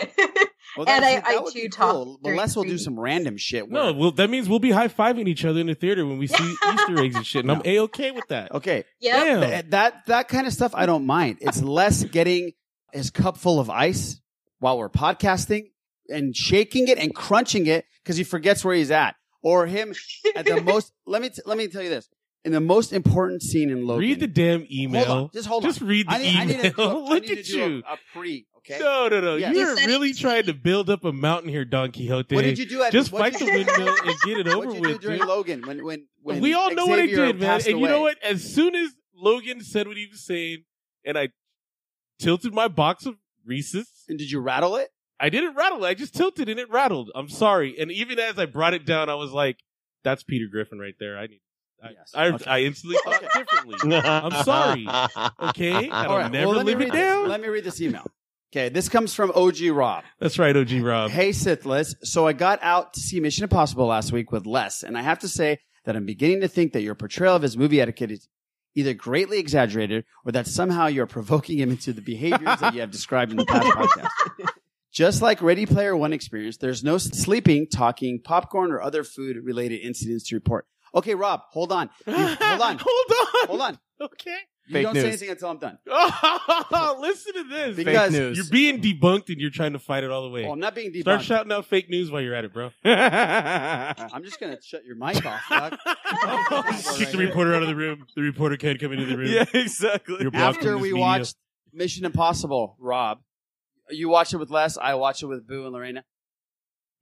S6: Well,
S9: and I,
S6: that
S9: I too
S6: be
S9: talk.
S6: cool. But
S9: during
S6: Les will do some random shit.
S7: No, well, that means we'll be high fiving each other in the theater when we see Easter eggs and shit, and I'm a okay with that.
S6: Okay.
S9: yeah,
S7: Damn.
S6: Th- that that kind of stuff I don't mind. It's less getting his cup full of ice while we're podcasting and shaking it and crunching it because he forgets where he's at, or him at the most. Let me t- let me tell you this: in the most important scene in Logan.
S7: Read the damn email.
S6: Hold on, just hold on.
S7: Just read the
S6: I need, I need to do
S7: email.
S6: a- I
S7: Look
S6: need to
S7: at
S6: do
S7: you.
S6: A, a pre. Okay.
S7: No, no, no.
S6: Yes.
S7: You're really trying to build up a mountain here, Don Quixote.
S6: What did you do at
S7: Just
S6: what
S7: fight
S6: did
S7: the windmill and get it over
S6: What'd you do
S7: with.
S6: during
S7: dude.
S6: Logan when when when
S7: we all know what I did, man.
S6: passed
S7: And you know what? As soon as Logan said what he was saying, and I tilted my box of Reese's,
S6: And did you rattle it?
S7: I didn't rattle it. I just tilted and it rattled. I'm sorry. And even as I brought it down, I was like, "That's Peter Griffin right there." I need. I,
S6: Yes.
S7: I,
S6: Okay.
S7: I instantly thought differently. I'm sorry. Okay, and I'll
S6: right.
S7: never
S6: well, let me
S7: live
S6: read
S7: it
S6: this.
S7: down.
S6: Let me read this email. Okay, this comes from OG Rob.
S7: That's right, OG Rob.
S6: Hey, Sith List. So I got out to see Mission Impossible last week with Les, and I have to say that I'm beginning to think that your portrayal of his movie etiquette is either greatly exaggerated or that somehow you're provoking him into the behaviors that you have described in the past podcast. Just like Ready Player One experience, there's no sleeping, talking, popcorn, or other food related incidents to report. Okay, Rob, hold on. You- hold on.
S7: hold on.
S6: Hold on.
S7: Okay.
S6: You
S1: Fake
S6: don't say anything until I'm done.
S7: Listen to this.
S6: Because
S7: you're being debunked and you're trying to fight it all the way.
S6: Well, I'm not being debunked.
S7: Start
S6: debunked.
S7: shouting out fake news while you're at it, bro.
S6: I'm just gonna shut your mic off. Doc.
S7: Kick the reporter out of the room. The reporter can't come into the room.
S1: Yeah, exactly.
S7: You're blocked
S6: After
S7: from
S6: we
S7: media.
S6: watched Mission Impossible, Rob, you watched it with Les. I watched it with Boo and Lorena.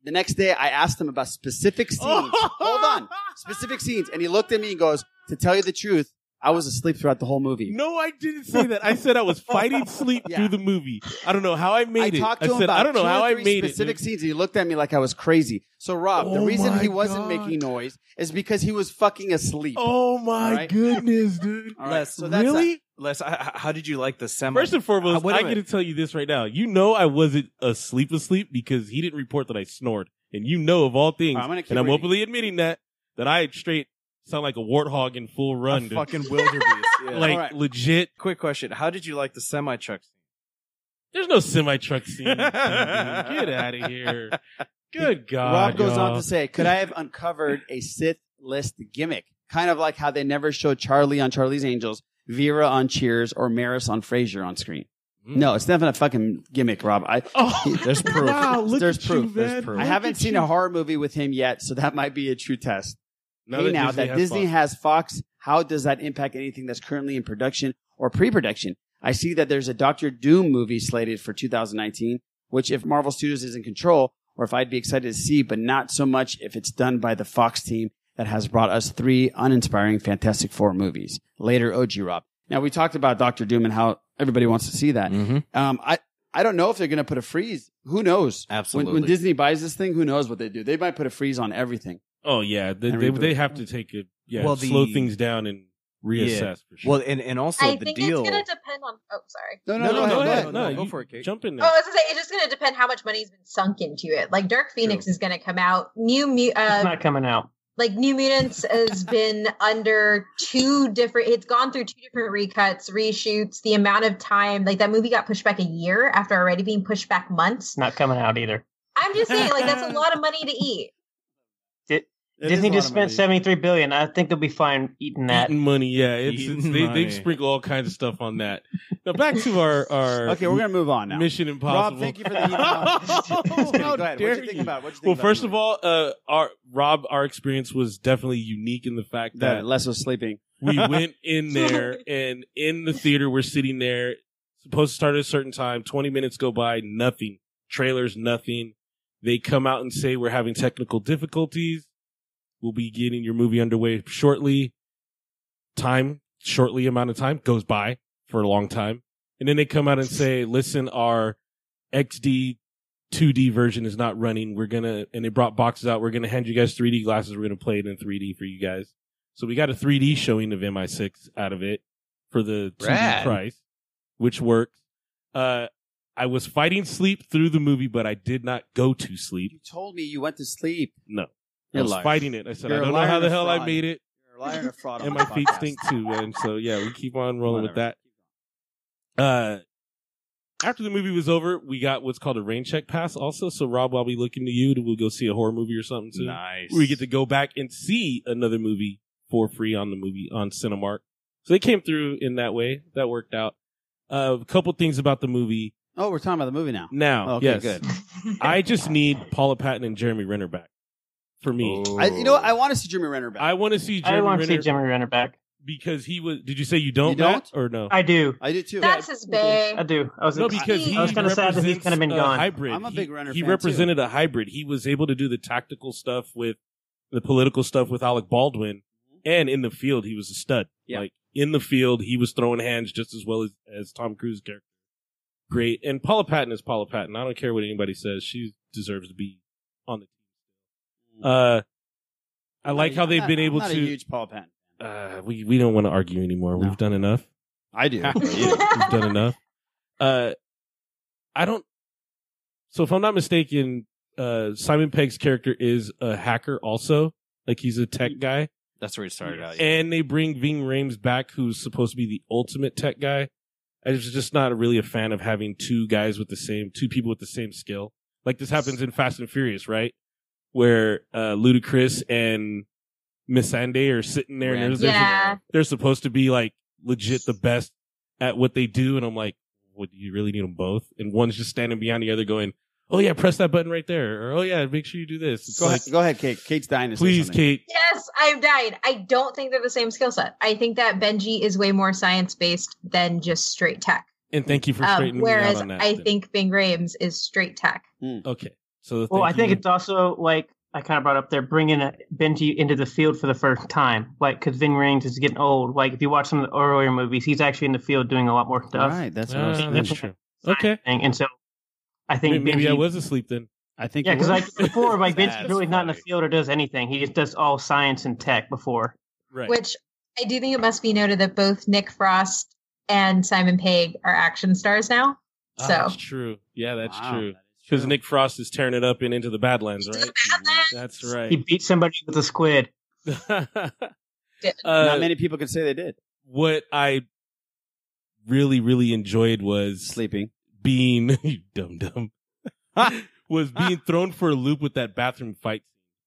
S6: The next day, I asked him about specific scenes. Hold on, specific scenes, and he looked at me and goes, "To tell you the truth, I was asleep throughout the whole movie."
S7: No, I didn't say that. I said I was fighting sleep through the movie. I don't know how I
S6: I
S7: made it.
S6: talked
S7: I
S6: to him
S7: said
S6: about
S7: I don't know
S6: two
S7: how I
S6: three
S7: made it.
S6: specific
S7: dude.
S6: scenes, and he looked at me like I was crazy. So, Rob, the
S7: Oh
S6: reason
S7: my
S6: he wasn't
S7: God.
S6: making noise is because he was fucking asleep.
S7: Oh my
S6: All right?
S7: goodness, dude.
S6: All right,
S1: Les,
S6: so that's
S7: really?
S1: Les, h- h- how did you like the semi?
S7: First and foremost,
S1: Uh, wait a
S7: I get
S1: minute.
S7: to tell you this right now. You know I wasn't asleep asleep because he didn't report that I snored. And you know of all things,
S6: I'm gonna keep
S7: and I'm
S6: reading.
S7: openly admitting that, that I straight sound like a warthog in full run.
S1: a
S7: dude.
S1: fucking wildebeest. Yeah.
S7: like
S6: All right.
S7: legit.
S1: Quick question: How did you like the semi truck scene?
S7: There's no semi truck scene. dude. Get out of here. Good God.
S6: Rob goes on
S7: y'all.
S6: to say, "Could I have uncovered a Sith list gimmick, kind of like how they never showed Charlie on Charlie's Angels, Vera on Cheers, or Maris on Frasier on screen?"
S7: Mm.
S6: No, it's definitely a fucking gimmick, Rob. I
S7: Oh,
S6: there's proof.
S7: Wow, look
S6: there's
S7: at
S6: proof.
S7: You,
S6: There's
S7: man.
S6: proof.
S7: Look
S6: I haven't seen
S7: you.
S6: a horror movie with him yet, so that might be a true test.
S7: Now
S6: hey,
S7: that
S6: now
S7: Disney
S6: that
S7: has
S6: Disney
S7: Fox.
S6: has Fox, how does that impact anything that's currently in production or pre-production? I see that there's a Doctor Doom movie slated for 2019, which if Marvel Studios is in control, or if I'd be excited to see, but not so much if it's done by the Fox team that has brought us three uninspiring Fantastic Four movies. Later, OG Rob. Now we talked about Doctor Doom and how everybody wants to see that.
S1: Mm-hmm.
S6: Um, I I don't know if they're going to put a freeze. Who knows?
S1: Absolutely.
S6: When, when Disney buys this thing, who knows what they do? They might put a freeze on everything.
S7: Oh yeah, they, they, they have to take it. Yeah,
S1: Well,
S7: slow
S1: the-
S7: things down and reassess
S1: Yeah.
S7: for sure.
S1: Well, and and also
S9: I
S1: the
S9: think
S1: deal.
S9: it's going to depend on. Oh, sorry.
S6: No,
S7: no, no,
S6: go
S7: go
S6: ahead.
S7: ahead. No,
S1: go for it, Kate.
S7: Jump in
S9: Oh. I was gonna say it's just gonna depend how much money's been sunk into it. Like Dark Phoenix is gonna come out. New mu-
S10: It's
S9: uh,
S10: not coming out.
S9: like New Mutants has been under two different. It's gone through two different recuts, reshoots. The amount of time, like that movie got pushed back a year after already being pushed back months.
S10: Not coming out either.
S9: I'm just saying, like that's a lot of money to eat.
S10: It,
S6: It
S10: Disney
S6: is a lot
S10: just spent seventy three billion. I think they'll be fine eating that.
S7: Eating money, yeah. It's,
S1: Eating
S7: it's they
S1: money.
S7: they sprinkle all kinds of stuff on that. Now back to our our
S6: Okay, we're gonna move on now.
S7: Mission Impossible.
S6: Rob, thank you for the email. Just Go ahead. What'd you think
S7: you.
S6: about? What'd you think
S7: Well,
S6: about
S7: first
S6: the
S7: of all, uh, our Rob, our experience was definitely unique in the fact
S6: that
S7: that
S6: Les was sleeping.
S7: we went in there and in the theater we're sitting there supposed to start at a certain time 20 minutes go by nothing trailers nothing they come out and say we're having technical difficulties we'll be getting your movie underway shortly time shortly amount of time goes by for a long time and then they come out and say listen our xd 2d version is not running we're gonna and they brought boxes out we're gonna hand you guys 3d glasses we're gonna play it in 3d for you guys so we got a 3D showing of MI6 out of it for the 2D
S8: Rad.
S7: price, which worked. Uh, I was fighting sleep through the movie, but I did not go to sleep.
S6: You told me you went to sleep.
S7: No, I was
S6: liar.
S7: fighting it. I said,
S6: You're a
S7: I don't know how the
S6: a
S7: hell I made it,
S6: You're a liar and a fraud.
S7: and my feet stink too. And so, yeah, we keep on rolling with that. Uh, after the movie was over, we got what's called a rain check pass also. So Rob, I'll be looking to you to we'll go see a horror movie or something soon.
S1: Nice.
S7: We get to go back and see another movie for free on the movie on Cinemark. So they came through in that way. That worked out. Uh, a couple things about the movie.
S6: Oh, we're talking about the movie now.
S7: Now,
S6: Okay,
S7: yes,
S6: good.
S7: I just need Paula Patton and Jeremy Renner back for me.
S6: I, you know what? I oh. want to see Jimmy Renner back.
S7: I want to see
S10: I
S7: Jeremy
S10: want to see
S7: Renner
S10: Jimmy Renner back.
S7: because he was. Did you say you don't?
S6: You don't?
S7: Matt, or no?
S10: I do.
S6: I do too.
S9: That's his bae.
S10: I do. I was
S7: no, because he
S10: I was kind of sad that he's kind of been gone.
S7: Hybrid.
S6: I'm a big Renner fan.
S7: He
S6: fan,
S7: represented a hybrid. He was able to do the tactical stuff with the political stuff with Alec Baldwin, mm-hmm. and in the field he was a stud.
S6: Yeah.
S7: Like in the field, he was throwing hands just as well as as Tom Cruise's character. Great, and Paula Patton is Paula Patton. I don't care what anybody says; she deserves to be on the team. Uh, I like how they've been able
S6: I'm not
S7: to.
S6: a huge Paul Penn.
S7: uh, we we don't want to argue anymore.
S6: No.
S7: We've done enough.
S6: I do.
S7: We've done enough. Uh, I don't. So if I'm not mistaken, uh, Simon Pegg's character is a hacker also. Like he's a tech guy.
S1: That's where he started out.
S7: And they bring Ving Rhames back, who's supposed to be the ultimate tech guy. I was just not really a fan of having two guys with the same, two people with the same skill. Like this happens in Fast and Furious, right? Where uh, Ludacris and Missandei are sitting there, and they're, they're-
S9: Yeah.
S7: they're supposed to be like legit the best at what they do, and I'm like, what? Do you really need them both? And one's just standing behind the other, going, "Oh yeah, press that button right there," or "Oh yeah, make sure you do this." It's
S6: Go
S7: like,
S6: ahead, go ahead, Kate. Kate's dying to
S7: please,
S6: something.
S7: Kate.
S9: Yes, I've died. I don't think they're the same skill set. I think that Benji is way more science based than just straight tech.
S7: And thank you for
S9: Um,
S7: straightening me out
S9: whereas
S7: on that.
S9: I
S7: then.
S9: think Ving Rhames is straight tech.
S7: Okay, so
S10: Well, I think
S7: you.
S10: it's also like I kind of brought up there, bringing a, Benji into the field for the first time, like because Ving Rhames is getting old. Like if you watch some of the earlier movies, he's actually in the field doing a lot more stuff.
S6: Right, that's what I was
S7: Ah, that's true. Okay,
S10: And, and so I think
S7: maybe, maybe I was asleep then.
S6: I think
S10: Yeah, because
S6: were.
S10: like before, like Benji's
S7: That's
S10: really not in the field or does anything. He just does all science and tech before.
S7: Right.
S9: Which I do think it must be noted that both Nick Frost and Simon Pegg are action stars now.
S7: Ah,
S9: So
S7: that's true. Yeah, that's
S6: Wow,
S7: true.
S6: That is
S7: Because
S6: true.
S7: Nick Frost is tearing it up and into the Badlands, right? That's right.
S10: He beat somebody with a squid.
S6: Not
S7: uh,
S6: many people could say they did.
S7: what I really, really enjoyed was
S6: Sleeping.
S7: being you dumb dumb was being thrown for a loop with that bathroom fight.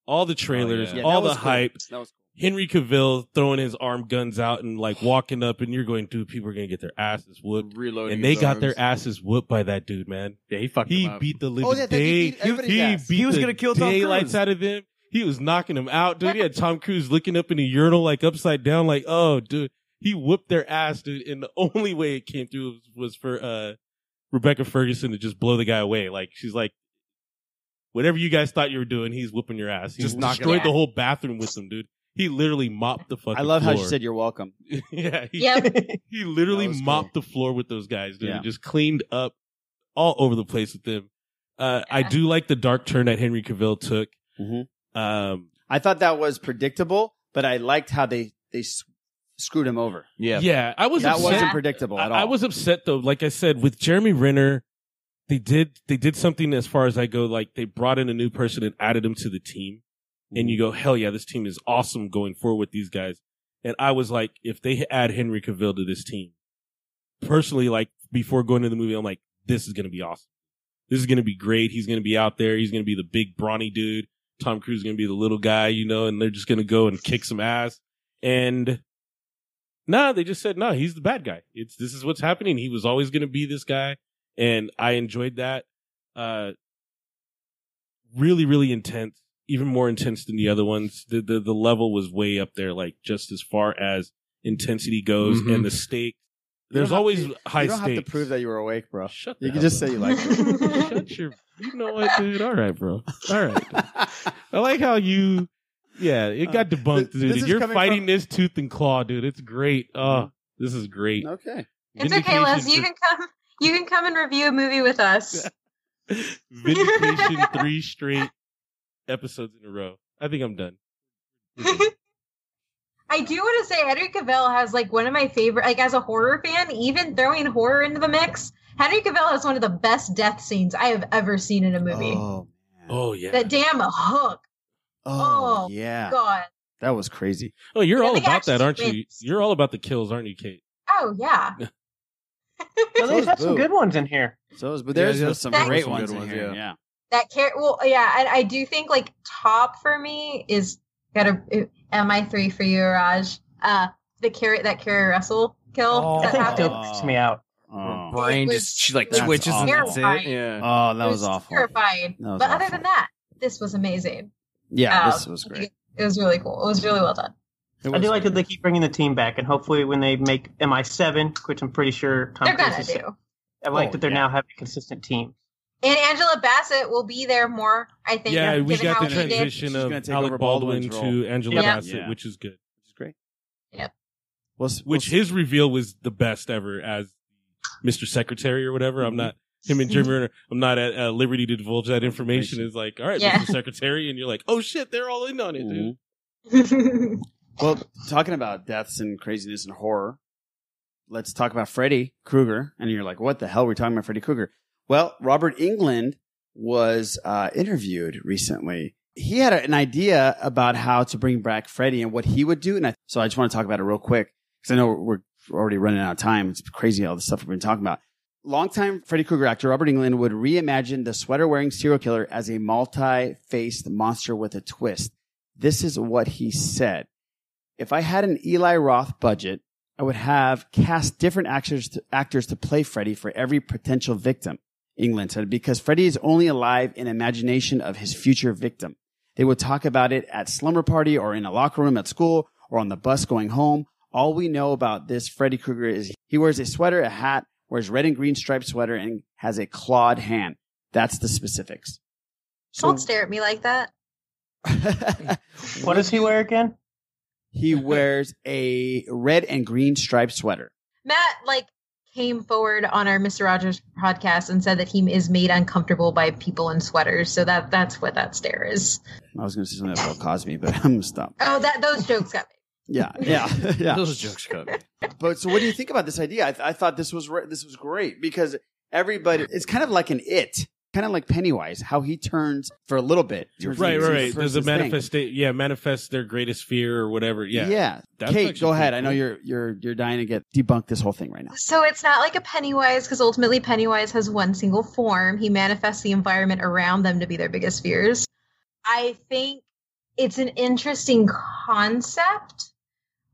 S7: All the trailers,
S1: yeah.
S6: Yeah,
S7: all the
S6: cool.
S7: hype.
S6: That was cool.
S7: Henry Cavill throwing his arm guns out and like walking up, and you're going, dude, people are gonna get their asses whooped.
S1: Reloading.
S7: And they
S1: his
S7: got their asses whooped by that dude, man.
S1: Yeah, he fucked
S7: He
S1: him up.
S7: beat the living
S6: Oh, yeah, that he
S7: day. he beat
S1: He was
S7: the
S1: gonna kill Tom
S7: daylights
S1: Cruise.
S7: out of them. He was knocking them out, dude. He had Tom Cruise looking up in a urinal like upside down, like, oh, dude. He whooped their ass, dude. And the only way it came through was, was for uh Rebecca Ferguson to just blow the guy away. Like she's like, whatever you guys thought you were doing, he's whooping your ass. He
S1: Just
S7: just destroyed the whole bathroom with them, dude. He literally mopped the fucking.
S6: I love how
S7: floor.
S6: she said you're welcome.
S7: yeah, he,
S9: Yep.
S7: he literally
S6: That was
S7: mopped the floor with those guys, dude.
S6: Yeah.
S7: Just cleaned up all over the place with them. Uh, I do like the dark turn that Henry Cavill took.
S6: Mhm.
S7: Um,
S6: I thought that was predictable, but I liked how they they s- screwed him over.
S1: Yeah.
S7: yeah, I was
S6: that
S7: upset.
S6: wasn't predictable
S7: I,
S6: at all.
S7: I was upset though. Like I said, with Jeremy Renner, they did they did something as far as I go. Like they brought in a new person and added him to the team, and you go, hell yeah, this team is awesome going forward with these guys. And I was like, if they add Henry Cavill to this team, personally, like before going to the movie, I'm like, this is gonna be awesome. This is gonna be great. He's gonna be out there. He's gonna be the big brawny dude. Tom Cruise is gonna be the little guy, you know, and they're just gonna go and kick some ass. And nah, they just said, no, he's the bad guy. It's this is what's happening. He was always gonna be this guy, and I enjoyed that. Uh, really, really intense. Even more intense than the other ones. The the the level was way up there, like just as far as intensity goes
S1: Mhm.
S7: and the stake. There's always
S6: to-
S7: high
S6: You don't
S7: stakes.
S6: have to prove that you were awake, bro.
S7: Shut
S6: You can just
S7: up.
S6: say you liked it.
S7: Shut your. You know what, dude? All right, bro. All right. I like how you. Yeah, it uh, got debunked,
S6: This-
S7: dude.
S6: this
S7: You're fighting
S6: from-
S7: this tooth and claw, dude. It's great. Oh, this is great.
S6: okay.
S9: it's okay,
S7: Vindication
S9: Les. You can come. You can come and review a movie with us.
S7: Vindication three straight episodes in a row. I think I'm done.
S9: I do want to say Henry Cavill has like one of my favorite, like as a horror fan, even throwing horror into the mix. Henry Cavill has one of the best death scenes I have ever seen in a movie.
S6: Oh,
S7: Oh yeah.
S9: That damn hook.
S6: oh,
S9: Oh,
S6: yeah.
S9: God.
S6: That was crazy.
S7: Oh, you're
S9: I
S7: all about that, aren't you?
S9: wins.
S7: You're all about the kills, aren't you, Kate?
S9: Oh yeah.
S10: Well, they've
S6: is
S10: had some good ones in here.
S6: So, was, but there's
S1: Yeah, there's
S6: some
S9: some
S6: great
S1: good
S6: ones in here.
S1: yeah.
S6: Yeah.
S9: That char- well, yeah, and I do think like top for me is gotta MI three for you, Raj. Uh, the carry that Keri Russell kill
S6: Oh.
S9: that
S10: That thing
S9: happened.
S10: still freaks me out.
S6: Oh,
S1: Brain
S9: It was-
S1: just she like
S6: That's
S1: twitches and that's it. Yeah.
S6: oh that
S9: It
S6: was awful.
S9: Terrifying.
S6: That was
S9: but other than that, this was amazing.
S6: Yeah,
S9: Um,
S6: this was great.
S9: It was really cool. It was really well done.
S10: I do
S6: was
S10: like that they keep bringing the team back, and hopefully, when they make MI7, which I'm pretty sure Tom
S9: They're
S10: Cruise
S9: gonna
S10: is,
S9: do.
S10: I like
S6: Oh,
S10: that they're
S6: yeah.
S10: now having a consistent team.
S9: And Angela Bassett will be there more. I think.
S7: Yeah, we got
S9: how
S7: the transition of Alec Baldwin to. Angela
S9: Yeah.
S7: Bassett,
S6: Yeah.
S7: which is good.
S6: Which is great.
S9: Yep.
S6: We'll, we'll
S7: Which
S6: s-
S7: his reveal was the best ever as Mr. Secretary or whatever.
S6: Mm-hmm.
S7: I'm not him and Jeremy Renner. I'm not at uh, liberty to divulge that information. It's like, all right,
S9: Yeah.
S7: Mr. Secretary, and you're like, oh shit, they're all in on it, dude.
S6: Well, talking about deaths and craziness and horror, let's talk about Freddy Krueger. And you're like, what the hell? Are We're talking about Freddy Krueger. Well, Robert Englund was uh, interviewed recently. He had an idea about how to bring back Freddy and what he would do. And I, so I just want to talk about it real quick because I know we're, already running out of time. It's crazy all the stuff we've been talking about. Longtime Freddy Krueger actor Robert Englund would reimagine the sweater wearing serial killer as a multi faced monster with a twist. This is what he said. If I had an Eli Roth budget, I would have cast different actors to, actors to play Freddy for every potential victim. Englund said, because Freddy is only alive in imagination of his future victim. They would talk about it at slumber party or in a locker room at school or on the bus going home. All we know about this Freddy Krueger is he wears a sweater, a hat, wears red and green striped sweater, and has a clawed hand. That's the specifics.
S9: Don't stare at me like that.
S10: What does he wear again?
S6: He wears a red and green striped sweater.
S9: Matt like came forward on our Mr. Rogers podcast and said that he is made uncomfortable by people in sweaters. So that that's what that stare is.
S6: I was going to say something about Bill Cosby, but I'm going to stop.
S9: Oh, that those jokes got me.
S6: Yeah, yeah, yeah.
S1: Those jokes got me.
S6: But so, what do you think about this idea? I, th- I thought this was re- this was great because everybody. It's kind of like an it, kind of like Pennywise, how he turns for a little bit. turns
S7: Right, right,
S6: his
S7: right. There's a manifest, yeah, manifest their greatest fear or whatever. Yeah,
S6: Yeah,
S7: That's
S6: Kate, go ahead.
S7: pretty
S6: I know you're you're you're dying to get debunk this whole thing right now.
S9: So it's not like a Pennywise because ultimately Pennywise has one single form. He manifests the environment around them to be their biggest fears. I think it's an interesting concept,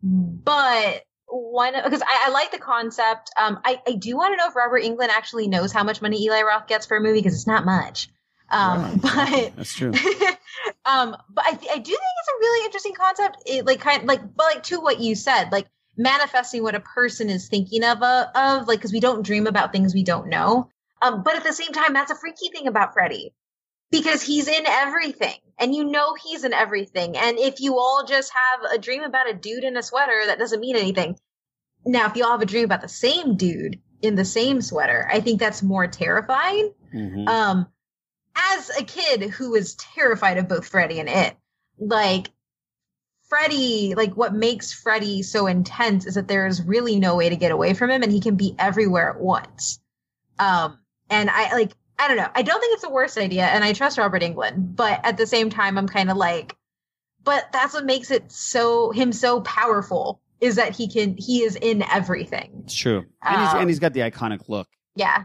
S9: but one because I, I like the concept. Um, I, I do want to know if Robert Englund actually knows how much money Eli Roth gets for a movie because it's not much. Um, but
S6: That's true.
S9: um, but I, I do think it's a really interesting concept. It like kind of, like, but like to what you said, like manifesting what a person is thinking of, uh, of like because we don't dream about things we don't know. Um, but at the same time, that's a freaky thing about Freddy because he's in everything, and you know he's in everything. And if you all just have a dream about a dude in a sweater, that doesn't mean anything. Now, if you all have a dream about the same dude in the same sweater, I think that's more terrifying.
S6: Mm-hmm.
S9: Um, as a kid who was terrified of both Freddy and it, like Freddy, like what makes Freddy so intense is that there is really no way to get away from him and he can be everywhere at once. Um, and I like, I don't know. I don't think it's the worst idea and I trust Robert Englund, but at the same time, I'm kind of like, but that's what makes it so, him so powerful is that he can, he is in everything.
S6: It's true, and he's
S9: Um,
S6: and he's got the iconic look.
S9: Yeah.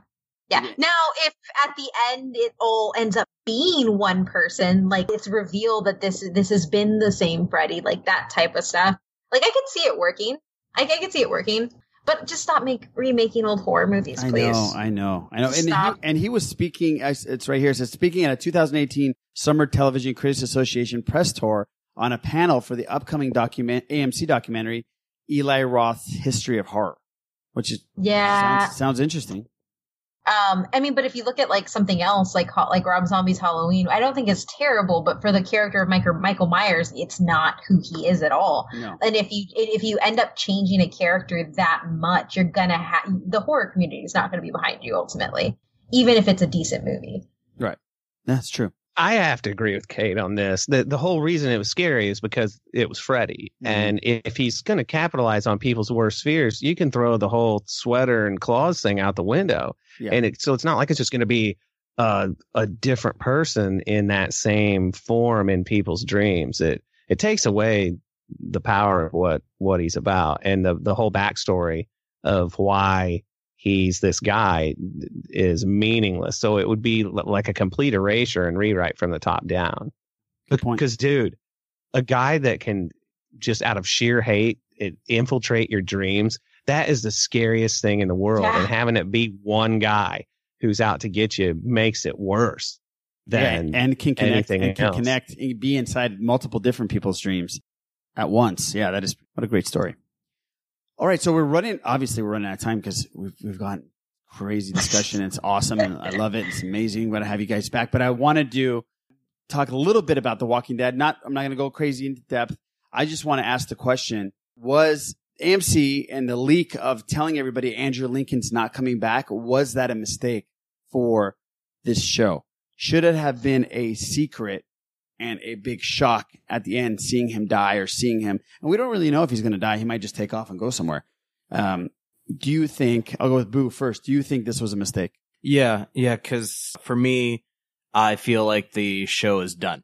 S9: Yeah. Now, if at the end it all ends up being one person, like it's revealed that this this has been the same Freddy, like that type of stuff, like I could see it working. I, I could see it working, but just stop make remaking old horror movies, please.
S6: I
S9: please.
S6: know, I know, I know. And he, and he was speaking. It's right here. It says speaking at a 2018 Summer Television Critics Association press tour on a panel for the upcoming document AMC documentary Eli Roth's History of Horror, which is
S9: Yeah.
S6: sounds, sounds interesting.
S9: Um, I mean, but if you look at like something else, like like Rob Zombie's Halloween, I don't think it's terrible. But for the character of Michael Michael Myers, it's not who he is at all.
S6: No.
S9: And if you if you end up changing a character that much, you're gonna have the horror community is not gonna be behind you ultimately, even if it's a decent movie.
S6: Right. That's true.
S8: I have to agree with Kate on this. The the whole reason it was scary is because it was Freddy. And if he's going to capitalize on people's worst fears, you can throw the whole sweater and claws thing out the window.
S6: Yeah.
S8: And it, so it's not like it's just going to be uh, a different person in that same form in people's dreams. It it takes away the power of what what he's about and the the whole backstory of why he's this guy is meaningless. So it would be l- like a complete erasure and rewrite from the top down. Good point. Because, dude, a guy that can just out of sheer hate it, infiltrate your dreams, that is the scariest thing in the world.
S6: Yeah.
S8: And having it be one guy who's out to get you makes it worse than
S6: yeah, and can connect
S8: anything
S6: and can
S8: else.
S6: connect and be inside multiple different people's dreams at once. Yeah, that is what a great story. All right, so we're running. Obviously, we're running out of time because we've we've got crazy discussion. it's awesome, and I love it. It's amazing. I'm going to have you guys back, but I want to do talk a little bit about The Walking Dead. Not, I'm not going to go crazy into depth. I just want to ask the question: Was AMC and the leak of telling everybody Andrew Lincoln's not coming back was that a mistake for this show? Should it have been a secret and a big shock at the end, seeing him die or seeing him? And we don't really know if he's going to die. He might just take off and go somewhere. Um, do you think? I'll go with Boo first. Do you think this was a mistake?
S1: Yeah, yeah, because for me, I feel like the show is done.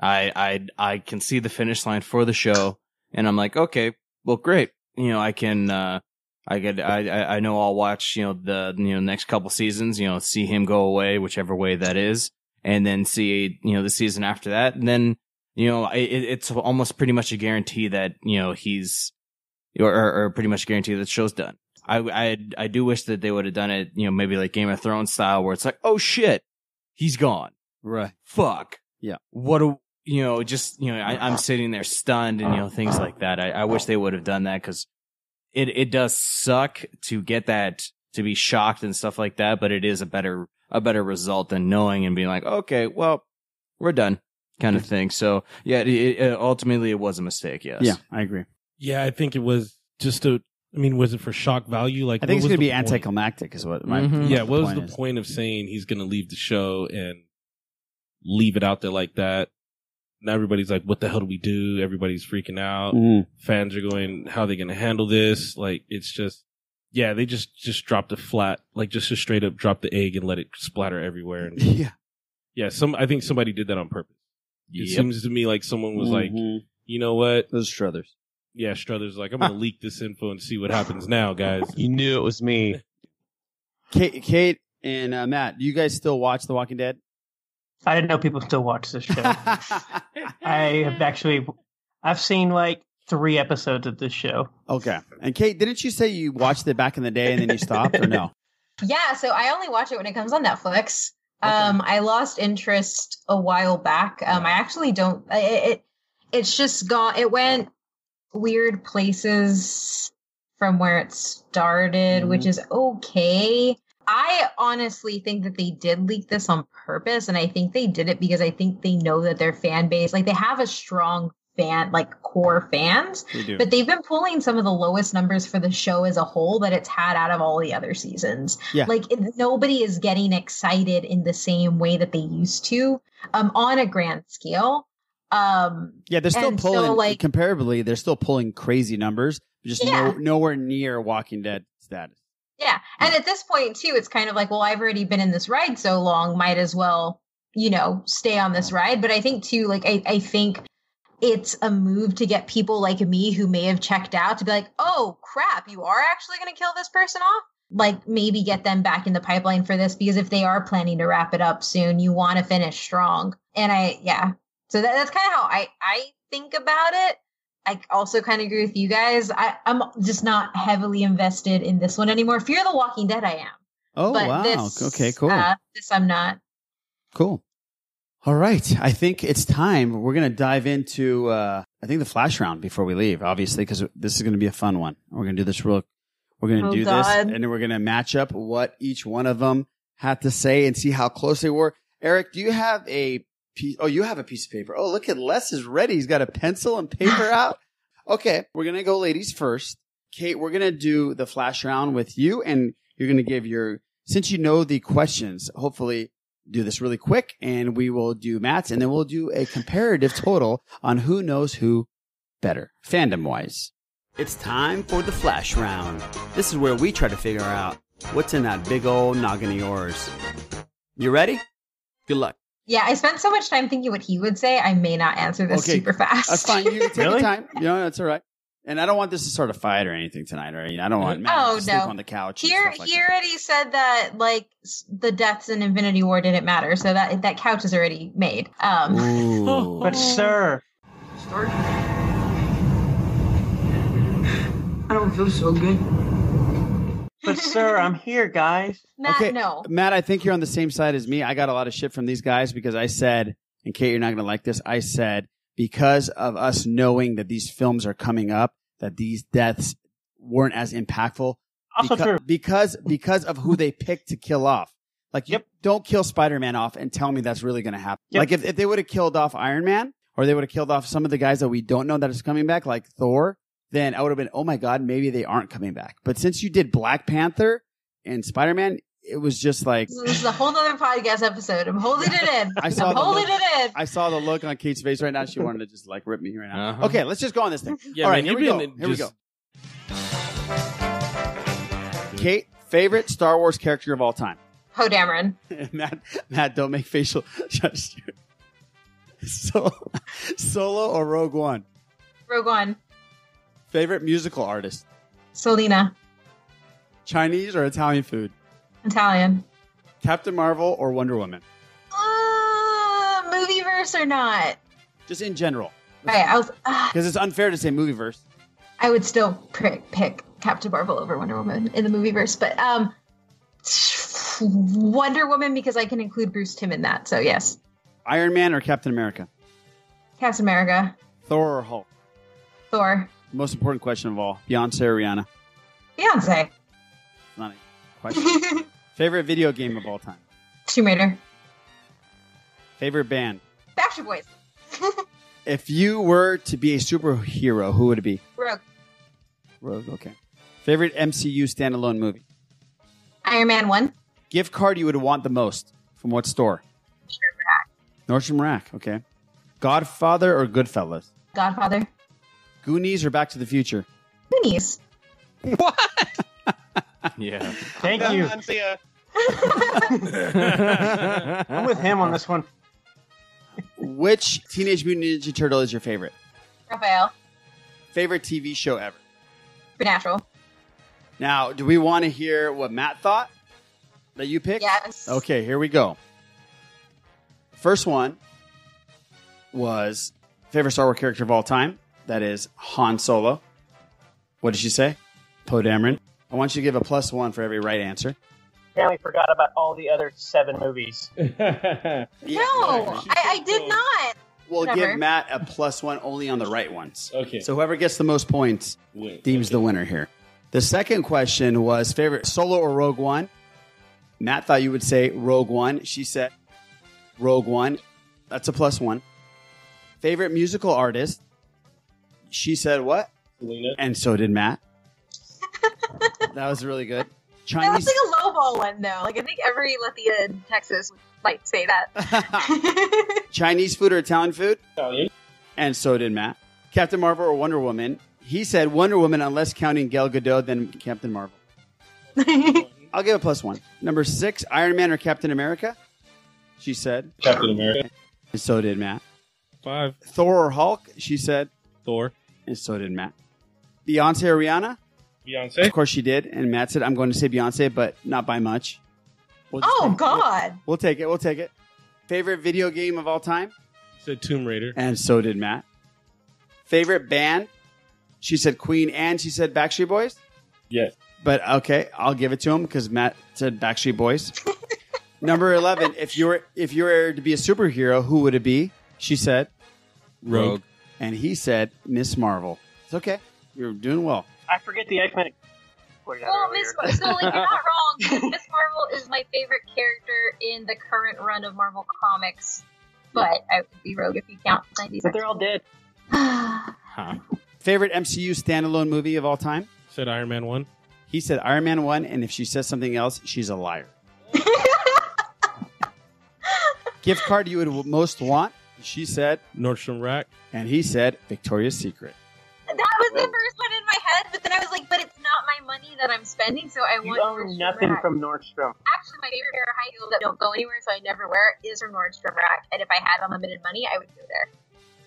S1: I I I can see the finish line for the show, and I'm like, okay, well, great. You know, I can. uh I. I I I know I'll watch. You know the you know next couple seasons. You know, see him go away, whichever way that is, and then see you know the season after that, and then you know it, it's almost pretty much a guarantee that you know he's or, or, pretty much guarantee that the show's done. I, I, I do wish that they would have done it, you know, maybe like Game of Thrones style where it's like, oh shit, he's gone.
S6: Right.
S1: Fuck.
S6: Yeah.
S1: What a, you know, just, you know, I, I'm sitting there stunned and, you know, things like that. I, I wish they would have done that because it, it does suck to get that, to be shocked and stuff like that, but it is a better, a better result than knowing and being like, okay, well, we're done kind of thing. So yeah, it, it, ultimately it was a mistake. Yes.
S6: Yeah, I agree.
S7: Yeah, I think it was just a. I mean, was it for shock value? Like,
S6: I think it's
S7: was
S6: going to
S7: the
S6: be
S7: point?
S6: anticlimactic, is what my
S1: Mm-hmm.
S7: Yeah,
S6: what
S7: what was the
S6: is.
S7: point of saying he's going to leave the show and leave it out there like that? Now everybody's like, "What the hell do we do?" Everybody's freaking out.
S6: Mhm.
S7: Fans are going, "How are they going to handle this?" Like, it's just, yeah, they just just dropped a flat, like just a straight up drop the egg and let it splatter everywhere. And
S6: Yeah.
S7: yeah, some I think somebody did that on purpose. It
S1: Yep.
S7: seems to me like someone was like,
S6: Mhm.
S7: you know what?
S6: Those Strothers.
S7: Yeah, Strothers like, I'm gonna leak this info and see what happens now, guys.
S8: You knew it was me.
S6: Kate, Kate and uh, Matt, do you guys still watch The Walking Dead?
S10: I didn't know people still watch this show. I have actually, I've seen like three episodes of this show.
S6: Okay. And Kate, didn't you say you watched it back in the day and then you stopped, or no?
S9: Yeah, so I only watch it when it comes on Netflix. Um, I lost interest a while back. Um, I actually don't. It, it it's just gone. It went weird places from where it started, which is okay. I honestly think that they did leak this on purpose, and I think they did it because I think they know that their fan base, like they have a strong fan, like core fans, but they've been pulling some of the lowest numbers for the show as a whole that it's had out of all the other seasons.
S12: Yeah.
S9: Like nobody is getting excited in the same way that they used to um, on a grand scale. Um,
S6: Yeah, they're still pulling,
S9: so, like,
S6: comparably, they're still pulling crazy numbers, just
S9: Yeah.
S6: no, nowhere near Walking Dead status.
S9: Yeah. And at this point, too, it's kind of like, well, I've already been in this ride so long, might as well, you know, stay on this ride. But I think, too, like, I, I think it's a move to get people like me who may have checked out to be like, oh, crap, you are actually going to kill this person off? Like, maybe get them back in the pipeline for this because if they are planning to wrap it up soon, you want to finish strong. And I, yeah. So that, that's kind of how I, I think about it. I also kind of agree with you guys. I, I'm just not heavily invested in this one anymore. Fear the Walking Dead, I am.
S6: Oh,
S9: but
S6: wow.
S9: This,
S6: okay, cool.
S9: Uh, this I'm not.
S6: Cool. All right. I think it's time. We're going to dive into, uh, I think the flash round before we leave, obviously, because this is going to be a fun one. We're going to do this real, we're going to
S9: Oh,
S6: do this and then we're going to match up what each one of them had to say and see how close they were. Eric, do you have a piece? Oh, you have a piece of paper. Oh, look at Les is ready. He's got a pencil and paper out. Okay. We're going to go ladies first. Kate, we're going to do the flash round with you and you're going to give your, since you know the questions, hopefully do this really quick and we will do Matt's and then we'll do a comparative total on who knows who better, fandom wise. It's time for the flash round. This is where we try to figure out what's in that big old noggin of yours. You ready? Good luck.
S9: Yeah, I spent so much time thinking what he would say. I may not answer this
S6: Okay,
S9: super fast.
S6: That's fine. You can take your time. You know, that's all right. And I don't want this to start a fight or anything tonight, or you know, I don't want Matt
S9: oh
S6: to sleep
S9: no!
S6: on the couch. and
S9: Here,
S6: stuff like
S9: he already said that like the deaths in Infinity War didn't matter, so that that couch is already made. Um,
S10: But sir,
S12: I don't feel so good.
S10: but sir, I'm here, guys.
S9: Matt,
S6: okay,
S9: no.
S6: Matt, I think you're on the same side as me. I got a lot of shit from these guys because I said, and Kate, you're not going to like this. I said because of us knowing that these films are coming up, that these deaths weren't as impactful.
S10: Also
S6: because,
S10: true.
S6: because because of who they picked to kill off. Like, you don't kill Spider-Man off and tell me that's really going to happen.
S10: Yep.
S6: Like, if, if they would have killed off Iron Man or they would have killed off some of the guys that we don't know that is coming back, like Thor, then I would have been, oh my God, maybe they aren't coming back. But since you did Black Panther and Spider-Man, it was just like,
S9: This is a whole other podcast episode. I'm holding it in.
S6: I saw
S9: I'm
S6: the
S9: holding
S6: look-
S9: it in.
S6: I saw the look on Kate's face right now. She wanted to just like rip me right now.
S7: Uh-huh.
S6: Okay, let's just go on this thing.
S7: Yeah,
S6: All right,
S7: man,
S6: here we
S7: you've
S6: go.
S7: been
S6: Here we go. Kate, favorite Star Wars character of all time?
S9: Poe Dameron.
S6: Matt, Matt, don't make facial gestures. So, solo or Rogue One?
S9: Rogue One.
S6: Favorite musical artist?
S9: Selena.
S6: Chinese or Italian food?
S9: Italian.
S6: Captain Marvel or Wonder Woman?
S9: Uh, movie verse or not?
S6: Just in general.
S9: Right, I was. Uh,
S6: Because it's unfair to say movie verse.
S9: I would still pick, pick Captain Marvel over Wonder Woman in the movie verse, but um, Wonder Woman because I can include Bruce Timm in that. So yes,
S6: Iron Man or Captain America?
S9: Captain America,
S6: Thor or Hulk?
S9: Thor,
S6: Most important question of all Beyonce or Rihanna?
S9: Beyonce,
S6: question. Favorite video game of all time?
S9: Tomb Raider,
S6: Favorite band?
S9: Backstreet Boys,
S6: If you were to be a superhero, who would it be?
S9: Rogue,
S6: Rogue, okay. Favorite MCU standalone movie?
S9: Iron Man One,
S6: Gift card you would want the most? From what store? Nordstrom Rack, Nordstrom Rack, okay. Godfather or Goodfellas?
S9: Godfather,
S6: Goonies or Back to the Future?
S9: Goonies.
S1: Yeah.
S10: Thank you. I'm with him on this one.
S6: Which Teenage Mutant Ninja Turtle is your favorite?
S9: Raphael,
S6: Favorite TV show ever?
S9: Supernatural.
S6: Now, do we want to hear what Matt thought that you picked?
S9: Yes.
S6: Okay, here we go. First one was favorite Star Wars character of all time. That is Han Solo. What did she say? Poe Dameron. I want you to give a plus one for every right answer.
S10: Apparently forgot about all the other seven movies.
S9: No, I, I did not.
S6: We'll
S9: Whatever.
S6: give Matt a plus one only on the right ones.
S7: Okay.
S6: So whoever gets the most points
S7: Win.
S6: deems the winner here. The second question was favorite Solo or Rogue One. Matt thought you would say Rogue One. She said Rogue One. That's a plus one. Favorite musical artist. She said what?
S7: Selena.
S6: And so did Matt. That was really good.
S9: That was like a lowball one though. Like I think every Lithia in Texas might say that.
S6: Chinese food or Italian food?
S7: Italian.
S6: And so did Matt. Captain Marvel or Wonder Woman? He said Wonder Woman, unless counting Gal Gadot, then Captain Marvel. I'll give a plus one. Number six, Iron Man or Captain America? She said.
S7: Captain America.
S6: And so did Matt.
S7: Five.
S6: Thor or Hulk? She said.
S7: Thor.
S6: And so did Matt. Beyonce or Rihanna?
S7: Beyonce.
S6: Of course she did. And Matt said, I'm going to say Beyonce, but not by much. We'll
S9: oh God.
S6: We'll take it. We'll take it. Favorite video game of all time?
S7: Said Tomb Raider.
S6: And so did Matt. Favorite band? She said Queen and she said Backstreet Boys.
S7: Yes.
S6: But okay, I'll give it to him because Matt said Backstreet Boys. Number eleven. If you were if you were to be a superhero, who would it be? She said
S7: Rogue.
S6: and he said Ms. Marvel. It's okay. You're doing well.
S10: I forget the X Men.
S12: Well, Miss Mar- so like you're not wrong. Ms. Marvel is my favorite character in the current run of Marvel comics, but I would be Rogue if you count '90s.
S10: But they're all dead.
S7: Huh.
S6: Favorite MCU standalone movie of all time?
S7: Said Iron Man 1.
S6: He said Iron Man one, and if she says something else, she's a liar. Gift card you would most want? She said
S7: Nordstrom Rack.
S6: and he said Victoria's Secret.
S12: That was the first one in my head, but then I was like, but it's not my money that I'm spending, so I
S10: You
S12: want
S10: own
S12: Nordstrom
S10: nothing
S12: Rack.
S10: from Nordstrom.
S12: Actually, my favorite pair of high heels that don't go anywhere, so I never wear it, is from Nordstrom Rack. And if I had unlimited money, I would go there.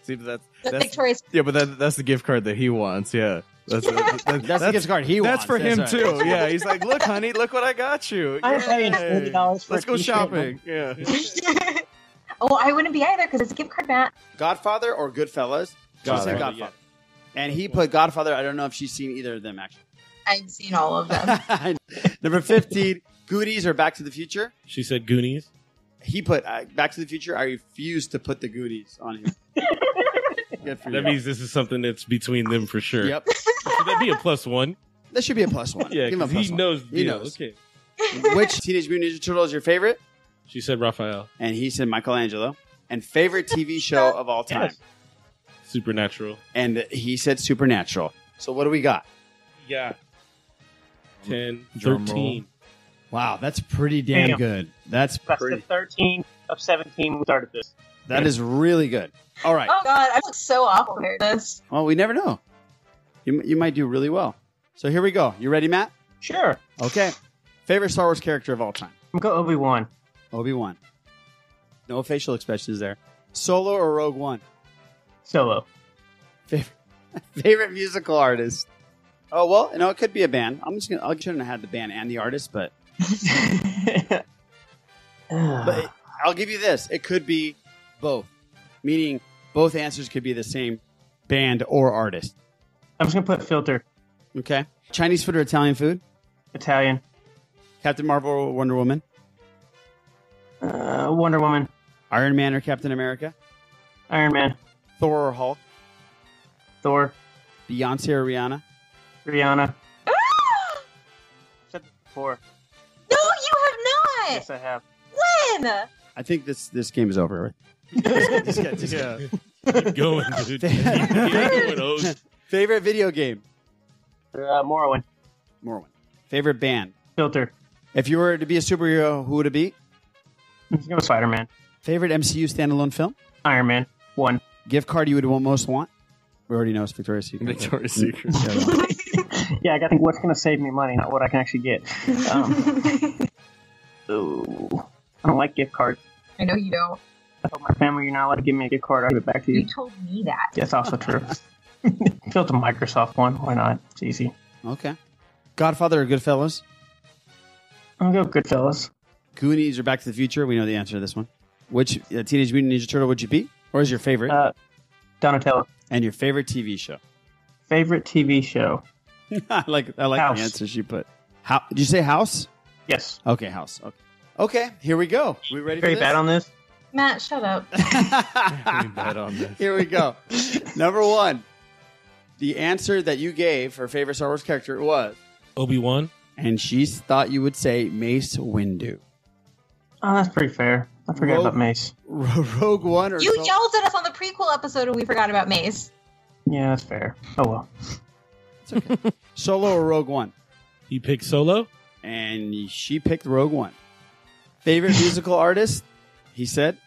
S1: See, but that's,
S9: But
S1: that's
S9: Victoria's
S1: yeah, but that, that's the gift card that he wants. Yeah, that's that- that-
S6: That's the gift card he wants.
S1: That's
S6: wants.
S1: for him
S6: That's
S1: too. Yeah, he's like, look, honey, look what I got you.
S10: I'm paying
S1: Yay.
S10: $40 for
S1: Let's
S10: a
S1: go shopping. Yeah.
S9: Oh, I wouldn't be either because it's a gift card, Matt.
S6: Godfather or Goodfellas? She said
S7: Godfather,
S6: Godfather. And he put Godfather. I don't know if she's seen either of them actually.
S9: I've seen all of them.
S6: Number fifteen, Goonies or Back to the Future?
S7: She said Goonies.
S6: He put uh, Back to the Future. I refuse to put the Goonies on him. Good for
S7: That
S6: you.
S7: means this is something that's between them for sure.
S6: Yep.
S7: So that'd be a plus one.
S6: That should be a plus one.
S7: Yeah,
S6: Give him a
S7: 'cause
S6: plus
S7: he
S6: one.
S7: knows.
S6: He
S7: yeah,
S6: knows.
S7: Okay.
S6: Which Teenage Mutant Ninja Turtle is your favorite?
S7: She said Raphael.
S6: And he said Michelangelo. And favorite TV show of all time?
S10: Yes.
S7: Supernatural.
S6: And he said Supernatural. So what do we got?
S7: Yeah. 10,
S1: Drum
S7: 13.
S6: Wow, that's pretty damn
S10: Damn.
S6: good. That's
S10: That's
S6: pretty.
S10: the 13 of 17 we started this.
S6: That is really good. All right.
S9: Oh God, I look so awful here. This.
S6: Well, we never know. You, you might do really well. So here we go. You ready, Matt?
S10: Sure.
S6: Okay. Favorite Star Wars character of all time?
S10: I'm go Obi Wan.
S6: Obi Wan. No facial expressions there. Solo or Rogue One?
S10: Solo.
S6: Favorite, favorite musical artist? Oh well, you know it could be a band. I'm just gonna. I shouldn't have had the band and the artist, but but I'll give you this. It could be both, meaning both answers could be the same band or artist.
S10: I'm just gonna put filter.
S6: Okay. Chinese food or Italian food?
S10: Italian.
S6: Captain Marvel or Wonder Woman?
S10: Uh, Wonder Woman.
S6: Iron Man or Captain America?
S10: Iron Man.
S6: Thor or Hulk?
S10: Thor.
S6: Beyonce or Rihanna?
S10: Rihanna. Said before.
S9: No, you have not.
S10: Yes, I have.
S9: When?
S6: I think this this game is over. Just get- just get-
S7: Keep going, dude. Keep going, Oz.
S6: Favorite video game?
S10: Uh, Morrowind.
S6: Morrowind. Favorite band?
S10: Filter.
S6: If you were to be a superhero, who would it be?
S10: Let's go with Spider Man.
S6: Favorite MCU standalone film?
S10: Iron Man. One.
S6: Gift card you would want- most want? We already know it's Victoria's Secret.
S1: Victoria's Secret.
S10: Yeah, I gotta think what's gonna save me money, not what I can actually get. Um, ooh. I don't like gift cards.
S9: I know you don't.
S10: I told my family you're not allowed to give me a gift card. I'll give it back to
S9: You
S10: you.
S9: told me that.
S10: That's also true. Fill the Microsoft one. Why not? It's easy.
S6: Okay. Godfather or Goodfellas?
S10: I'll go Goodfellas.
S6: Goonies or Back to the Future? We know the answer to this one. Which uh, Teenage Mutant Ninja Turtle would you be? Or is your favorite?
S10: Uh, Donatello.
S6: and your favorite TV show?
S10: Favorite TV show?
S6: I like I like
S10: House.
S6: the answer she put. How did you say House?
S10: Yes.
S6: Okay, House. Okay. Okay, here we go. We ready
S10: Very
S6: for this?
S10: bad on this.
S9: Matt, shut up.
S1: bet on this.
S6: Here we go. Number one. The answer that you gave for favorite Star Wars character was
S7: Obi Wan.
S6: and she thought you would say Mace Windu.
S10: Oh, that's pretty fair. I forgot
S6: Rogue-
S10: about Mace.
S6: Rogue One or
S9: You
S6: Sol-
S9: yelled at us on the prequel episode and we forgot about Mace.
S10: Yeah, that's fair. Oh well. It's okay.
S6: Solo or Rogue One?
S7: He picked Solo.
S6: And she picked Rogue One. Favorite musical artist? He said,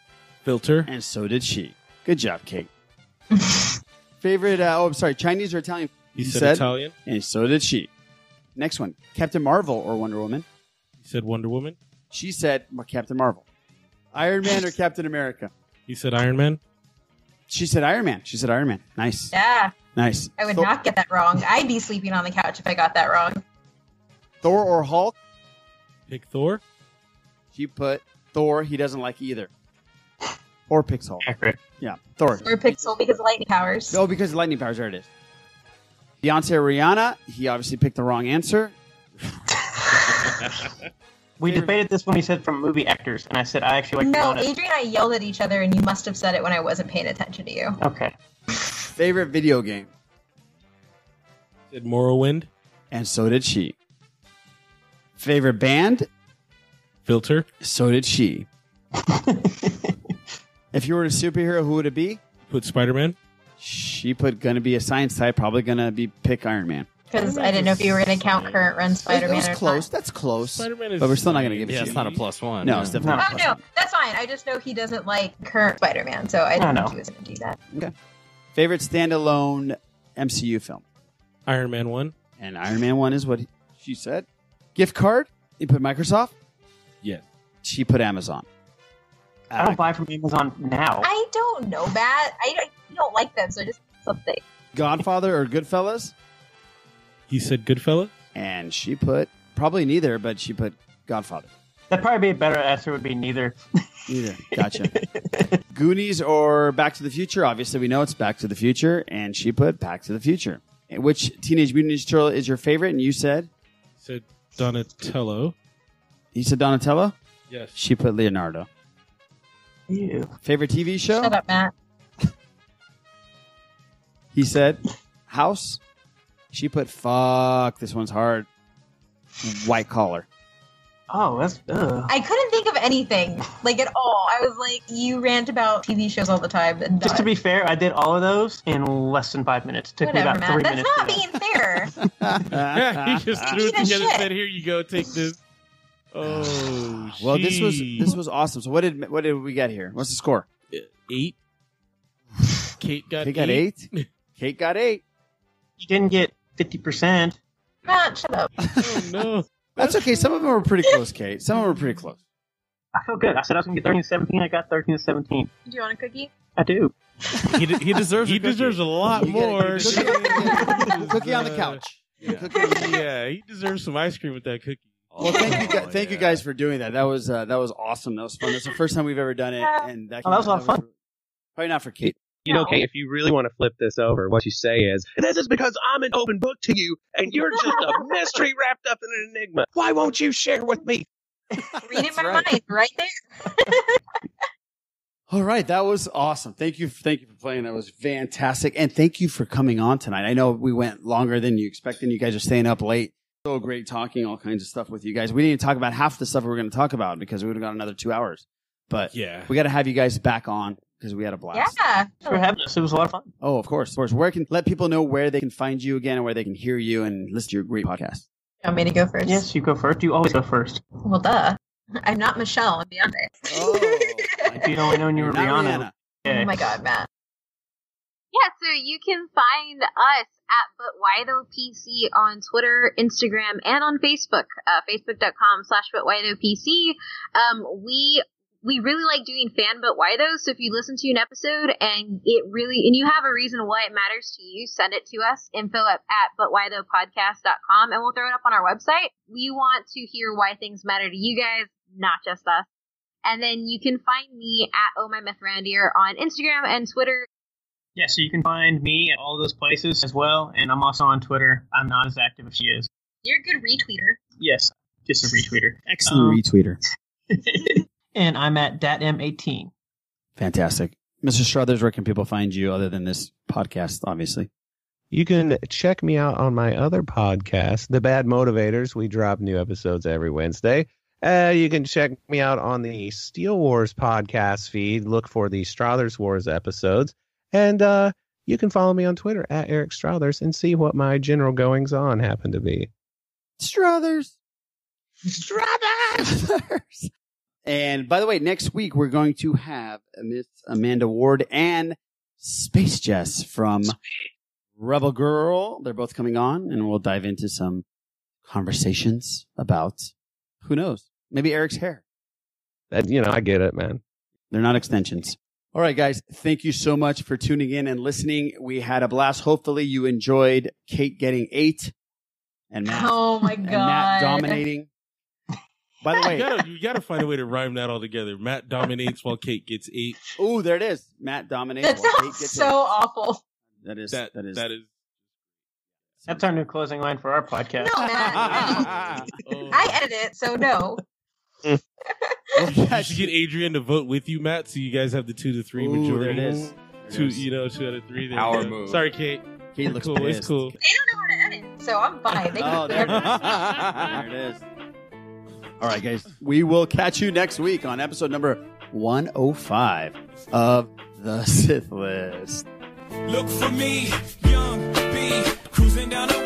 S7: Filter.
S6: and so did she. Good job, Kate. Favorite, uh, oh, I'm sorry, Chinese or Italian?
S7: He said Italian.
S6: And so did she. Next one, Captain Marvel or Wonder Woman?
S7: He said Wonder Woman.
S6: She said well, Captain Marvel. Iron Man or Captain America?
S7: He said Iron Man.
S6: She said Iron Man. She said Iron Man. Nice.
S9: Yeah,
S6: Nice.
S9: I would
S6: Thor,
S9: not get that wrong. I'd be sleeping on the couch if I got that wrong.
S6: Thor or Hulk?
S7: Pick Thor.
S6: She put Thor. He doesn't like either. Or picks Hulk.
S10: Accurate.
S6: Yeah, Thor.
S9: Or Pixel because of lightning powers.
S6: Oh, because of lightning powers. There it is. Beyonce or Rihanna? He obviously picked the wrong answer.
S10: We debated this when he said from movie actors, and I said I actually like
S9: No,
S10: Rihanna.
S9: Adrian and I yelled at each other, and you must have said it when I wasn't paying attention to you.
S10: Okay.
S6: Favorite video game?
S7: Said Morrowind.
S6: And so did she. Favorite band?
S7: Filter.
S6: So did she. if you were a superhero, who would it be?
S7: Put Spider Man.
S6: She put gonna be a science type, probably gonna be pick Iron Man.
S9: Because I didn't know if you were going to count current run Spider
S6: It
S9: Man
S6: That's
S9: or
S6: close. That's close.
S7: Spider-Man is
S6: but we're still not gonna give it
S1: Yeah,
S6: to
S1: it's not a plus one.
S6: No, it's definitely
S10: No.
S6: not a
S9: Oh,
S6: plus
S9: no,
S6: one.
S9: that's fine. I just know he doesn't like current Spider Man, so I
S10: I
S9: didn't
S10: know.
S9: think he was going to do that.
S6: Okay. Favorite standalone MCU film?
S7: Iron Man one.
S6: And Iron Man one is what he- she said. Gift card? You put Microsoft.
S7: Yes.
S6: She put Amazon.
S10: I don't buy from Amazon now.
S9: I don't know, Matt. I, I don't like them, so just something.
S6: Godfather or Goodfellas?
S7: He said Goodfella.
S6: And she put probably neither, but she put Godfather.
S10: That'd probably be a better answer. Would be neither.
S6: Neither. Gotcha. Goonies or Back to the Future? Obviously, we know it's Back to the Future, and she put Back to the Future. Which Teenage Mutant Ninja Turtle is your favorite? And you said
S7: Said Donatello.
S6: you said Donatello.
S7: Yes.
S6: She put Leonardo.
S10: Ew.
S6: Favorite TV show?
S9: Shut up, Matt.
S6: He said House. She put fuck. This one's hard. White collar.
S10: Oh, that's ugh.
S9: I couldn't think of anything, like at all. I was like, you rant about TV shows all the time. And
S10: Just to be fair, I did all of those in less than five minutes. It Took
S9: Whatever,
S10: me about
S9: Matt.
S10: three
S9: That's
S10: minutes.
S9: not
S10: to do
S9: being fair.
S7: yeah, he just threw it together and
S9: shit.
S7: said, "Here you go, take this." Oh,
S6: Well, this was this was awesome. So what did what did we get here? What's the score?
S7: Uh, eight. Kate got
S6: Kate got eight. Kate got eight.
S10: You didn't get fifty percent.
S9: Matt, shut up.
S7: Oh no!
S6: That's okay. Some of them were pretty close, Kate. Some of them were pretty close.
S10: I feel good. I said I was going to get 13 to 17. I got 13 to 17.
S12: Do you want a cookie?
S10: I do.
S1: He, de- he deserves.
S7: He
S1: a
S7: deserves a lot
S6: You get a
S7: more.
S6: cookie- cookie on the couch.
S7: yeah, he deserves some ice cream with that cookie.
S6: Well, thank you, guys, thank you guys for doing that. That was uh, that was awesome. That was fun. That's the first time we've ever done it, and that,
S10: Oh, that was a lot of fun.
S6: Probably not for Kate.
S8: You know, Kate, if you really want to flip this over, what you say is, this is because I'm an open book to you, and you're just a mystery wrapped up in an enigma. Why won't you share with me?
S9: Reading my
S6: right.
S9: mind right there.
S6: All right, that was awesome. Thank you, thank you for playing. That was fantastic, and thank you for coming on tonight. I know we went longer than you expected. You guys are staying up late. So great talking all kinds of stuff with you guys. We didn't talk about half the stuff we were going to talk about because we would have got another two hours. But
S7: Yeah.
S6: we got to have you guys back on because we had a blast.
S9: Yeah.
S10: Thanks for having us. It was a lot of fun.
S6: Oh, of course, of course. Where can let people know where they can find you again and where they can hear you and listen to your great podcast?
S9: You want me to go first?
S10: Yes, you go first. You always go first.
S9: Well, duh. I'm not Michelle. I'm Beyonce.
S6: Oh,
S10: If you only known you were
S6: Not
S10: Rihanna.
S6: Rihanna.
S10: Yeah.
S9: Oh my god, Matt.
S12: Yeah, so you can find us at But Why Tho PC on Twitter, Instagram, and on Facebook. Uh, Facebook.com slash But Why Tho PC. Um, we we really like doing fan but why tho. So if you listen to an episode and it really and you have a reason why it matters to you, send it to us. Info at, at butwhythopodcast.com and we'll throw it up on our website. We want to hear why things matter to you guys, not just us. And then you can find me at Oh My Mithrandir on Instagram and Twitter.
S10: Yeah, so you can find me at all those places as well, and I'm also on Twitter. I'm not as active as she is.
S9: You're a good retweeter.
S10: Yes, just a retweeter.
S6: Excellent
S10: Um,
S6: retweeter.
S10: and I'm at datm18.
S6: Fantastic. Mr. Strothers, where can people find you other than this podcast, obviously?
S8: You can check me out on my other podcast, The Bad Motivators. We drop new episodes every Wednesday. Uh, you can check me out on the Steel Wars podcast feed. Look for the Strothers Wars episodes. And uh, you can follow me on Twitter at Eric Strothers and see what my general goings on happen to be.
S6: Struthers. Struthers. And by the way, next week we're going to have Miss Amanda Ward and Space Jess from Rebel Girl. They're both coming on, and we'll dive into some conversations about who knows, maybe Eric's hair.
S8: That, you know, I get it, man.
S6: They're not extensions. All right, guys. Thank you so much for tuning in and listening. We had a blast. Hopefully, you enjoyed Kate getting eight and Matt,
S9: Oh my
S6: and Matt dominating. By the
S7: You
S6: way,
S7: gotta, you gotta find a way to rhyme that all together. Matt dominates while Kate gets eight.
S6: oh, there it is. Matt dominates.
S9: That
S6: while Kate
S9: sounds
S6: gets
S9: so
S6: eight.
S9: awful.
S6: That is
S7: That
S6: that is
S7: that is.
S10: That's our new closing line for our podcast.
S9: No, Matt. no. Oh. I edit it, so no.
S7: You should get Adrian to vote with you, Matt, so you guys have the two to three
S6: Ooh,
S7: majority.
S6: there it is.
S7: Two, you know, two out of three. There
S1: Power
S7: you go.
S1: move.
S7: Sorry, Kate.
S6: Kate looks
S7: cool. It's cool.
S9: They don't know how to edit, so I'm fine. They
S6: Oh,
S9: can
S6: there it is. there it is. All right, guys. We will catch you next week on episode number 105 of The Sith List.
S13: Look for me, young B, cruising down the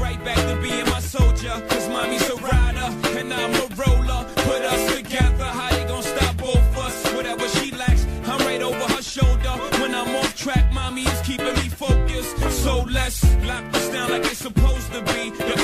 S13: right back to being my soldier. Cause mommy's a rider and I'm a roller. Put us together, how they gonna stop both us? Whatever she lacks, I'm right over her shoulder. When I'm off track, mommy is keeping me focused. So let's lock this down like it's supposed to be. The